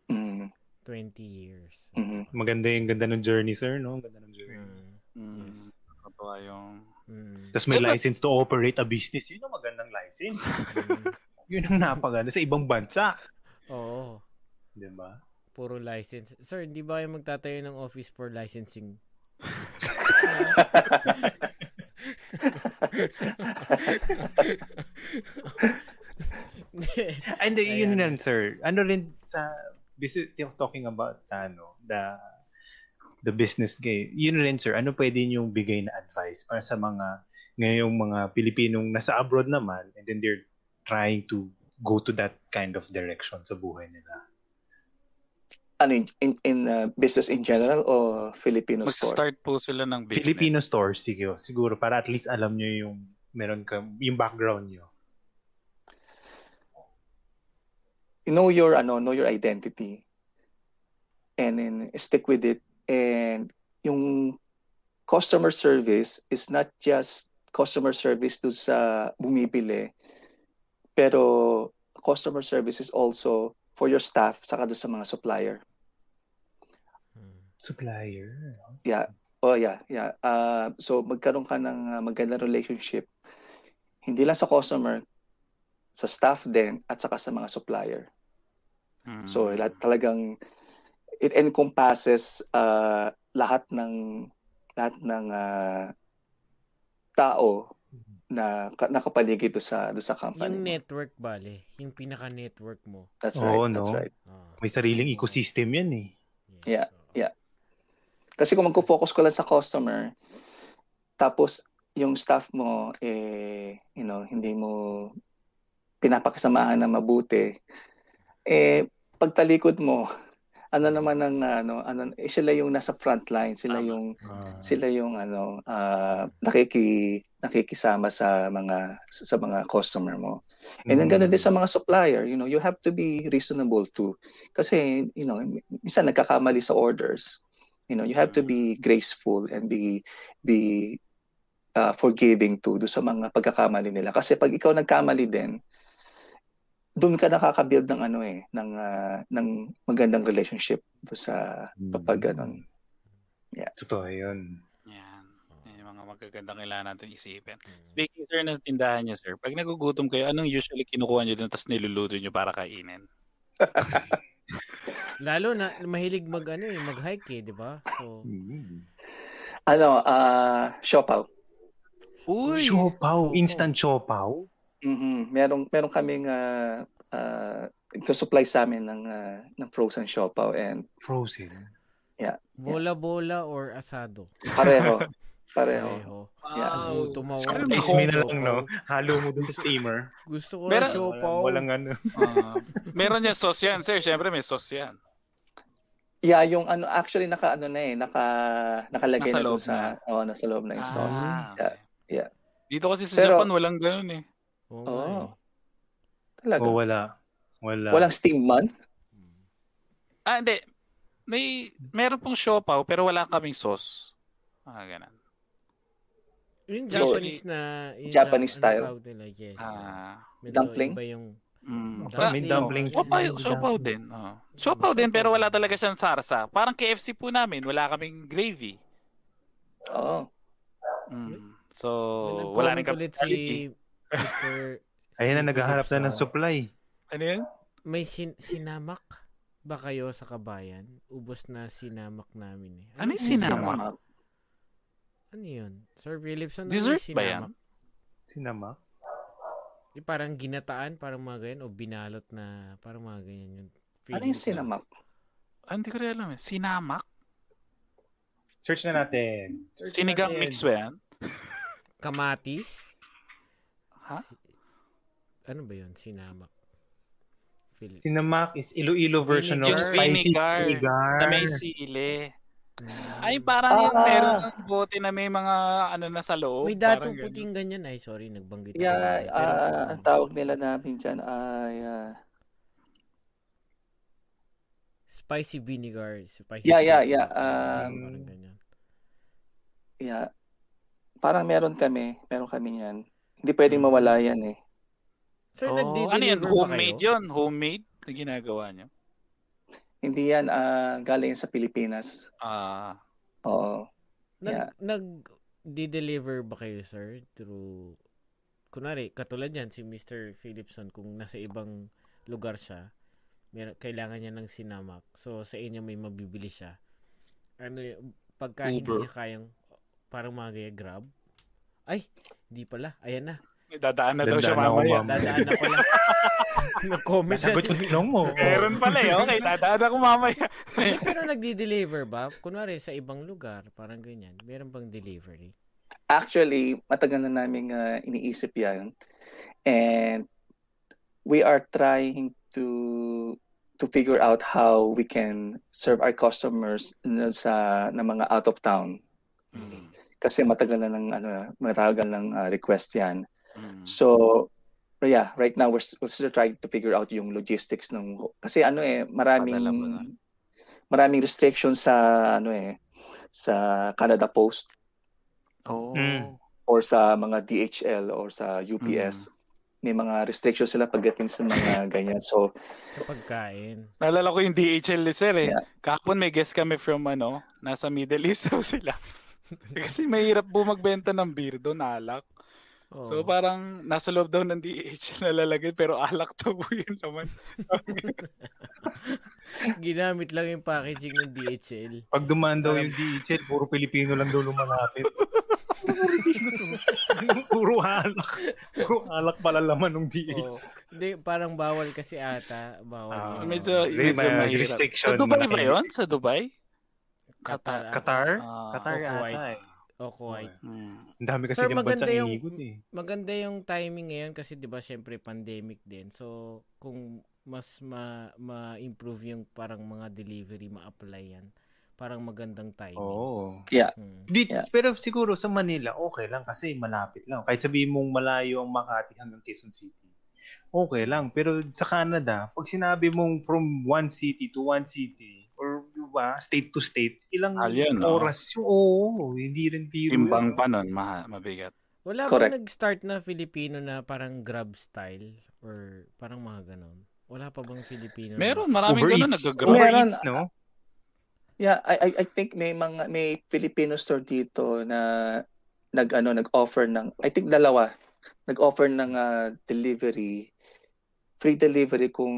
Speaker 4: Mm,
Speaker 2: 20 years.
Speaker 4: mhm.
Speaker 3: Maganda yung ganda ng journey, sir, no? Ganda ng journey.
Speaker 2: Mm.
Speaker 1: Mm.
Speaker 2: Yes.
Speaker 1: Nakakatawa yung...
Speaker 2: Mm.
Speaker 3: Tapos may
Speaker 1: So, but-
Speaker 3: license to operate a business. Yun ang magandang license.
Speaker 2: Mm.
Speaker 3: Yun ang napaganda sa ibang bansa.
Speaker 2: Oo.
Speaker 3: Di ba?
Speaker 2: Puro license. Sir, hindi ba kayo magtatayo ng office for licensing?
Speaker 3: And uh, yun
Speaker 2: Ayan.
Speaker 3: lang, sir. Ano rin sa business, talking about ano, the the business gay. Yun rin, sir. Ano pwede niyong bigay na advice para sa mga ngayong mga Pilipinong nasa abroad naman and then they're trying to go to that kind of direction sa buhay nila.
Speaker 4: Ano in in, in uh, business in general o Filipino store?
Speaker 1: Magsa-start po sila ng business.
Speaker 3: Filipino stores, sige, siguro para at least alam niyo yung meron ka yung background niyo.
Speaker 4: Know your ano know your identity and then stick with it. And yung customer service is not just customer service to sa bumibili pero customer service is also for your staff saka doon sa mga supplier.
Speaker 3: Supplier.
Speaker 4: oh yeah yeah. Uh, so magkaroon ka ng uh, magandang relationship hindi lang sa customer sa staff din at saka sa mga supplier
Speaker 1: Mm.
Speaker 4: So lahat talagang it encompasses uh, lahat ng lahat ng uh, tao na ka- nakapaligid do sa do sa company.
Speaker 2: yung network, bale. Yung pinaka-network mo.
Speaker 4: That's
Speaker 3: Oo,
Speaker 4: right. That's
Speaker 3: no?
Speaker 4: right.
Speaker 2: Ah.
Speaker 3: May sariling ecosystem yan eh.
Speaker 4: Yeah,
Speaker 2: so-
Speaker 4: yeah. Kasi kung magko-focus ko lang sa customer tapos yung staff mo eh you know hindi mo pinapakisamahan na mabuti eh pagtalikod mo ano naman ang ano ano eh, sila yung nasa front line sila yung
Speaker 3: Ah.
Speaker 4: sila yung ano ah, nakiki nakikisama sa mga sa mga customer mo. And then ganun din sa mga supplier, you know, you have to be reasonable too. Kasi, you know, minsan nagkakamali sa orders. You know, you have to be graceful and be be uh, forgiving too do sa mga pagkakamali nila. Kasi pag ikaw nagkamali din, doon ka nakaka-build ng ano eh, ng ah, ng magandang relationship do sa kapag ganun.
Speaker 3: Totoo yun.
Speaker 1: Yan. Yan yung mga magagandang kailangan natin isipin. Speaking, sir, ng tindahan niyo, sir, pag nagugutom kayo, anong usually kinukuha niyo dun tapos niluluto niyo para kainin?
Speaker 2: Lalo na mahilig mag ano eh, mag-hike eh, 'di ba? So.
Speaker 4: Ano, ah, siopaw.
Speaker 1: Uy!
Speaker 3: Siopaw. instant siopaw.
Speaker 4: Mhm. Merong meron kaming uh, uh, supply sa amin ng ah, ng frozen siopaw and
Speaker 3: Frozen.
Speaker 2: bola-bola or asado.
Speaker 4: pareho. pareho.
Speaker 2: Pareho.
Speaker 4: Yeah.
Speaker 1: Wow.
Speaker 2: Tumawa.
Speaker 1: Parang
Speaker 3: Kiss
Speaker 1: may
Speaker 3: me na
Speaker 1: hope.
Speaker 3: lang, no? Halo mo dun sa steamer.
Speaker 2: Gusto ko
Speaker 1: Meron-
Speaker 2: ng siopaw.
Speaker 3: Walang, walang ano.
Speaker 1: Ah, meron niya sauce yan, sir. Siyempre, may sauce yan.
Speaker 4: Yeah, yung ano actually naka ano na eh, naka nakalagay
Speaker 1: Nasa
Speaker 4: na doon sa oh, nasa loob na yung sauce.
Speaker 1: Ah,
Speaker 4: Yeah, yeah.
Speaker 1: Dito kasi sa
Speaker 4: Pero-
Speaker 1: Japan, walang ganun eh.
Speaker 2: Nga eh.
Speaker 4: Talaga.
Speaker 3: Oh, wala. Wala.
Speaker 4: Walang steam month.
Speaker 1: Ah, hindi. May, meron pong siopaw, pero wala kaming sauce. Ah, ganun.
Speaker 2: Yung
Speaker 4: So,
Speaker 2: Japanese na yung
Speaker 4: Japanese
Speaker 2: Ja-
Speaker 4: style?
Speaker 2: Ano nila? Yes.
Speaker 1: Ah,
Speaker 2: Medyo
Speaker 4: Dumpling?
Speaker 2: Iba yung
Speaker 1: mm.
Speaker 2: Dumpling.
Speaker 3: may dumpling.
Speaker 1: Siopaw, siopaw din. Oh. Siopaw din, pero wala talaga siyang sarsa. Parang KFC po namin, wala kaming gravy.
Speaker 4: Oo.
Speaker 1: Mm. So, wala rin kami
Speaker 2: si Mr.
Speaker 3: Ayan na, naghahanap na ng supply.
Speaker 1: Ano yun?
Speaker 2: May sin- sinamak ba kayo sa kabayan? Ubos na sinamak namin eh.
Speaker 1: Ano yung
Speaker 2: yung
Speaker 1: sinamak?
Speaker 2: Ano yun? Sir Philipson, ano
Speaker 1: Dessert
Speaker 2: yung
Speaker 1: ba yan?
Speaker 2: sinamak?
Speaker 3: Sinama?
Speaker 2: Eh, parang ginataan, parang mga ganyan, o binalot na, parang mga ganyan yung
Speaker 4: Ano yung sinamak?
Speaker 1: Ah, hindi ko rin alam eh. Sinamak?
Speaker 3: Search na natin. Search
Speaker 1: Sinigang
Speaker 3: natin.
Speaker 1: mix ba yan?
Speaker 2: Kamatis?
Speaker 1: Ha?
Speaker 2: Ano ba yun? Sinamak. Philip.
Speaker 3: Sinamak is Iloilo version of
Speaker 2: Yung
Speaker 3: spicy
Speaker 1: vinegar
Speaker 3: vinegar.
Speaker 1: Na may sili.
Speaker 2: Mm.
Speaker 1: Ay, parang yung
Speaker 4: Ah.
Speaker 1: meron ng bote na may mga ano na sa loob.
Speaker 2: May dato
Speaker 1: Parang ganun.
Speaker 2: puting ganyan. Ay, sorry, nagbanggit ako.
Speaker 4: Yeah,
Speaker 2: Pero,
Speaker 4: ah, ang tawag nila namin dyan ay ah,
Speaker 2: spicy vinegar. Spicy
Speaker 4: Yeah, yeah,
Speaker 2: vinegar.
Speaker 4: yeah,
Speaker 2: Parang
Speaker 3: um,
Speaker 2: ganyan.
Speaker 4: yeah. Parang meron kami, meron kami yan. Hindi pwedeng mawala yan eh.
Speaker 2: Sir,
Speaker 1: Oh, ano yan? Homemade yun. Homemade na ginagawa niyo.
Speaker 4: Hindi yan ah, galing sa Pilipinas.
Speaker 1: Ah,
Speaker 4: Oo.
Speaker 2: Nag,
Speaker 4: Yeah.
Speaker 2: nag-deliver ba kayo, sir? Through, kunwari, katulad yan, si Mr. Philipson, kung nasa ibang lugar siya, mer- kailangan niya ng sinamak. So, sa inyo may mabibili siya. Ano, pagka hindi
Speaker 1: Uber.
Speaker 2: niya kayang, parang mga gaya grab, Ay, hindi pala. Ayan na.
Speaker 1: Dadaan na daw siya mamaya.
Speaker 2: Dadaan na pala. Nag-comment na
Speaker 3: Nasagot
Speaker 2: si...
Speaker 3: yung tanong mo.
Speaker 1: Meron pala eh. Okay, dadaan ako mamaya.
Speaker 2: Pero nagdi-deliver ba? Kunwari sa ibang lugar, parang ganyan. Meron bang delivery?
Speaker 4: Actually, matagal na namin uh, iniisip yan. And we are trying to to figure out how we can serve our customers na sa na mga out of town
Speaker 1: Mm.
Speaker 4: Kasi matagal na ng ano matagal ng uh, request yan.
Speaker 1: Mm.
Speaker 4: So yeah, right now we're, we're still trying to figure out yung logistics ng kasi ano eh maraming maraming restrictions sa ano eh sa Canada Post
Speaker 1: Oh.
Speaker 3: Mm.
Speaker 4: or sa mga DHL or sa UPS. May mga restrictions sila pagdating sa mga ganyan. So,
Speaker 2: pagkain.
Speaker 1: Naalala ko yung DHL sir eh.
Speaker 4: Yeah.
Speaker 1: Kahapon may guest kami from ano, nasa Middle East daw sila. Kasi mahirap po magbenta ng beer doon, alak.
Speaker 2: Oo.
Speaker 1: So parang nasa loob daw ng DHL nalalagay pero alak daw po yun naman.
Speaker 2: Ginamit lang yung packaging ng DHL.
Speaker 3: Pag dumaan daw yung DHL, puro Pilipino lang daw lumalapit. puro alak. Puro alak pala laman ng DHL.
Speaker 2: Oo. Hindi, parang bawal kasi ata. Bawal.
Speaker 3: Ah,
Speaker 2: yun.
Speaker 1: medyo,
Speaker 3: may
Speaker 1: medyo
Speaker 3: mga
Speaker 1: mahirap.
Speaker 3: restriction,
Speaker 1: Sa Dubai ba yun? Sa Dubai?
Speaker 2: Qatar.
Speaker 3: Qatar?
Speaker 1: Ah,
Speaker 3: Qatar
Speaker 2: o
Speaker 3: yata
Speaker 2: Kuwait.
Speaker 3: eh.
Speaker 2: O Kuwait.
Speaker 1: Mm.
Speaker 3: Ang dami kasi
Speaker 2: Sir,
Speaker 3: ng
Speaker 2: maganda
Speaker 3: bansa
Speaker 2: yung-
Speaker 3: iikot eh.
Speaker 2: Maganda yung timing ngayon kasi 'di ba syempre pandemic din. So kung mas ma ma-improve yung parang mga delivery ma-apply yan. Parang magandang timing.
Speaker 3: Oo.
Speaker 2: Hmm.
Speaker 3: Di,
Speaker 4: Yeah.
Speaker 3: Pero siguro sa Manila, okay lang kasi malapit lang. Kahit sabihin mong malayo ang Makati hanggang Quezon City. Okay lang. Pero sa Canada, pag sinabi mong from one city to one city, diba, state to state, ilang
Speaker 1: Mahal yun, no?
Speaker 3: oras yung, oo, hindi rin biro.
Speaker 1: Timbang
Speaker 3: yun.
Speaker 1: pa nun, maha, mabigat.
Speaker 2: Wala
Speaker 4: Correct.
Speaker 2: ba nag-start na Filipino na parang grab style or parang mga ganon? Wala pa bang Filipino?
Speaker 1: Meron, maraming
Speaker 3: Uber
Speaker 1: ganun nag-grab.
Speaker 3: Uber
Speaker 4: Meron.
Speaker 3: Eats, no?
Speaker 4: yeah, I, I, I think may mga may Filipino store dito na nag ano nag-offer ng I think dalawa nag-offer ng ah, delivery free delivery kung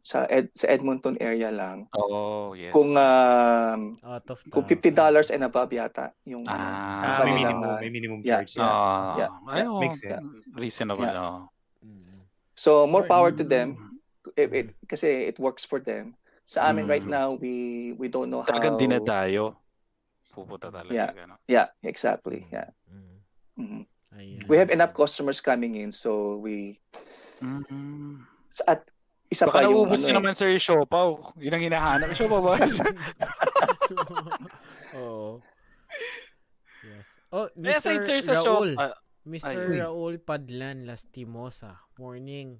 Speaker 4: sa Ed, sa Edmonton area lang
Speaker 1: Oh, yes.
Speaker 4: kung um,
Speaker 2: out of
Speaker 4: kung
Speaker 2: town.
Speaker 4: $50 and above yata yung ano,
Speaker 1: Ah,
Speaker 3: Ah, may minimum,
Speaker 4: ah,
Speaker 3: may minimum
Speaker 4: yeah,
Speaker 3: charge.
Speaker 4: yeah.
Speaker 1: Ah,
Speaker 4: Yeah,
Speaker 1: ay,
Speaker 4: yeah,
Speaker 1: oh,
Speaker 3: makes sense.
Speaker 1: Reasonable,
Speaker 4: Yeah.
Speaker 1: oh.
Speaker 2: Mm.
Speaker 4: So more
Speaker 2: Or-
Speaker 4: power to them. It,
Speaker 1: Mm.
Speaker 4: it, kasi it works for them. Sa amin right
Speaker 1: Mm.
Speaker 4: now, we we don't know how.
Speaker 1: Talagang dinadayo. Pupunta talaga.
Speaker 4: Yeah.
Speaker 1: Gano.
Speaker 4: Yeah, exactly. Yeah.
Speaker 2: Mm.
Speaker 4: Mhm.
Speaker 2: Ayun.
Speaker 4: We have enough customers coming in, so we
Speaker 1: Mm.
Speaker 4: sa- at isa
Speaker 1: Baka
Speaker 4: pa yung
Speaker 1: naubos
Speaker 4: ano, eh,
Speaker 1: naman sir yung siopaw. Yun ang hinahanap. Siopaw ba?
Speaker 2: Oo. Yes. Oh,
Speaker 1: Eh, aside
Speaker 2: Mr.
Speaker 1: sir sa
Speaker 2: Raul.
Speaker 1: shop. ah,
Speaker 2: Mr.
Speaker 1: Ay.
Speaker 2: Raul Padlan Lastimosa. Morning.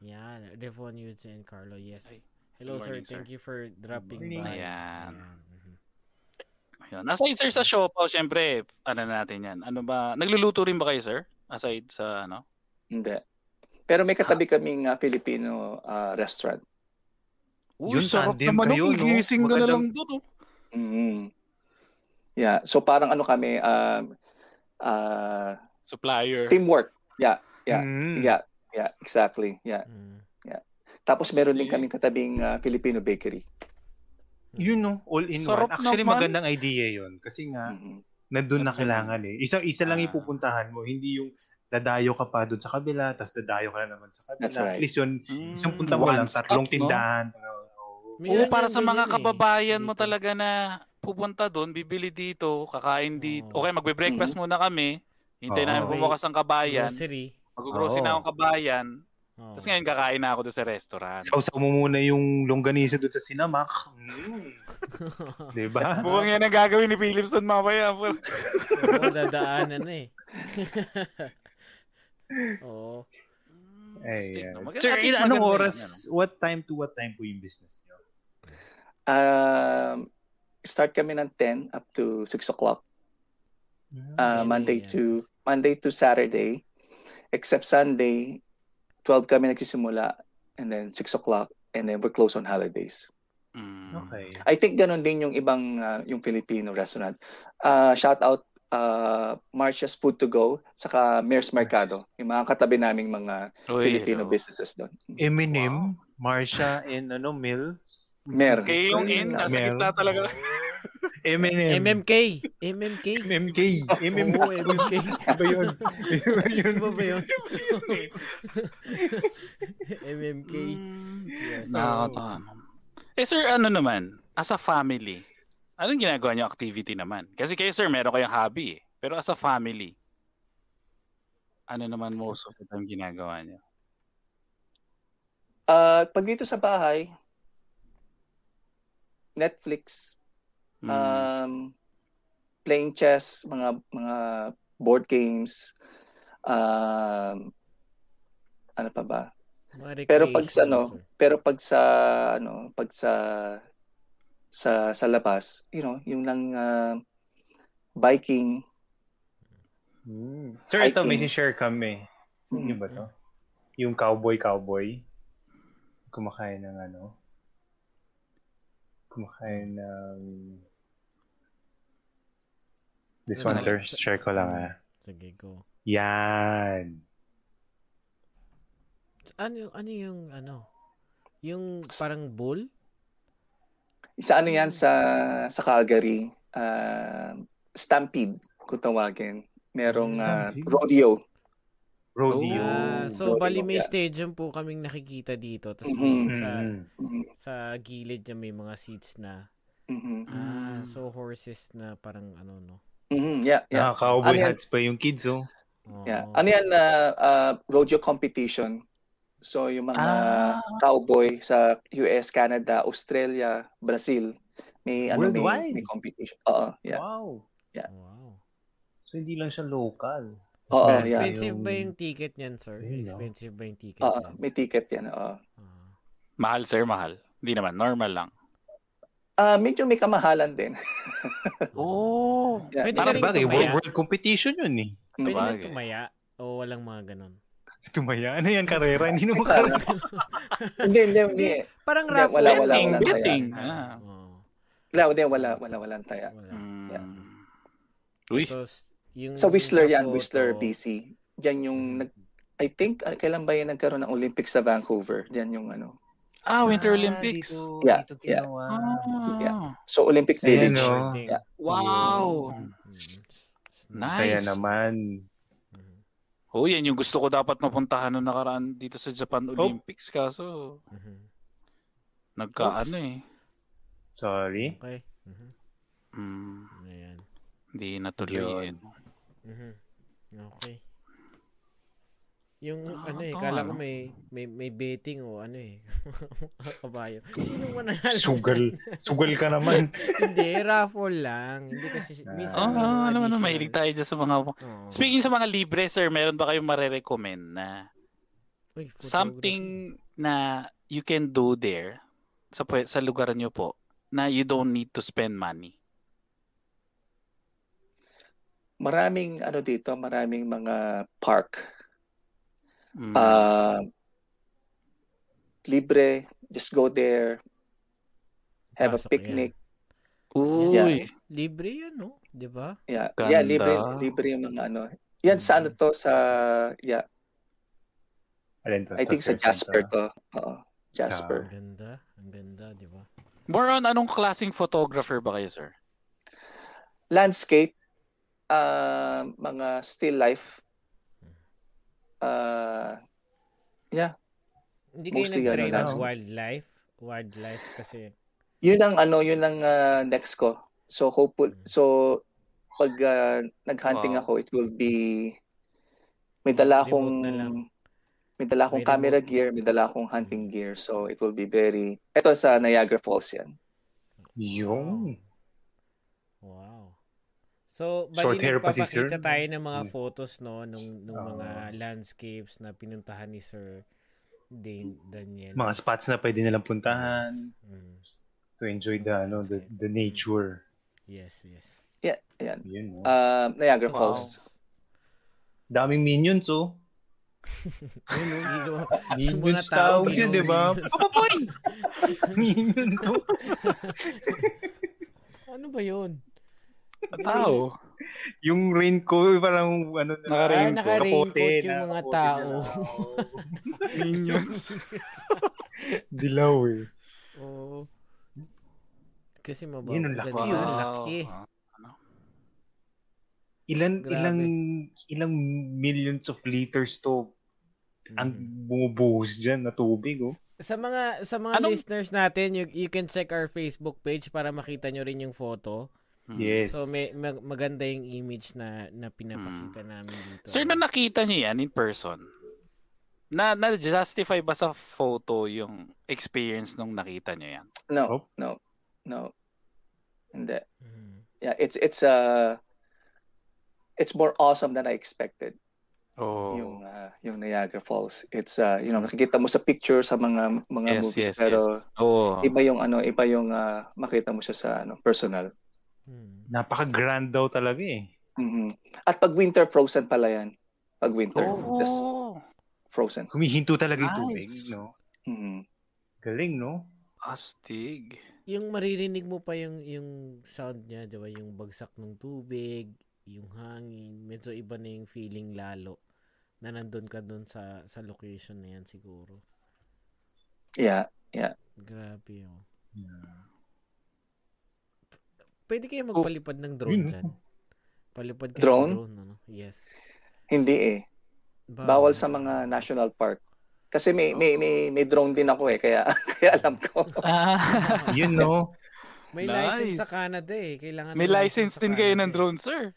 Speaker 2: Yan. Devon Yuzi and Carlo. Yes.
Speaker 1: Ay.
Speaker 2: Hello,
Speaker 1: Good
Speaker 2: sir.
Speaker 1: morning, sir.
Speaker 2: Thank you for dropping
Speaker 3: morning.
Speaker 2: by.
Speaker 1: Ayan.
Speaker 2: mhm.
Speaker 1: Yun. Aside sir sa siopaw, syempre, ano natin yan. Ano ba? Nagluluto rin ba kayo sir? Aside sa ano?
Speaker 4: Hindi. Pero may katabi kaming ah, Filipino ah, restaurant.
Speaker 1: Uy,
Speaker 3: Yun,
Speaker 1: sarap naman.
Speaker 3: kayo,
Speaker 1: oh.
Speaker 3: no?
Speaker 1: Gigising ka na lang doon. Oh.
Speaker 4: Mhm. Yeah, so parang ano kami um ah,
Speaker 1: Supplier.
Speaker 4: teamwork. Yeah, Yeah.
Speaker 3: Mm.
Speaker 4: yeah, yeah, exactly. Yeah.
Speaker 2: Mm.
Speaker 4: Tapos meron din kaming katabing ah, Filipino bakery.
Speaker 3: Yun, no? All in
Speaker 1: Sarap
Speaker 3: one. Actually,
Speaker 1: naman.
Speaker 3: magandang idea yun. Kasi nga,
Speaker 4: Mhm.
Speaker 3: nandun na kailangan eh. Isang isa lang
Speaker 1: Ah.
Speaker 3: ipupuntahan mo, hindi yung dadayo ka pa doon sa kabila, tapos dadayo ka na naman sa kabila.
Speaker 4: That's right.
Speaker 3: At least yun,
Speaker 1: Mm,
Speaker 3: isang punta mo lang,
Speaker 1: stop,
Speaker 3: tatlong
Speaker 1: no?
Speaker 3: tindahan. Oo.
Speaker 2: May
Speaker 1: Oo,
Speaker 2: ilan
Speaker 1: para sa mga
Speaker 2: eh,
Speaker 1: kababayan mo talaga na pupunta doon, bibili dito, kakain dito.
Speaker 2: Oo.
Speaker 1: Okay, magbe-breakfast muna kami. Hintay
Speaker 3: Oo.
Speaker 1: namin bumukas ang kabayan.
Speaker 2: Grocery.
Speaker 1: Mag-grocery
Speaker 3: Oo.
Speaker 1: na akong kabayan.
Speaker 2: Oo.
Speaker 1: Tapos ngayon kakain na ako doon sa restaurant.
Speaker 3: Sausaw mo muna yung longganisa doon sa Sinamak. Mm. diba?
Speaker 1: Mukhang yan ang gagawin ni Philipson mamaya.
Speaker 2: Oo, dadaanan na eh. Oo.
Speaker 3: Ay,
Speaker 1: Steak,
Speaker 3: yeah.
Speaker 1: Mag-
Speaker 3: Sir, il- anong oras,
Speaker 1: yun, ano?
Speaker 3: what time to what time po yung business niyo?
Speaker 4: Um, start kami ng 10 up to 6 o'clock. Uh,
Speaker 2: 10
Speaker 4: Monday
Speaker 2: a.m.
Speaker 4: to Monday to Saturday. Except Sunday, 12 kami nagsisimula and then 6 o'clock and then we're closed on holidays.
Speaker 1: Mm.
Speaker 3: Okay.
Speaker 4: I think ganun din yung ibang uh, yung Filipino restaurant. Uh, shout out uh, Marcia's Food to Go saka Mayor's Mercado. Yung mga katabi naming mga
Speaker 1: Uy,
Speaker 4: Filipino
Speaker 1: hello.
Speaker 4: businesses doon.
Speaker 3: Eminem, Marsha, and ano, Mills.
Speaker 4: Mer.
Speaker 1: Kayo yung in, nasa
Speaker 3: Mel.
Speaker 1: gitna talaga.
Speaker 3: M&M.
Speaker 2: MMK. MMK.
Speaker 3: MMK. MMK.
Speaker 2: Oo, MMK.
Speaker 3: Iba yun. Iba yun.
Speaker 2: Iba ba yun? MMK. Yes.
Speaker 1: Nakakatawa. Eh sir, ano naman, as a family, anong ginagawa niyo activity naman? Kasi kayo sir, meron kayong hobby eh. Pero as a family, ano naman most of the time ginagawa niyo?
Speaker 4: Uh, pag dito sa bahay, Netflix,
Speaker 1: Hmm.
Speaker 4: um, playing chess, mga mga board games, um, ano pa ba?
Speaker 2: Mga
Speaker 4: Pero pag sa ano, pero pag sa ano, pag sa sa sa labas, you know, yung lang uh, biking,
Speaker 3: Hmm. Sir, ito may
Speaker 4: Hiking.
Speaker 3: share kami. Sino
Speaker 4: Mm.
Speaker 3: ba to? Yung cowboy cowboy. Kumakain ng ano? Kumakain ng... This one, sir. Share ko lang ah.
Speaker 2: Sige, go.
Speaker 3: Yan.
Speaker 2: Ano, ano yung, ano? Yung parang bull?
Speaker 4: Sa ano yan sa sa Calgary, uh, Stampede kung tawagin. Merong uh, rodeo.
Speaker 3: Rodeo.
Speaker 2: Ah, so,
Speaker 4: Rodeo,
Speaker 2: bali may
Speaker 4: yeah.
Speaker 2: stadium po kaming nakikita dito. Tapos
Speaker 4: Mhm.
Speaker 2: sa,
Speaker 3: Mm.
Speaker 4: Mhm.
Speaker 2: sa gilid niya may mga seats na.
Speaker 4: Mhm.
Speaker 2: Ah,
Speaker 1: Mm.
Speaker 2: so horses na parang ano, no?
Speaker 4: Mhm. Yeah, yeah.
Speaker 3: Ah, cowboy
Speaker 4: Ano yan?
Speaker 3: hats pa yung kids, oh.
Speaker 4: Yeah. Ano yan na uh, rodeo competition. So yung mga
Speaker 1: Ah.
Speaker 4: cowboy sa US, Canada, Australia, Brazil, may ano may, may competition. Oo, yeah.
Speaker 3: Wow.
Speaker 2: Wow.
Speaker 3: So, hindi lang siya local.
Speaker 4: Oo,
Speaker 3: Mas
Speaker 4: yeah.
Speaker 2: Expensive ba yung ticket niyan, sir?
Speaker 3: No?
Speaker 2: Expensive ba yung ticket
Speaker 4: Oo, may ticket yan. Oo.
Speaker 2: Ah.
Speaker 1: Mahal sir, mahal. Hindi naman, normal lang.
Speaker 4: Ah, medyo may kamahalan din.
Speaker 1: Oh.
Speaker 4: Yeah.
Speaker 2: Pwede
Speaker 1: Parang
Speaker 2: ka rin
Speaker 3: Bagay,
Speaker 2: tumaya.
Speaker 3: world, world competition yun eh.
Speaker 2: Pwede tumaya o walang mga ganun.
Speaker 3: Tumaya. Ano yan, karera? Hindi naman karera.
Speaker 4: hindi, hindi, hindi.
Speaker 2: Parang raffle.
Speaker 4: wala, wala,
Speaker 1: Betting,
Speaker 4: wala.
Speaker 1: betting.
Speaker 2: Ah.
Speaker 1: Ah.
Speaker 4: Wala, hindi, wala, wala, wala taya.
Speaker 2: Wala.
Speaker 4: Yeah.
Speaker 1: Uy,
Speaker 2: Tapos, yung
Speaker 4: Sa Whistler yan,
Speaker 2: photo-
Speaker 4: Whistler, BC. Diyan yung, nag, I think, ah, kailan ba yan nagkaroon ng Olympics sa Vancouver? Diyan yung ano.
Speaker 1: ah, Winter Olympics.
Speaker 3: Dito,
Speaker 4: Yeah,
Speaker 3: dito
Speaker 4: yeah.
Speaker 1: Ah.
Speaker 4: Yeah. So, Olympic
Speaker 3: Ayan,
Speaker 4: Village.
Speaker 3: no?
Speaker 4: Yeah.
Speaker 1: Wow.
Speaker 2: Mm.
Speaker 1: Nice.
Speaker 3: Saya naman.
Speaker 1: Oh, yan yung gusto ko dapat mapuntahan nung nakaraan dito sa Japan Olympics kaso
Speaker 2: Mhm.
Speaker 1: nagkaano eh.
Speaker 3: Sorry.
Speaker 2: Okay. Mhm.
Speaker 1: Mm,
Speaker 2: Ayan.
Speaker 1: hindi natuloy
Speaker 3: Yun.
Speaker 2: Mhm. Okay. Yung
Speaker 1: Ah,
Speaker 2: ano eh, kala ko may may may betting o ano eh. Kabayo. Sino mananalo?
Speaker 3: Sugal. Sugal ka naman.
Speaker 2: Hindi, raffle lang. Hindi kasi minsan
Speaker 1: Oo, oh, ano ano,
Speaker 2: additional.
Speaker 1: mahilig tayo dyan sa mga...
Speaker 2: Oo.
Speaker 1: Speaking sa mga libre, sir, meron ba kayong marerecommend na
Speaker 2: Uy,
Speaker 1: something na you can do there sa sa lugar nyo po na you don't need to spend money?
Speaker 4: Maraming, ano dito, maraming mga park.
Speaker 1: Mm.
Speaker 4: Ah, libre, just go there, have a
Speaker 2: Pasok
Speaker 4: picnic.
Speaker 1: Uy,
Speaker 2: Libre yan, no? 'Di ba?
Speaker 4: Yeah,
Speaker 1: Ganda.
Speaker 4: yeah, libre, libre yung mga ano. Yan sa ano to sa yeah,
Speaker 3: Alin to?
Speaker 4: I think sa Jasper to. Oo,
Speaker 2: Ang
Speaker 4: Jasper.
Speaker 2: ganda, ang ganda, 'di ba?
Speaker 1: more on anong klaseng photographer ba kayo, sir?
Speaker 4: Landscape, ah, mga still life. Ah, yeah,
Speaker 2: Hindi kayo
Speaker 4: ano,
Speaker 2: ng wildlife? Wildlife kasi
Speaker 4: yun ang ano, yun ang ah, next ko. So hopeful so pag ah, nag-hunting
Speaker 1: Wow.
Speaker 4: ako, it will be may dala akong may dala akong
Speaker 2: May
Speaker 4: camera
Speaker 2: remote.
Speaker 4: gear, may dala akong hunting gear. So it will be very Ito sa Niagara Falls yan.
Speaker 3: Yung.
Speaker 2: Wow. So,
Speaker 3: Short
Speaker 2: bali
Speaker 3: hair pa si Sir.
Speaker 2: tayo ng mga
Speaker 3: Hmm.
Speaker 2: photos no nung nung
Speaker 3: Oo.
Speaker 2: mga landscapes na pinuntahan ni Sir Dan- Daniel.
Speaker 3: Mga spots na pwede nilang puntahan
Speaker 2: Mm.
Speaker 3: to enjoy the ano the, the nature.
Speaker 2: Yes, yes.
Speaker 4: Yeah, yan.
Speaker 3: Yun. no?
Speaker 4: Uh, Niagara
Speaker 1: Wow.
Speaker 4: Falls.
Speaker 3: Daming minions oh.
Speaker 2: Ayun, mga
Speaker 3: Minions
Speaker 2: tao,
Speaker 3: tawag yun, di ba?
Speaker 1: Papapoy!
Speaker 3: minions oh.
Speaker 2: ano ba yun?
Speaker 1: Tao.
Speaker 3: Yung raincoat parang ano na
Speaker 1: Naka-raincoat.
Speaker 2: Ah, naka-raincoat
Speaker 3: kapote
Speaker 2: yung
Speaker 3: na
Speaker 2: mga tao.
Speaker 1: Minions.
Speaker 3: Dilaw eh.
Speaker 2: Oo. Kasi mababa.
Speaker 3: Yun ang laki. Wow.
Speaker 2: laki.
Speaker 1: Ah,
Speaker 3: Ilan,
Speaker 2: Grabe.
Speaker 3: ilang, ilang millions of liters to ang
Speaker 2: Mhm.
Speaker 3: bumubuhos dyan na tubig, oh.
Speaker 2: Sa mga sa mga
Speaker 1: Anong-
Speaker 2: listeners natin, you, you can check our Facebook page para makita nyo rin yung photo.
Speaker 1: Hmm.
Speaker 3: Yes.
Speaker 2: So may mag- maganda yung image na na pinapakita namin dito.
Speaker 1: Sir, na nakita niyo yan in person, na na-justify ba sa photo yung experience nung nakita niyo yan?
Speaker 4: No,
Speaker 3: Oh.
Speaker 4: no, no. Hindi.
Speaker 2: Mhm.
Speaker 4: Yeah, it's it's uh it's more awesome than I expected.
Speaker 1: Oh.
Speaker 4: Yung uh, yung Niagara Falls. It's uh you know, nakikita mo sa picture sa mga mga
Speaker 1: yes,
Speaker 4: movies
Speaker 1: yes,
Speaker 4: pero
Speaker 1: yes. Oh.
Speaker 4: iba yung ano, iba yung uh, makita mo siya sa ano, personal.
Speaker 2: Mhm.
Speaker 3: Napaka-grand daw talaga, eh.
Speaker 4: Mhm. At pag winter frozen pala yan. Pag winter, just
Speaker 1: Oh.
Speaker 4: frozen.
Speaker 3: Humihinto talaga yung tubig,
Speaker 1: Nice.
Speaker 3: no?
Speaker 4: Mhm.
Speaker 3: Galing, no?
Speaker 1: Astig.
Speaker 2: Yung maririnig mo pa yung yung sound niya, 'di ba? Yung bagsak ng tubig, yung hangin, medyo iba na yung feeling lalo na nandun ka dun sa sa location na yan siguro.
Speaker 4: Yeah.
Speaker 2: Grabe oh.
Speaker 3: Yeah.
Speaker 2: Pwede kayo magpalipad ng drone dyan. Palipad kayo
Speaker 4: Drone?
Speaker 2: ng drone, ano? Yes.
Speaker 4: Hindi eh. Bawal sa mga national park. Kasi may may may may drone din ako eh kaya kaya alam ko.
Speaker 1: Ah.
Speaker 3: Yun, no?
Speaker 2: May
Speaker 1: Nice.
Speaker 2: license sa Canada eh. Kailangan
Speaker 1: May license din kayo ng
Speaker 2: eh.
Speaker 1: drone, sir.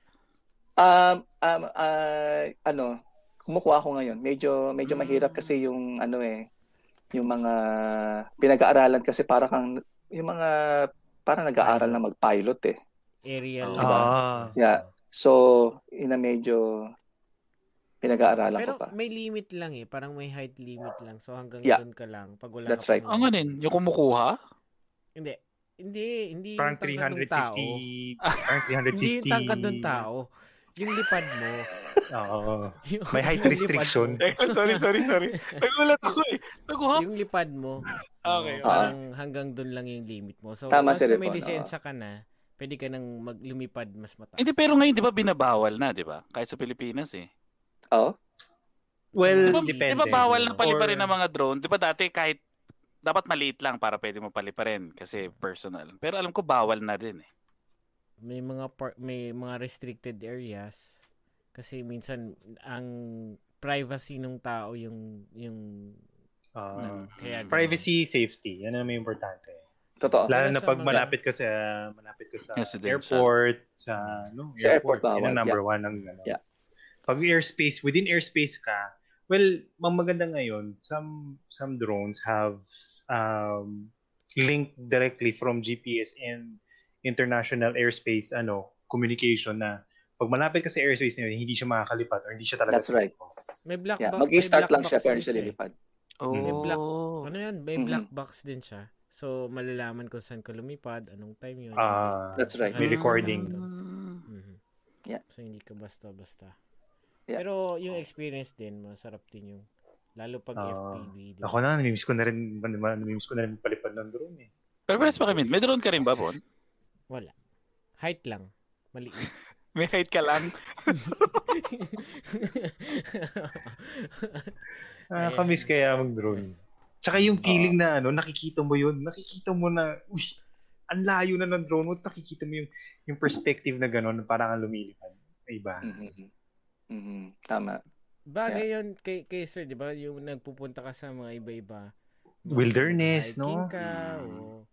Speaker 4: Um um uh, ano, kumukuha ako ngayon. Medyo medyo mahirap
Speaker 1: Mm.
Speaker 4: kasi yung ano eh yung mga pinag-aaralan kasi para kang yung mga para nag-aaral na mag-pilot eh.
Speaker 2: Aerial.
Speaker 1: Oh.
Speaker 2: diba?
Speaker 3: Ah.
Speaker 4: Yeah. So, ina medyo pinag-aaralan
Speaker 2: Pero
Speaker 4: ko pa.
Speaker 2: may limit lang eh. Parang may height limit lang. So hanggang
Speaker 4: Yeah.
Speaker 2: doon ka lang. Pag wala
Speaker 4: That's right.
Speaker 1: Ang ano yun, yung kumukuha?
Speaker 2: Hindi. Hindi. Hindi
Speaker 3: Parang
Speaker 2: yung tangkad ng tao.
Speaker 3: 350, parang 350.
Speaker 2: Hindi yung tangkad ng tao. Yung lipad mo.
Speaker 3: Oo.
Speaker 2: Yung-
Speaker 3: May height restriction.
Speaker 1: Teka, sorry, sorry, sorry. Nagulat ako eh. Naguhap.
Speaker 2: yung lipad mo.
Speaker 1: Okay.
Speaker 2: oo, parang hanggang doon lang yung limit mo. So,
Speaker 4: Tama si
Speaker 2: may lisensya ka na, pwede ka nang maglumipad mas mataas.
Speaker 1: Hindi, pero ngayon, di ba binabawal na, di ba? Kahit sa Pilipinas eh.
Speaker 4: Oh,
Speaker 3: Well,
Speaker 1: Di ba,
Speaker 3: depende.
Speaker 1: di ba bawal na paliparin
Speaker 3: Or-
Speaker 1: ng mga drone? Di ba dati kahit dapat maliit lang para pwede mo paliparin kasi personal. Pero alam ko bawal na din eh.
Speaker 2: May mga par- may mga restricted areas kasi minsan ang privacy ng tao yung yung
Speaker 3: Ah,
Speaker 2: kaya ganun.
Speaker 3: privacy, safety. Yan ang may importante.
Speaker 4: totoo.
Speaker 3: Lalo
Speaker 2: Pero
Speaker 3: na pag
Speaker 2: mga-
Speaker 3: malapit ka sa malapit ka sa
Speaker 1: Residential.
Speaker 3: airport, sa no,
Speaker 4: Sa airport bawal,
Speaker 3: Yan ang number one ng ano.
Speaker 4: Yeah.
Speaker 3: Pag airspace, within airspace ka, well, ang maganda ngayon, some some drones have um, linked directly from GPS and international airspace ano communication na pag malapit ka sa airspace na yun, hindi siya makakalipat or hindi siya talaga
Speaker 4: That's right.
Speaker 3: off.
Speaker 2: may black
Speaker 4: Yeah,
Speaker 2: box
Speaker 4: mag-i-start
Speaker 2: may
Speaker 4: lang siya
Speaker 2: box
Speaker 4: pero siya
Speaker 2: eh.
Speaker 4: lilipad.
Speaker 2: May black-
Speaker 1: Oh.
Speaker 2: ano yan may
Speaker 4: Mhm.
Speaker 2: black box din siya so malalaman kung saan ka lumipad anong time yun
Speaker 3: Ah,
Speaker 4: That's right.
Speaker 3: May recording.
Speaker 2: Mhm.
Speaker 4: Yeah.
Speaker 2: so hindi ka basta basta
Speaker 4: Yeah.
Speaker 2: pero yung experience din masarap din yung lalo pag
Speaker 3: Ah.
Speaker 2: FPV?
Speaker 3: Ako na, namimiss ko na rin, namimiss ko na rin palipad ng drone eh.
Speaker 1: Pero pares pa kami. May drone ka rin ba, Bon?
Speaker 2: Wala height lang maliit
Speaker 1: May height ka lang.
Speaker 3: Ah,
Speaker 2: Ayan.
Speaker 3: kamiss kaya mag-drone.
Speaker 2: Yes.
Speaker 3: Tsaka yung feeling na ano, nakikita mo yun, nakikita mo na, uy, ang layo na ng drone mo, tapos nakikita mo yung, yung perspective na gano'n, parang ang lumilipad. Iba.
Speaker 4: Mhm. Mhm. Tama.
Speaker 2: Bagay yun kay, kay sir, di ba? Yung nagpupunta ka sa mga iba-iba.
Speaker 3: Wilderness,
Speaker 2: hiking
Speaker 3: no?
Speaker 2: ka,
Speaker 1: Mm.
Speaker 2: o,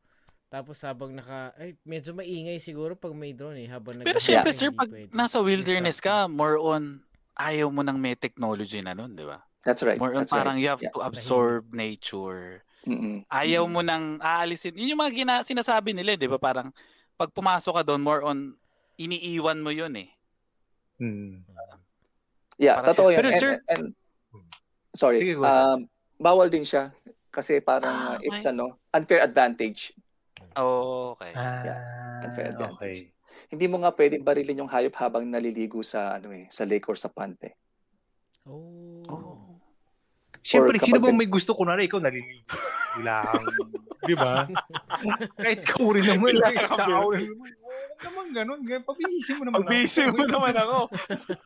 Speaker 2: tapos habang naka, ay, medyo maingay siguro pag may drone eh. Habang
Speaker 1: Pero
Speaker 2: nag-
Speaker 1: syempre, sir, pag
Speaker 2: pwede.
Speaker 1: nasa wilderness ka, more on ayaw mo ng may technology na nun, di ba?
Speaker 4: That's right.
Speaker 1: More on
Speaker 4: That's
Speaker 1: parang
Speaker 4: right.
Speaker 1: you have
Speaker 4: Yeah.
Speaker 1: to absorb nature.
Speaker 4: Mhm.
Speaker 1: Ayaw
Speaker 4: Mhm.
Speaker 1: mo nang aalisin. Yun yung mga gina- sinasabi nila, di ba? Parang pag pumasok ka doon, more on iniiwan mo yun eh.
Speaker 3: Hmm.
Speaker 4: Yeah,
Speaker 1: Parang-
Speaker 4: totoo yan.
Speaker 3: Pero
Speaker 4: And-
Speaker 3: sir-
Speaker 4: and, sorry.
Speaker 3: Sige,
Speaker 4: um, bawal din siya kasi parang
Speaker 1: Ah,
Speaker 4: uh, it's ano, unfair advantage.
Speaker 1: Oh, okay.
Speaker 3: Ah,
Speaker 4: Unfair advantage.
Speaker 3: okay.
Speaker 4: Hindi mo nga pwedeng barilin yung hayop habang naliligo sa ano eh, sa lake or sa pante.
Speaker 2: Oh.
Speaker 1: Oh.
Speaker 3: Siyempre, sino bang may gusto ko na ikaw naliligo? Bilang, di ba? Kahit ikaw rin naman,
Speaker 1: Bilang
Speaker 3: kahit
Speaker 1: ka,
Speaker 3: tao rin naman. Huwag naman ganun. ganun. Pabihisin mo naman.
Speaker 1: Pagbisi mo naman ako.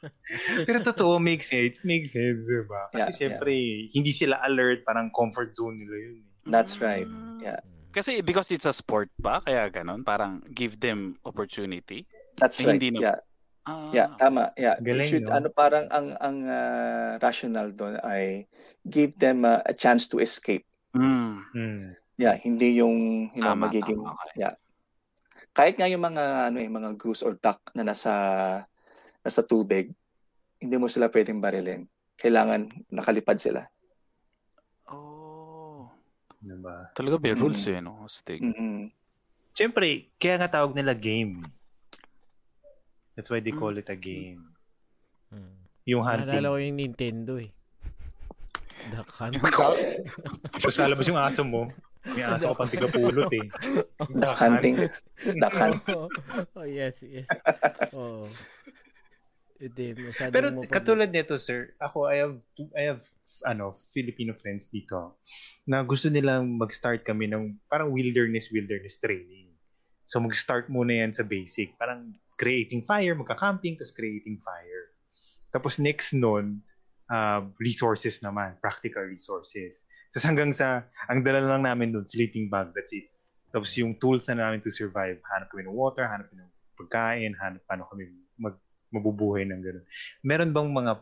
Speaker 3: Pero totoo, makes sense. Makes sense, di ba? Kasi
Speaker 4: Yeah,
Speaker 3: siyempre, hindi sila alert. Parang comfort zone nila yun. eh.
Speaker 4: That's right.
Speaker 1: Mm.
Speaker 4: Yeah.
Speaker 1: Kasi because it's a sport ba? Kaya ganun? Parang give them opportunity?
Speaker 4: That's
Speaker 1: Eh,
Speaker 4: right.
Speaker 1: hindi na-
Speaker 4: Yeah.
Speaker 1: Ah,
Speaker 4: Yeah, tama. Yeah.
Speaker 3: Galing,
Speaker 4: should,
Speaker 3: no?
Speaker 4: ano parang ang ang ah, rational doon ay give them ah, a chance to escape.
Speaker 1: mm,
Speaker 3: Hmm.
Speaker 4: Yeah, hindi yung you know,
Speaker 1: Tama,
Speaker 4: magiging
Speaker 1: tama, okay.
Speaker 4: yeah. Kahit nga yung mga ano eh, mga goose or duck na nasa nasa tubig, hindi mo sila pwedeng barilin. Kailangan nakalipad sila.
Speaker 1: Oh.
Speaker 3: Diba?
Speaker 1: Talaga may
Speaker 4: Mm.
Speaker 1: rules eh, no? Stig.
Speaker 4: Mhm.
Speaker 3: Siyempre, kaya nga tawag nila game. That's why they
Speaker 1: Mm.
Speaker 3: call it a game.
Speaker 2: Hmm.
Speaker 3: Yung hunting.
Speaker 2: Naalala ko yung Nintendo eh. Duck Hunt.
Speaker 3: Tapos lalabas yung aso mo. May aso ka pang tigapulot eh.
Speaker 4: Duck hunting, duck hunt.
Speaker 2: oh, oh, yes, yes. Oo. Hindi, masyadong
Speaker 3: Pero
Speaker 2: mapag-
Speaker 3: katulad nito, sir, ako, I have, I have, ano, Filipino friends dito na gusto nilang mag-start kami ng parang wilderness, wilderness training. So, mag-start muna yan sa basic. Parang creating fire, magka-camping, tapos creating fire. Tapos next nun, uh, resources naman, practical resources. Tapos hanggang sa, ang dala lang namin dun, sleeping bag, that's it. Tapos yung tools na namin to survive, hanap kami ng water, hanap kami ng pagkain, hanap paano kami mabubuhay ng gano'n. Meron bang mga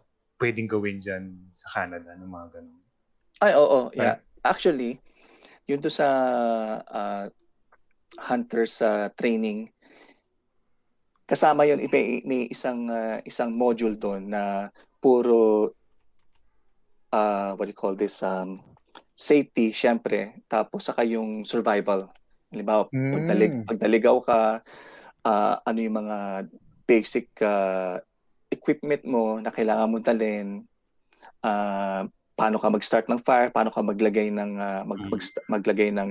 Speaker 3: pwedeng gawin dyan sa Canada ng mga gano'n?
Speaker 4: Ay, oo, yeah. Actually, yun to sa ah, hunters sa training, kasama yun, may, may isang ah, isang module doon na puro ah what do you call this um safety syempre tapos saka yung survival halimbawa
Speaker 3: Mm.
Speaker 4: pag, naligaw ka ah, ano yung mga basic ah, equipment mo na kailangan mo dalhin ah, paano ka mag-start ng fire paano ka maglagay ng ah, mag,
Speaker 1: Mm.
Speaker 4: mag- maglagay ng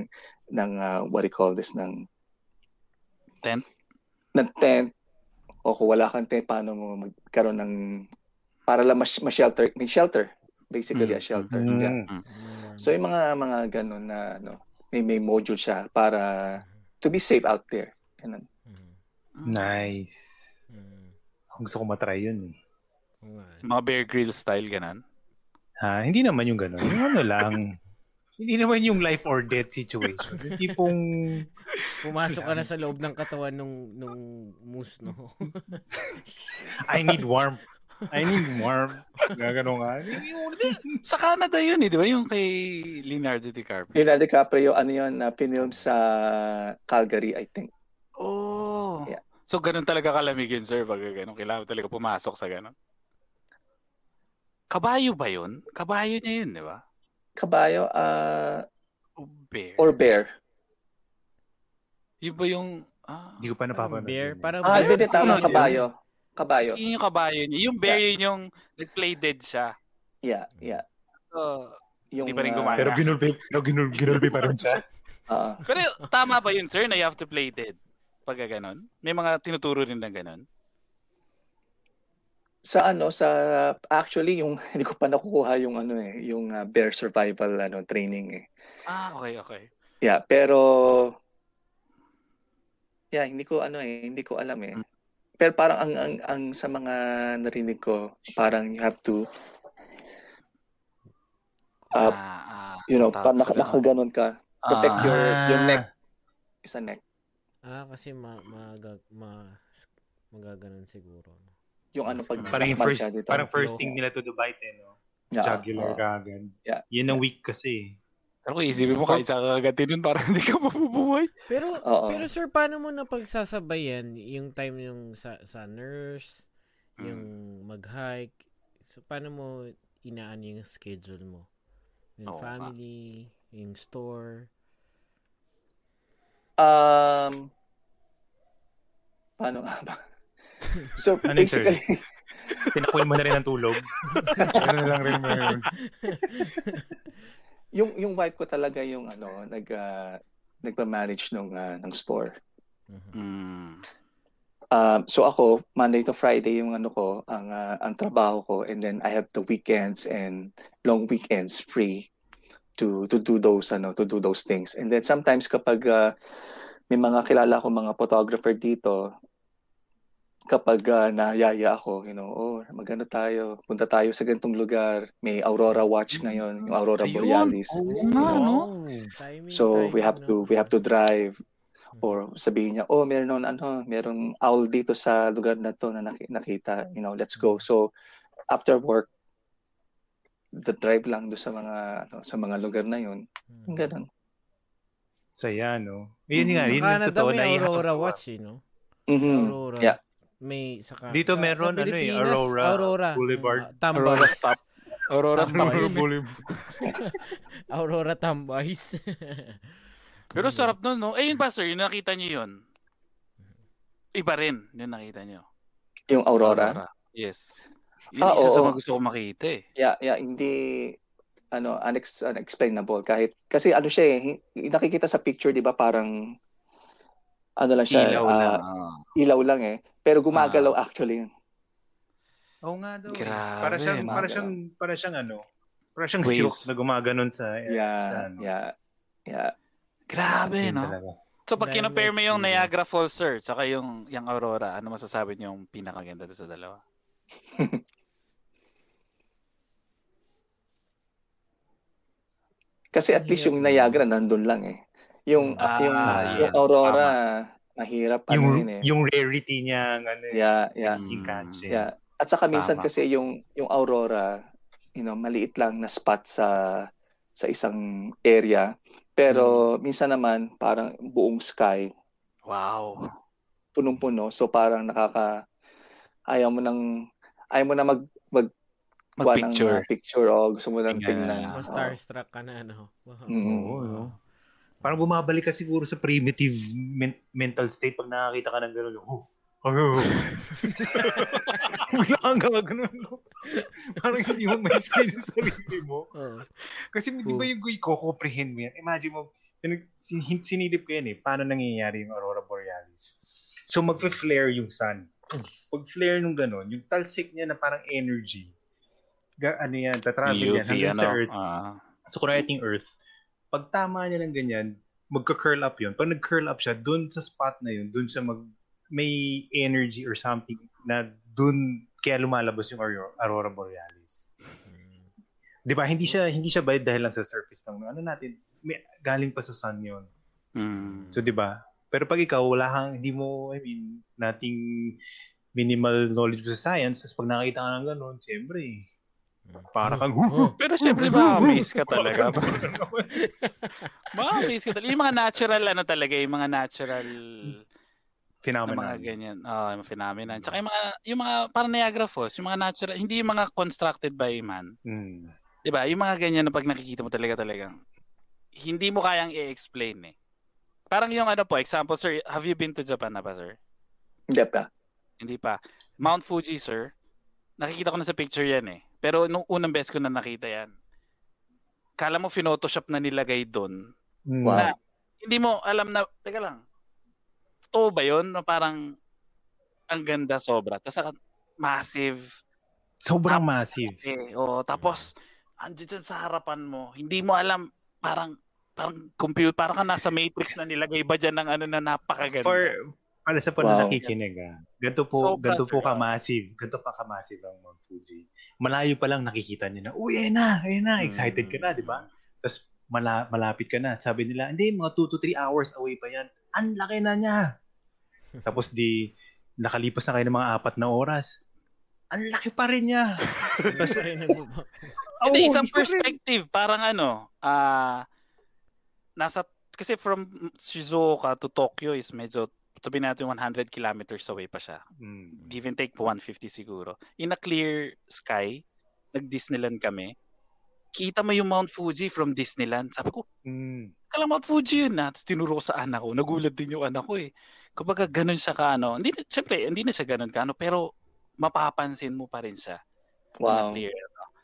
Speaker 4: ng ah, what do you call this ng
Speaker 1: Tent?
Speaker 4: ng tent o kung wala kang tent paano mo magkaroon ng para lang mas, mas shelter may shelter basically
Speaker 1: Mm.
Speaker 4: a shelter
Speaker 3: Mm.
Speaker 4: yeah.
Speaker 2: Mm.
Speaker 4: so yung mga mga ganun na ano may may module siya para to be safe out there ganun
Speaker 2: Mm.
Speaker 3: Nice. Gusto ko matry yun eh.
Speaker 1: Mga Bear Grill style, ganun.
Speaker 3: Ha? Hindi naman yung gano'n. Yung ano lang. Hindi naman yung life or death situation. Yung tipong
Speaker 2: Pumasok ka na sa loob ng katawan nung nung moose, no?
Speaker 3: I need warmth. I need warmth. Gagano nga.
Speaker 1: Sa Canada yun eh, di ba? Yung kay Leonardo DiCaprio.
Speaker 4: Leonardo DiCaprio ano yun na pinilm sa Calgary I think.
Speaker 1: So, ganun talaga kalamig yun, sir, pag ganun. Kailangan talaga pumasok sa ganun. Kabayo ba yun? Kabayo niya yun, di ba?
Speaker 4: kabayo ah
Speaker 1: O bear?
Speaker 4: or bear
Speaker 1: Yun ba yung... Ah,
Speaker 3: Hindi ko pa napapanood.
Speaker 2: bear,
Speaker 3: eh.
Speaker 2: parang
Speaker 4: ah
Speaker 2: bear.
Speaker 4: hindi tama
Speaker 1: Yun.
Speaker 4: kabayo kabayo
Speaker 1: yun yung kabayo niya. Yung bear yun yung nag-play dead siya.
Speaker 4: yeah yeah
Speaker 1: So,
Speaker 4: yung
Speaker 1: Hindi pa rin
Speaker 4: ah,
Speaker 1: gumana.
Speaker 3: Pero ginulpi, pero ginul, ginulpi pa rin siya.
Speaker 4: ah,
Speaker 1: pero tama ba yun, sir, na you have to play dead? Pag ganun? May mga tinuturo rin na ganun?
Speaker 4: sa ano sa actually yung hindi ko pa nakukuha yung ano eh yung ah, bear survival ano training eh
Speaker 1: Ah, okay, okay.
Speaker 4: yeah pero yeah hindi ko ano eh hindi ko alam eh pero parang ang ang, ang sa mga narinig ko parang you have to Ah,
Speaker 1: ah, ah,
Speaker 4: you know pa,
Speaker 1: ganun.
Speaker 4: nakaganon ka protect
Speaker 1: Ah,
Speaker 4: your your neck sa neck
Speaker 2: Ah, kasi ma, ma, ma, magaganon siguro. no?
Speaker 4: yung ano pag
Speaker 3: Parang first,
Speaker 4: ka dito.
Speaker 3: parang first thing nila to the bite eh, no?
Speaker 4: Yeah,
Speaker 3: Jugular
Speaker 4: oo.
Speaker 3: kagad.
Speaker 4: Yeah.
Speaker 3: Yun ang weak kasi.
Speaker 1: Pero kung isipin mo, kahit sa kagatin nun, parang hindi ka mabubuhay.
Speaker 2: Pero,
Speaker 4: Oo.
Speaker 2: pero sir, paano mo na pagsasabayan yung time yung sa, sa nurse, yung mag-hike? So, paano mo inaan yung schedule mo? Yung
Speaker 1: Oo
Speaker 2: family, yung store.
Speaker 4: Um, paano nga ba? So,
Speaker 3: Ano
Speaker 4: basically,
Speaker 3: Tinakwil mo na rin ang tulog. Ano na lang rin mo yun.
Speaker 4: yung yung wife ko talaga yung ano, nag uh, nagpa-manage ng ah, ng store.
Speaker 2: Mhm.
Speaker 1: Mm.
Speaker 4: Um, so ako Monday to Friday yung ano ko, ang ah, ang trabaho ko and then I have the weekends and long weekends free to to do those ano, to do those things. And then sometimes kapag ah, may mga kilala ko mga photographer dito, kapag uh, nayaya ako, you know, oh, magano tayo, punta tayo sa ganitong lugar, may Aurora Watch ngayon, yung Aurora
Speaker 1: Ayun.
Speaker 4: Borealis.
Speaker 1: Oo
Speaker 4: you know?
Speaker 1: no?
Speaker 2: Timing,
Speaker 4: So we have
Speaker 2: no?
Speaker 4: to we have to drive or sabihin niya, oh, meron ano, merong owl dito sa lugar na to na naki- nakita, you know, let's go. So after work, the drive lang do sa mga ano, sa mga lugar na yun.
Speaker 2: Mm.
Speaker 4: Yung ganun.
Speaker 3: Saya, no? Yun nga,
Speaker 2: Sa
Speaker 3: yun yung totoo na
Speaker 2: Aurora
Speaker 3: ihahatid
Speaker 2: Watch, eh, no?
Speaker 4: Mhm.
Speaker 2: Aurora.
Speaker 4: Yeah.
Speaker 2: May sa Ca-
Speaker 3: Dito
Speaker 2: sa-
Speaker 3: meron,
Speaker 2: sa
Speaker 3: ano eh, Aurora
Speaker 2: Aurora
Speaker 3: Boulevard.
Speaker 2: Tambay.
Speaker 1: Aurora Stop. Aurora Stop.
Speaker 2: Aurora Tambays.
Speaker 1: Pero sarap nun, no? Eh, yun ba, sir? Yung nakita niyo yun? Iba rin yung nakita niyo.
Speaker 4: Yung Aurora.
Speaker 1: Yes. Yun
Speaker 4: Ah,
Speaker 1: isa sa
Speaker 4: oo.
Speaker 1: mga gusto ko makita eh.
Speaker 4: Yeah, yeah, hindi ano unex, unexplainable kahit kasi ano siya eh nakikita sa picture 'di ba parang ano lang siya
Speaker 1: Ilaw
Speaker 4: ah,
Speaker 1: lang. Ah.
Speaker 4: ilaw lang eh pero gumagalaw actually
Speaker 3: Oo nga daw. eh.
Speaker 1: Grabe,
Speaker 3: para siyang, para siyang, para siyang ano, para siyang
Speaker 1: Waves.
Speaker 3: silk na gumaganon sa, sa
Speaker 4: yeah
Speaker 3: ano.
Speaker 4: yeah yeah
Speaker 1: Grabe,
Speaker 3: Yun
Speaker 1: no?
Speaker 3: talaga.
Speaker 1: So, pag
Speaker 2: Dahil
Speaker 1: kinopare mo yung. Niagara Falls, sir, tsaka yung, yung Aurora, ano masasabi niyo yung pinakaganda sa dalawa?
Speaker 4: kasi at least yung Niagara nandun lang eh yung
Speaker 1: Ah,
Speaker 4: yung
Speaker 1: yes,
Speaker 4: yung Aurora mahirap ano
Speaker 3: Yung,
Speaker 4: yun eh
Speaker 3: yung rarity niya, ang ano, eh,
Speaker 4: yeah yeah
Speaker 3: yung
Speaker 1: Mm.
Speaker 3: catch. eh.
Speaker 4: yeah at saka minsan
Speaker 3: Tama.
Speaker 4: kasi yung yung Aurora you know maliit lang na spot sa sa isang area pero minsan naman parang buong sky
Speaker 1: Wow.
Speaker 4: punong-puno so parang nakaka ayaw mo nang ayaw mo na mag mag kuha ng,
Speaker 1: Mag-picture.
Speaker 4: uh, picture o gusto mo nang
Speaker 1: Tingnan.
Speaker 4: Oo.
Speaker 2: starstruck ka na, ano? Wow.
Speaker 4: Mm.
Speaker 3: Oo, no? Parang bumabalik ka siguro sa primitive men- mental state pag nakakita ka ng gano'n. Oh, oh. Wala kang gagano'n. No? Parang hindi mo ma-explain sa sarili mo.
Speaker 2: Oo.
Speaker 3: Kasi di ba yung i-comprehend mo yan? Imagine mo, yun- sin- sinilip ko yan eh, paano nangyayari yung Aurora Borealis. So magpe-flare yung sun. Pag flare nung gano'n, yung talsik niya na parang energy, ano yan, tatravel yan hanggang
Speaker 1: ano?
Speaker 3: sa Earth.
Speaker 1: Ah.
Speaker 3: So kung ating Earth, pag tama niya ng ganyan, magka-curl up yun. Pag nag-curl up siya, dun sa spot na yun, dun siya mag, may energy or something na dun kaya lumalabas yung Aurora, Aurora Borealis. Di ba? Hindi siya hindi siya ba dahil lang sa surface ng ano natin, may, galing pa sa sun yun.
Speaker 1: Mm.
Speaker 3: So, di ba? Pero pag ikaw, wala kang, hindi mo, I mean, nating minimal knowledge sa science, tapos pag nakita ka ng gano'n, siyempre, para kang,
Speaker 2: Oh.
Speaker 1: Pero syempre, ma-amaze ka talaga. ma-amaze ka talaga. Yung mga natural, ano talaga, yung mga natural na
Speaker 3: phenomenon.
Speaker 1: mga ganyan. Oh, yung phenomenon. Tsaka yung mga, yung mga, parang Niagara Falls, yung mga natural, hindi yung mga constructed by man.
Speaker 3: Mm.
Speaker 1: Di ba? Yung mga ganyan na pag nakikita mo talaga talagang, hindi mo kayang i-explain eh. Parang yung ano po, example, sir, have you been to Japan na ba, sir?
Speaker 4: Hindi pa.
Speaker 1: Hindi pa. Mount Fuji, sir, nakikita ko na sa picture yan eh. Pero nung unang beses ko na nakita yan, kala mo photoshop na nilagay doon.
Speaker 3: Mm.
Speaker 4: Wow.
Speaker 1: Na, hindi mo alam na, teka lang, totoo ba yun? Na parang, ang ganda sobra. Tapos, massive.
Speaker 3: Sobrang massive.
Speaker 1: Eh, oh, tapos, andyan dyan sa harapan mo, hindi mo alam, parang, parang computer, parang ka nasa matrix na nilagay ba dyan ng ano na napakaganda.
Speaker 3: For, para sa po
Speaker 4: Wow.
Speaker 3: na nakikinig, ah. ganito po,
Speaker 1: Sobra,
Speaker 3: ganito po ka-massive. Ganito pa ka-massive ang Mount Fuji. Malayo pa lang nakikita niyo na, uy, ayun na, ayun na, excited ka na, di ba? Tapos mala, malapit ka na. Sabi nila, hindi, mga 2 to 3 hours away pa yan. Ang laki na niya. Tapos di, nakalipas na kayo ng mga apat na oras. Ang laki pa rin niya. Tapos,
Speaker 1: Hindi,
Speaker 3: Oo,
Speaker 1: isang perspective, parang ano, ah, nasa, kasi from Shizuoka to Tokyo is medyo, sabihin natin 100 kilometers away pa siya.
Speaker 3: Mm.
Speaker 1: Give and take 150 siguro. In a clear sky, nag-Disneyland kami, kita mo yung Mount Fuji from Disneyland. Sabi ko,
Speaker 3: Mm.
Speaker 1: kala Mount Fuji yun na. Tapos tinuro ko sa anak ko. Nagulat din yung anak ko eh. Kumbaga ganun siya ka ano. Hindi, syempre, hindi na siya ganun ka ano, pero mapapansin mo pa rin siya.
Speaker 4: Wow.
Speaker 1: clear.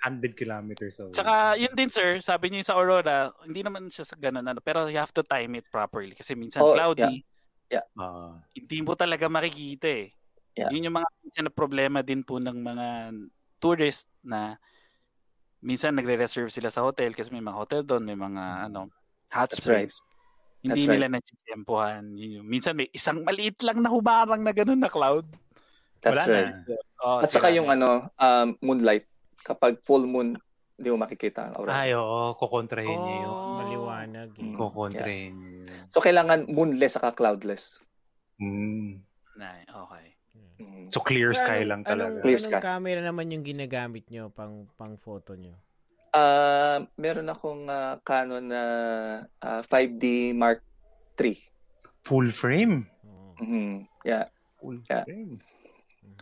Speaker 3: 100 kilometers away.
Speaker 1: Tsaka yun din sir, sabi niyo sa Aurora, hindi naman siya sa ganun ano, pero you have to time it properly kasi minsan
Speaker 4: Oh,
Speaker 1: cloudy,
Speaker 3: Ah.
Speaker 1: hindi mo talaga makikita eh.
Speaker 4: Yeah.
Speaker 1: Yun yung mga minsan na problema din po ng mga tourist na minsan nagre-reserve sila sa hotel kasi may mga hotel doon, may mga ano, hot
Speaker 4: That's right.
Speaker 1: springs. Hindi
Speaker 4: That's
Speaker 1: nila nagsitempohan. Yun yung- Minsan may isang maliit lang na humarang na ganun na cloud.
Speaker 4: That's
Speaker 3: Wala
Speaker 4: right.
Speaker 3: na.
Speaker 1: Oh,
Speaker 4: At saka yung ano, um, moonlight. Kapag full moon, hindi mo makikita ang aura.
Speaker 3: Ay, oo. Kukontrahin niya yun.
Speaker 2: Oh, maliwanag eh.
Speaker 3: Kukontrahin niya yun.
Speaker 4: So, kailangan moonless saka cloudless.
Speaker 3: Mm.
Speaker 1: Nay, okay.
Speaker 4: Mm.
Speaker 3: So, clear
Speaker 2: So,
Speaker 3: sky
Speaker 2: anong-
Speaker 3: lang talaga.
Speaker 2: Anong,
Speaker 4: Clear
Speaker 2: anong
Speaker 4: sky.
Speaker 2: camera naman yung ginagamit nyo pang pang photo nyo?
Speaker 4: Ah, meron akong ah, Canon na ah, 5D Mark III.
Speaker 3: Full frame.
Speaker 2: Oo.
Speaker 4: Mhm. Yeah.
Speaker 3: Full
Speaker 4: Yeah.
Speaker 3: frame.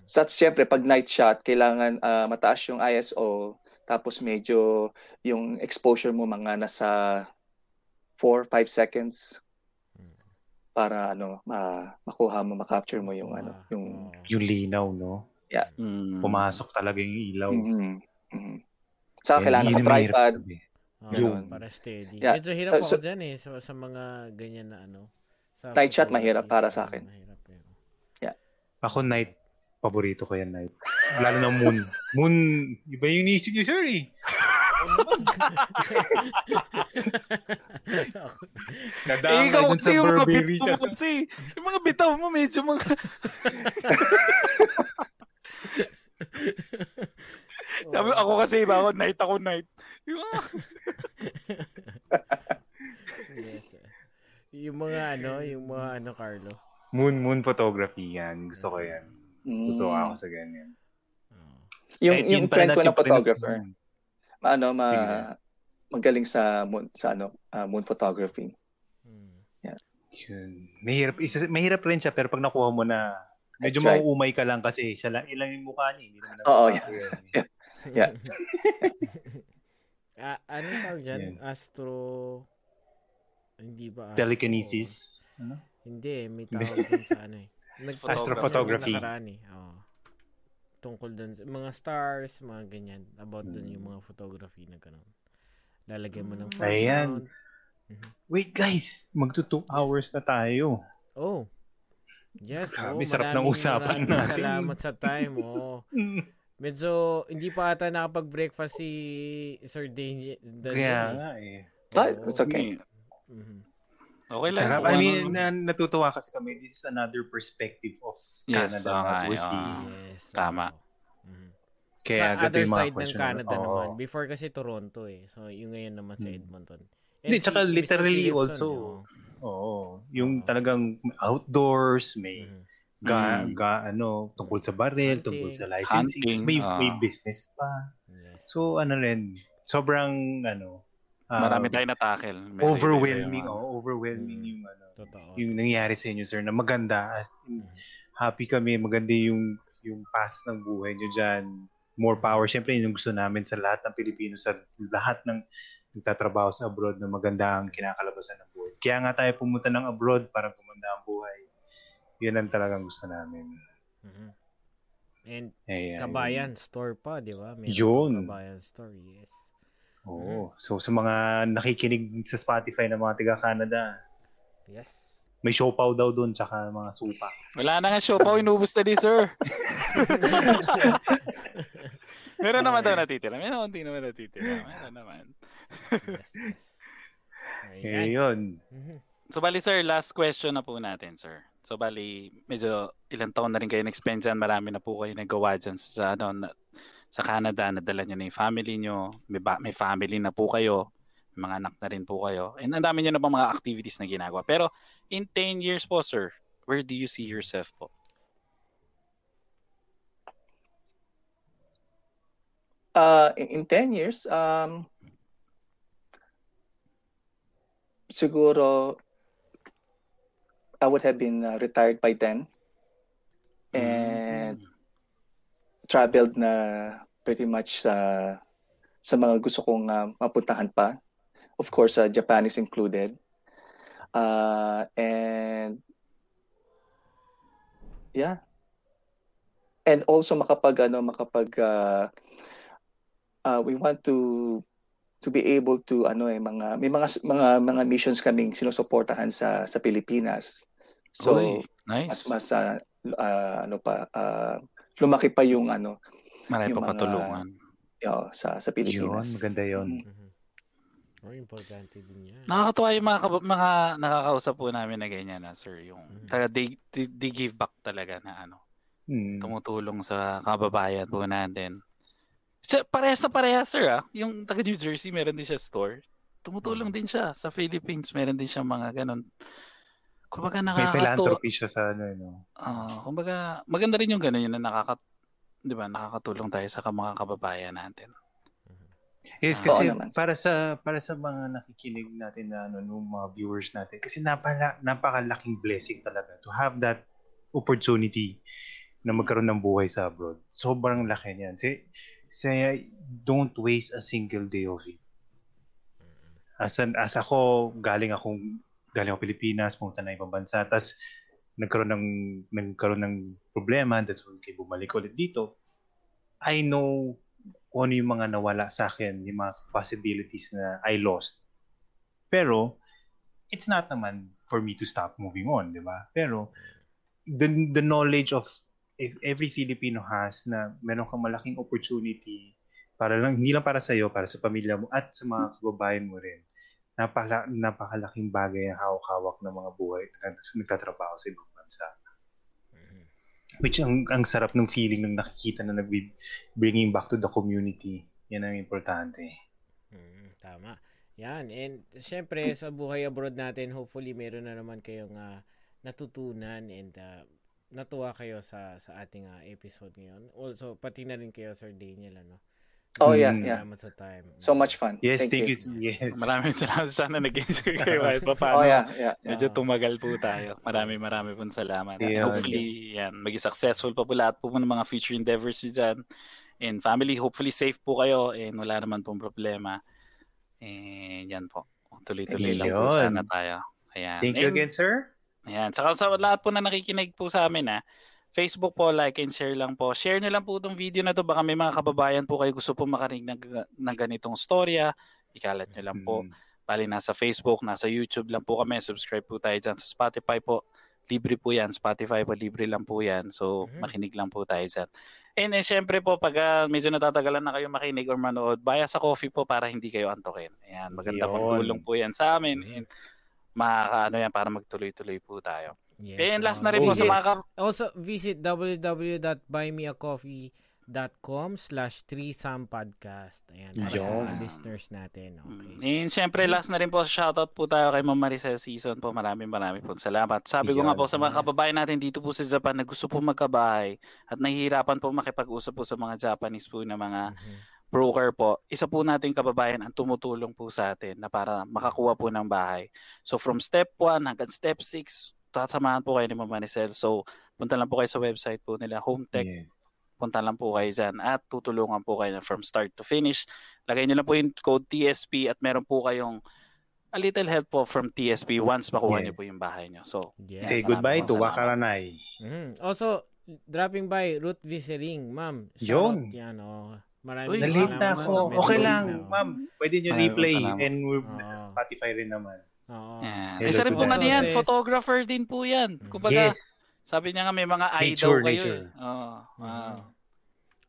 Speaker 4: Sa syempre pag night shot, kailangan ah, mataas yung ISO tapos medyo yung exposure mo mga nasa 4 5 seconds para ano ma makuha mo ma-capture mo yung ano yung
Speaker 2: Oo.
Speaker 3: Yung linaw, no?
Speaker 1: Mm.
Speaker 3: Pumasok talaga yung ilaw.
Speaker 4: Mhm. Mhm. Sa
Speaker 3: Kaya
Speaker 4: kailangan ka
Speaker 3: yung
Speaker 4: tripod.
Speaker 3: sabi.
Speaker 2: Oo,
Speaker 4: Yun.
Speaker 2: para steady.
Speaker 4: Yeah.
Speaker 2: Medyo hirap
Speaker 4: So-
Speaker 2: ako
Speaker 4: so-
Speaker 2: dyan eh sa, sa mga ganyan na ano. Sa
Speaker 4: Night shot, mahirap para sa akin.
Speaker 2: Mahirap eh.
Speaker 3: Ako, night. Paborito ko yan, night. Lalo na moon. Moon, iba yung nisip niyo, sir, eh.
Speaker 1: Eh,
Speaker 3: Nadamay
Speaker 1: ikaw
Speaker 3: dun
Speaker 1: kasi yung mga bitaw mo kasi. Yung mga bitaw mo medyo mga... Sabi, ako kasi iba ako, night ako, night. Yung mga...
Speaker 2: yes. eh. Yung mga ano, yung mga ano, Carlo.
Speaker 3: Moon, moon photography yan. Gusto ko yan.
Speaker 4: Mm.
Speaker 3: Totoo ako sa ganyan.
Speaker 2: Oo.
Speaker 4: Yung yung friend ko na photographer, ano ma magaling sa moon sa ano ah, moon photography.
Speaker 2: Mm.
Speaker 3: Yun. Mahirap, isa, mahirap rin siya, pero pag nakuha mo na, medyo mauumay ka lang kasi siya lang, ilang yung mukha niya. Hindi naman
Speaker 4: Oo,
Speaker 3: yan, eh.
Speaker 4: Yeah.
Speaker 2: ah, ano tawag dyan?
Speaker 3: Yan.
Speaker 2: Astro... Hindi ba? Astro?
Speaker 3: Telekinesis. Ano?
Speaker 2: Hindi, may tawag dun sa ano eh. Nag-
Speaker 3: Astrophotography.
Speaker 2: Nakaraan eh. Oo. Tungkol dun sa mga stars, mga ganyan. About dun
Speaker 3: Hmm.
Speaker 2: yung mga photography na gano'n. Lalagyan mo ng
Speaker 3: Ayan.
Speaker 2: foreground. Mhm.
Speaker 3: Wait guys, magto 2 hours na tayo.
Speaker 2: Oh. Yes.
Speaker 3: Grabe,
Speaker 2: oh,
Speaker 3: sarap ng usapan
Speaker 2: maraming
Speaker 3: natin.
Speaker 2: Salamat sa time. Oh. Medyo hindi pa ata nakapag-breakfast si Sir Daniel.
Speaker 3: Kaya nga eh.
Speaker 4: But it's okay.
Speaker 2: Mhm.
Speaker 1: Okay lang.
Speaker 3: Sarap. I
Speaker 1: ano-
Speaker 3: mean, na, natutuwa kasi kami. This is another perspective of
Speaker 1: Yes,
Speaker 3: Canada that we're seeing.
Speaker 2: Yes.
Speaker 1: Tama.
Speaker 2: oo. Mhm.
Speaker 3: Kaya
Speaker 2: sa other side ng
Speaker 3: question.
Speaker 2: Canada
Speaker 3: Oo.
Speaker 2: naman. Before kasi Toronto eh. So, yung ngayon naman sa
Speaker 3: Hmm.
Speaker 2: Edmonton.
Speaker 3: Hindi, tsaka literally
Speaker 2: Philipson,
Speaker 3: also, Oo. Yung
Speaker 2: Oo.
Speaker 3: talagang outdoors,
Speaker 2: oh.
Speaker 3: may
Speaker 2: Mhm.
Speaker 3: ga,
Speaker 1: Mm.
Speaker 3: ga, ano, tungkol sa baril,
Speaker 2: Hunting.
Speaker 3: tungkol sa licensing.
Speaker 1: Hunting,
Speaker 3: May,
Speaker 1: ah.
Speaker 3: may business pa.
Speaker 2: Yes.
Speaker 3: So, ano rin, sobrang, ano, ah,
Speaker 1: Marami tayong na-tackle. Medyo
Speaker 3: overwhelming,
Speaker 1: yung
Speaker 3: oh, overwhelming
Speaker 2: Mm.
Speaker 3: yung, ano,
Speaker 2: Totoo.
Speaker 3: yung nangyari sa inyo, sir, na maganda. As in,
Speaker 2: Mhm.
Speaker 3: happy kami, maganda yung, yung path ng buhay nyo dyan. More power. Siyempre, yun yung gusto namin sa lahat ng Pilipino, sa lahat ng nagtatrabaho sa abroad na maganda ang kinakalabasan ng buhay. Kaya nga tayo pumunta ng abroad para gumanda ang buhay. Yun ang talagang gusto namin.
Speaker 2: Mhm. And
Speaker 3: Ayan.
Speaker 2: Kabayan store pa, di ba? Meron
Speaker 3: Yun.
Speaker 2: Kabayan store, yes.
Speaker 3: Oo. So, sa mga nakikinig sa Spotify ng mga taga-Canada,
Speaker 2: Yes.
Speaker 3: may siopaw daw doon, tsaka mga supa.
Speaker 1: Wala na nga show pa, inubos na di, sir. Meron naman daw natitira. Meron hindi naman natitira. Meron naman.
Speaker 2: yes, yes.
Speaker 3: Eh,
Speaker 2: Ayan.
Speaker 3: yun.
Speaker 2: Mhm.
Speaker 1: So, bali, sir, last question na po natin, sir. So, bali, medyo ilang taon na rin kayo na-expend dyan. Marami na po kayo nagawa dyan sa, ano, sa Canada. Nadala nyo na yung family nyo. May, ba, may family na po kayo. May mga anak na rin po kayo. And ang dami nyo na bang mga activities na ginagawa. Pero, in 10 years po, sir, where do you see yourself po?
Speaker 4: Uh, in, in 10 years, um, siguro I would have been uh, retired by then and traveled na pretty much sa sa mga gusto kong uh, mapuntahan pa. Of course, uh, Japan is included. Uh, and yeah. And also makapag ano makapag uh, uh, we want to to be able to ano eh mga may mga mga mga missions kaming sinusuportahan sa sa Pilipinas. So
Speaker 1: Uy, nice.
Speaker 4: mas mas uh, uh, ano pa uh, lumaki pa yung ano
Speaker 1: Marami
Speaker 4: yung
Speaker 1: pa
Speaker 4: mga-
Speaker 1: patulungan.
Speaker 4: yo, sa sa
Speaker 3: Yun,
Speaker 4: Pilipinas.
Speaker 3: maganda yun.
Speaker 4: Mm.
Speaker 2: Mhm. Oh, importante din yan.
Speaker 1: Nakakatuwa yung mga, mga nakakausap po namin na ganyan na sir. Yung
Speaker 2: Mhm.
Speaker 1: taga they, they, they give back talaga na ano.
Speaker 3: Hmm.
Speaker 1: tumutulong sa kababayan po natin. Siya, parehas na parehas, sir. Ah. Yung taga New Jersey, meron din siya store. Tumutulong din siya. Sa Philippines, meron din siya mga ganun. Kumbaga
Speaker 3: May
Speaker 1: nakakato...
Speaker 3: philanthropy siya sa ano, no?
Speaker 1: Ah, kumbaga, maganda rin yung ganun yun na nakaka... Di ba, nakakatulong tayo sa mga kababayan natin.
Speaker 3: Yes,
Speaker 1: Ah,
Speaker 3: kasi
Speaker 4: oo
Speaker 3: para sa para sa mga nakikinig natin na ano, nung mga viewers natin, kasi napala, napakalaking blessing talaga to have that opportunity na magkaroon ng buhay sa abroad. Sobrang laki niyan. Say, say don't waste a single day of it. As, an, as ako, galing akong galing ako Pilipinas, pumunta na ibang bansa, tapos nagkaroon ng nagkaroon ng problema, that's when kayo bumalik ulit dito. I know kung ano yung mga nawala sa akin, yung mga possibilities na I lost. Pero, it's not naman for me to stop moving on, di ba? Pero, the, the knowledge of if every Filipino has na meron kang malaking opportunity para lang, hindi lang para sa'yo, para sa pamilya mo at sa mga kababayan mo rin. Napaka, napakalaking bagay ang hawak-hawak ng mga buhay na nagtatrabaho sa ibang bansa. Which ang, ang sarap ng feeling ng nakikita na nag bringing back to the community. Yan ang importante.
Speaker 2: Mm, tama. Yan. And syempre, sa buhay abroad natin, hopefully meron na naman kayong ah, natutunan and ah, natuwa kayo sa sa ating ah, episode ngayon. Also, pati na rin kayo, Sir Daniel, ano?
Speaker 4: Oh, yeah,
Speaker 3: Mm.
Speaker 4: yeah.
Speaker 2: Salamat sa time.
Speaker 4: So much fun.
Speaker 3: Yes, thank, you.
Speaker 2: you.
Speaker 3: Yes.
Speaker 1: Maraming salamat. Sana nag-enjoy kayo kahit pa paano.
Speaker 4: Oh, yeah, yeah.
Speaker 1: Medyo
Speaker 2: Ah.
Speaker 1: tumagal po tayo. Maraming maraming pong salamat.
Speaker 3: Yeah,
Speaker 1: hopefully, yan, maging successful pa po lahat po ng mga future endeavors nyo dyan. And family, hopefully safe po kayo and wala naman pong problema. And yan po. Tuloy-tuloy lang po sana tayo. Ayan.
Speaker 3: Thank you
Speaker 1: And-
Speaker 3: again, sir.
Speaker 1: Ayan. Saka sa lahat po na nakikinig po sa amin ha, Facebook po, like and share lang po. Share nyo lang po itong video na to. Baka may mga kababayan po kayo gusto po makarinig ng, ng ganitong storya. Ikalat nyo lang po.
Speaker 3: Mm.
Speaker 1: Bali, nasa Facebook, nasa YouTube lang po kami. Subscribe po tayo dyan. Sa Spotify po, libre po yan. Spotify po, libre lang po yan. So,
Speaker 2: Mhm.
Speaker 1: makinig lang po tayo dyan. And then, syempre po, pag ah, medyo natatagalan na kayo makinig or manood, baya sa coffee po para hindi kayo antokin. Ayan, maganda
Speaker 3: Yun.
Speaker 1: tulong po yan sa amin.
Speaker 2: Mhm.
Speaker 1: And makakaano yan para magtuloy-tuloy po tayo.
Speaker 2: Yes,
Speaker 1: And last
Speaker 2: ah,
Speaker 1: na rin po sa
Speaker 2: visit-
Speaker 1: mga ka-
Speaker 2: Also, visit www.buymeacoffee.com slash 3sampodcast. Ayan, para sa
Speaker 3: Yun.
Speaker 2: mga listeners natin. Okay.
Speaker 1: Mm. And syempre, last na rin po, shoutout po tayo kay Ma'am Maricel Season po. Maraming maraming po salamat. Sabi ko nga po sa mga kababayan natin dito po sa Japan na gusto po magkabahay at nahihirapan po makipag-usap po sa mga Japanese po na mga
Speaker 2: Mhm.
Speaker 1: broker po. Isa po nating kababayan ang tumutulong po sa atin na para makakuha po ng bahay. So from step 1 hanggang step 6, tasamahan po kayo ni Ma'am Maricel. So punta lang po kayo sa website po nila, Hometech
Speaker 3: Yes.
Speaker 1: punta lang po kayo dyan at tutulungan po kayo from start to finish. Lagay nyo lang po yung code TSP at meron po kayong a little help po from TSP once makuha nyo
Speaker 3: Yes.
Speaker 1: po yung bahay nyo. So,
Speaker 2: Yes.
Speaker 3: Say goodbye to. Wakaranay.
Speaker 2: Mhm. Also, dropping by Ruth Visering, ma'am.
Speaker 3: Yun.
Speaker 2: Yan, oh. Maraming
Speaker 1: Uy,
Speaker 3: Na-late na ako. Okay lang,
Speaker 2: oh.
Speaker 3: ma'am. Pwede nyo replay
Speaker 1: salamat.
Speaker 3: and we're
Speaker 2: Oo.
Speaker 3: nasa Spotify rin naman.
Speaker 2: Oo.
Speaker 1: yan.
Speaker 3: Hello
Speaker 1: Isa rin po nga yan, photographer din po yan. Kumbaga,
Speaker 3: Yes.
Speaker 1: sabi niya nga may mga eye
Speaker 3: Nature,
Speaker 1: kayo.
Speaker 3: nature.
Speaker 1: Eh. Oo. wow.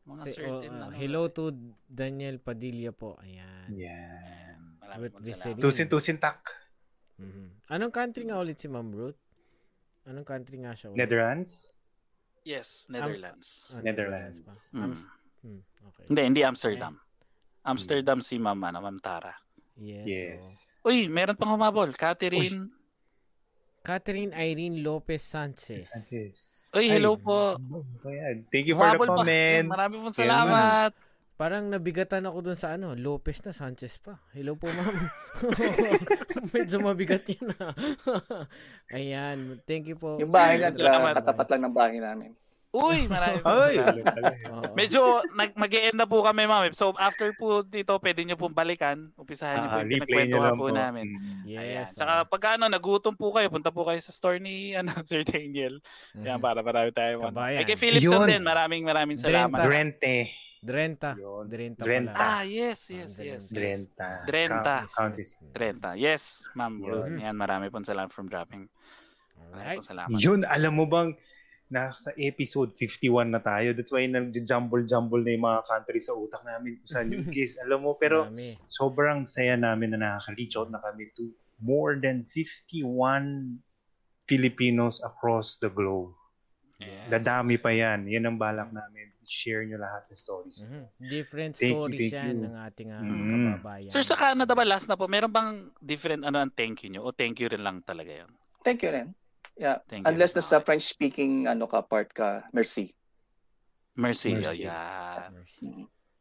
Speaker 1: Mga
Speaker 2: Say, oh,
Speaker 1: certain.
Speaker 2: uh,
Speaker 1: ano,
Speaker 2: hello to Daniel Padilla po. Ayan.
Speaker 3: Yeah.
Speaker 1: Salamat.
Speaker 3: Tusin-tusin tak.
Speaker 2: Mhm. Anong country nga ulit si Ma'am Ruth? Anong country nga siya ulit?
Speaker 3: Netherlands?
Speaker 1: Yes, Netherlands.
Speaker 2: Ah,
Speaker 3: Netherlands.
Speaker 2: pa.
Speaker 1: Mm.
Speaker 2: Ams- hmm, okay.
Speaker 1: Hindi, hindi Amsterdam. Amsterdam si Ma'am, ano, Ma'am Tara.
Speaker 2: Yes.
Speaker 3: Yes.
Speaker 2: oh.
Speaker 1: Uy, meron pang humabol. Catherine.
Speaker 2: Catherine Irene Lopez Sanchez.
Speaker 3: Sanchez.
Speaker 1: Uy, hello
Speaker 2: Ay.
Speaker 1: po.
Speaker 3: Thank you for the
Speaker 1: Humabol pa.
Speaker 3: comment.
Speaker 1: Marami pong
Speaker 3: Yeah,
Speaker 1: salamat.
Speaker 2: Parang nabigatan ako dun sa ano, Lopez na Sanchez pa. Hello po, ma'am. Medyo mabigat yun ah. Ayan, thank you po.
Speaker 4: Yung bahay
Speaker 1: Salamat.
Speaker 4: sa katapat lang ng bahay namin.
Speaker 1: Uy, marami salamat.
Speaker 2: Oo.
Speaker 1: Medyo nag mag end na po kami, ma'am. So, after po dito, pwede nyo pong balikan. Umpisahan nyo po
Speaker 3: Ah,
Speaker 1: yung
Speaker 3: replay nyo
Speaker 1: pinagkwentuhan
Speaker 3: lang
Speaker 1: po
Speaker 3: po.
Speaker 1: namin.
Speaker 3: Mm.
Speaker 1: Ayan.
Speaker 2: Yes.
Speaker 1: Saka pag ano, nagutom po kayo, punta po kayo sa store ni ano, Sir Daniel. Yan, para marami tayo.
Speaker 2: Kabayan.
Speaker 1: Ay, kay Philipson
Speaker 3: Yun.
Speaker 1: din, maraming maraming salamat.
Speaker 2: Drenta.
Speaker 3: Drente.
Speaker 2: Drenta. Drenta.
Speaker 3: Drenta.
Speaker 2: pala.
Speaker 1: Ah, yes, yes, yes. yes.
Speaker 3: Drenta.
Speaker 1: Drenta. Trenta. Yes, ma'am. Yan, marami pong salamat from dropping. Marami
Speaker 2: Alright.
Speaker 1: pong salamat.
Speaker 3: Yun, alam mo bang nasa episode 51 na tayo. That's why nag-jumble-jumble na yung mga country sa utak namin kung saan yung guest. Alam mo, pero
Speaker 2: Marami.
Speaker 3: sobrang saya namin na nakaka-reach out na kami to more than 51 Filipinos across the globe.
Speaker 1: Yes.
Speaker 3: Dadami pa yan. Yan ang balak namin. Share nyo lahat ng stories.
Speaker 2: Mhm. Different
Speaker 3: Thank you,
Speaker 2: stories
Speaker 3: thank
Speaker 2: yan
Speaker 3: you.
Speaker 2: ng ating ah,
Speaker 3: Mm.
Speaker 2: kababayan.
Speaker 1: Sir, sa Canada ba last na po, meron bang different ano ang thank you nyo? O thank you rin lang talaga yun?
Speaker 4: Thank you rin. Yeah.
Speaker 1: Thank you.
Speaker 4: Unless nasa
Speaker 1: Okay.
Speaker 4: French-speaking ano ka part ka, merci.
Speaker 1: Mercy.
Speaker 3: Mercy.
Speaker 1: Oh.
Speaker 2: Mercy.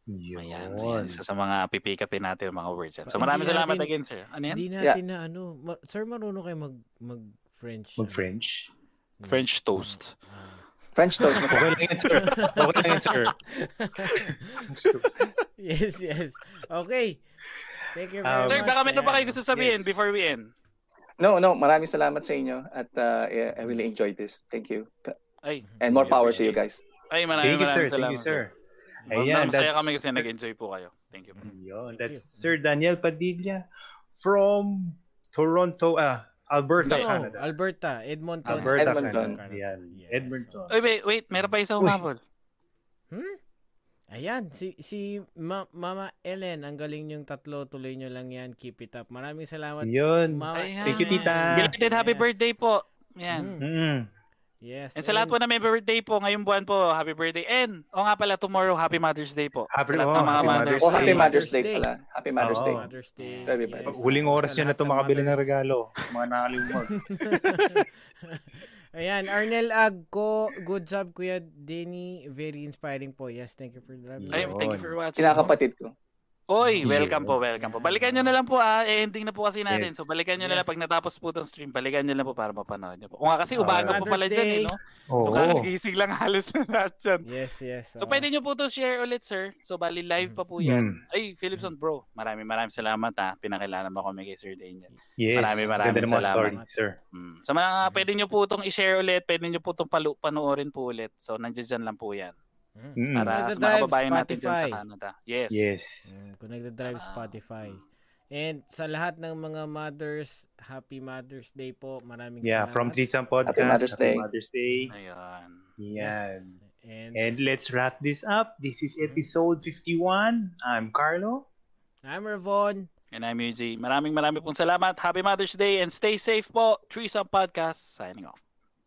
Speaker 3: Yun.
Speaker 1: Ayan, yan. Isa sa mga pipikapin natin yung mga words yan. So
Speaker 2: Hindi
Speaker 1: maraming salamat
Speaker 2: natin-
Speaker 1: again, sir. Ano yan?
Speaker 2: Hindi natin na ano, ma- sir marunong kayo mag mag French.
Speaker 3: Mag-French.
Speaker 1: French toast.
Speaker 2: Ah.
Speaker 4: French toast.
Speaker 3: Okay lang yan, sir. Okay lang yan, sir.
Speaker 2: yes, yes. Okay. Thank you very
Speaker 3: Um,
Speaker 1: Sir,
Speaker 2: much.
Speaker 1: baka meron pa kayo gusto sabihin
Speaker 3: Yes.
Speaker 1: before we end?
Speaker 4: No, no. Maraming salamat sa inyo. At uh, I I really enjoyed this. Thank you.
Speaker 1: Ay,
Speaker 4: And more
Speaker 3: Yeah,
Speaker 4: power to you guys.
Speaker 1: ay maraming
Speaker 3: Thank you, sir.
Speaker 1: maraming
Speaker 3: Thank
Speaker 1: salamat.
Speaker 3: you, sir.
Speaker 1: Ayan,
Speaker 3: Ayan,
Speaker 1: masaya kami kasi nag-enjoy po kayo. Thank you.
Speaker 3: Yun,
Speaker 2: Thank
Speaker 3: that's
Speaker 2: you.
Speaker 3: Sir Daniel Padilla from Toronto, ah, Alberta,
Speaker 2: No,
Speaker 3: Canada.
Speaker 2: Alberta, Edmonton.
Speaker 3: Alberta,
Speaker 4: Edmonton.
Speaker 3: Canada. Yan.
Speaker 2: Yes.
Speaker 3: Edmonton.
Speaker 1: Oy, wait, wait. Meron pa isa humabol.
Speaker 2: Hmm? Ayan, si si Ma- Mama Ellen, ang galing yung tatlo, tuloy nyo lang yan, keep it up. Maraming salamat.
Speaker 3: Yun.
Speaker 2: Mama
Speaker 1: Ayan.
Speaker 3: Thank you, tita.
Speaker 1: Belated happy
Speaker 2: Yes.
Speaker 1: birthday po. Yan.
Speaker 2: Mm, yes.
Speaker 1: And sa lahat po na may birthday po, ngayong buwan po, happy birthday. And, o nga pala, tomorrow, happy Mother's Day po.
Speaker 3: Happy-
Speaker 1: sa lahat
Speaker 3: oh,
Speaker 1: ng mga
Speaker 3: happy
Speaker 1: mothers.
Speaker 3: Mother's
Speaker 4: Oh, happy
Speaker 3: Day.
Speaker 4: Mother's Day
Speaker 2: Day.
Speaker 4: pala. Happy Mother's
Speaker 3: Oo.
Speaker 4: Day.
Speaker 2: Mother's Day. Yes.
Speaker 3: Huling oras
Speaker 2: Sa
Speaker 3: nyo na ito
Speaker 2: ng
Speaker 3: makabili ng
Speaker 2: mothers.
Speaker 3: regalo. Mga nakalimog.
Speaker 2: Ayan, Arnel Agco, good job Kuya Denny, very inspiring po. Yes, thank you for driving.
Speaker 1: Ay, thank you for watching.
Speaker 4: Kinakapatid ko.
Speaker 1: Oy, welcome po, welcome po. Balikan nyo na lang po ah, ending na po kasi natin.
Speaker 3: Yes.
Speaker 1: So balikan nyo na lang
Speaker 2: Yes.
Speaker 1: pag natapos po itong stream, balikan nyo lang po para mapanood nyo po. O nga kasi
Speaker 3: Ah.
Speaker 1: umaga po pala dyan eh, no?
Speaker 3: Oo.
Speaker 1: So kakagising lang halos na lahat dyan.
Speaker 2: Yes, yes.
Speaker 1: So
Speaker 2: oo.
Speaker 1: pwede nyo po to share ulit, sir. So bali live pa po yan.
Speaker 3: Mm.
Speaker 1: Ay, Philipson bro, maraming maraming salamat ha. Pinakilala mo kami kay Sir Daniel.
Speaker 3: Yes.
Speaker 1: Maraming maraming salamat.
Speaker 3: stories, sir.
Speaker 1: Mm. Sa mga pwede nyo po itong i-share ulit, pwede nyo po itong palu- panoorin po ulit. So nandiyan dyan lang po yan.
Speaker 2: Mm.
Speaker 3: Mm.
Speaker 1: Para sa mga kababayan natin dyan sa. Canada. Yes.
Speaker 3: Yes.
Speaker 2: Mm, kung nagdadrive
Speaker 1: Ah.
Speaker 2: Spotify. And sa lahat ng mga mothers, happy Mother's Day po. Maraming
Speaker 3: Yeah,
Speaker 2: salamat.
Speaker 3: from Trisam Podcast.
Speaker 4: Happy Mother's Day.
Speaker 3: Mother's Day.
Speaker 1: Ayun.
Speaker 3: Yan.
Speaker 2: And
Speaker 3: And let's wrap this up. This is episode 51. I'm Carlo.
Speaker 2: I'm Ravon.
Speaker 1: And I'm Yuji. Maraming maraming pong salamat. Happy Mother's Day and stay safe po. Threesome Podcast signing off.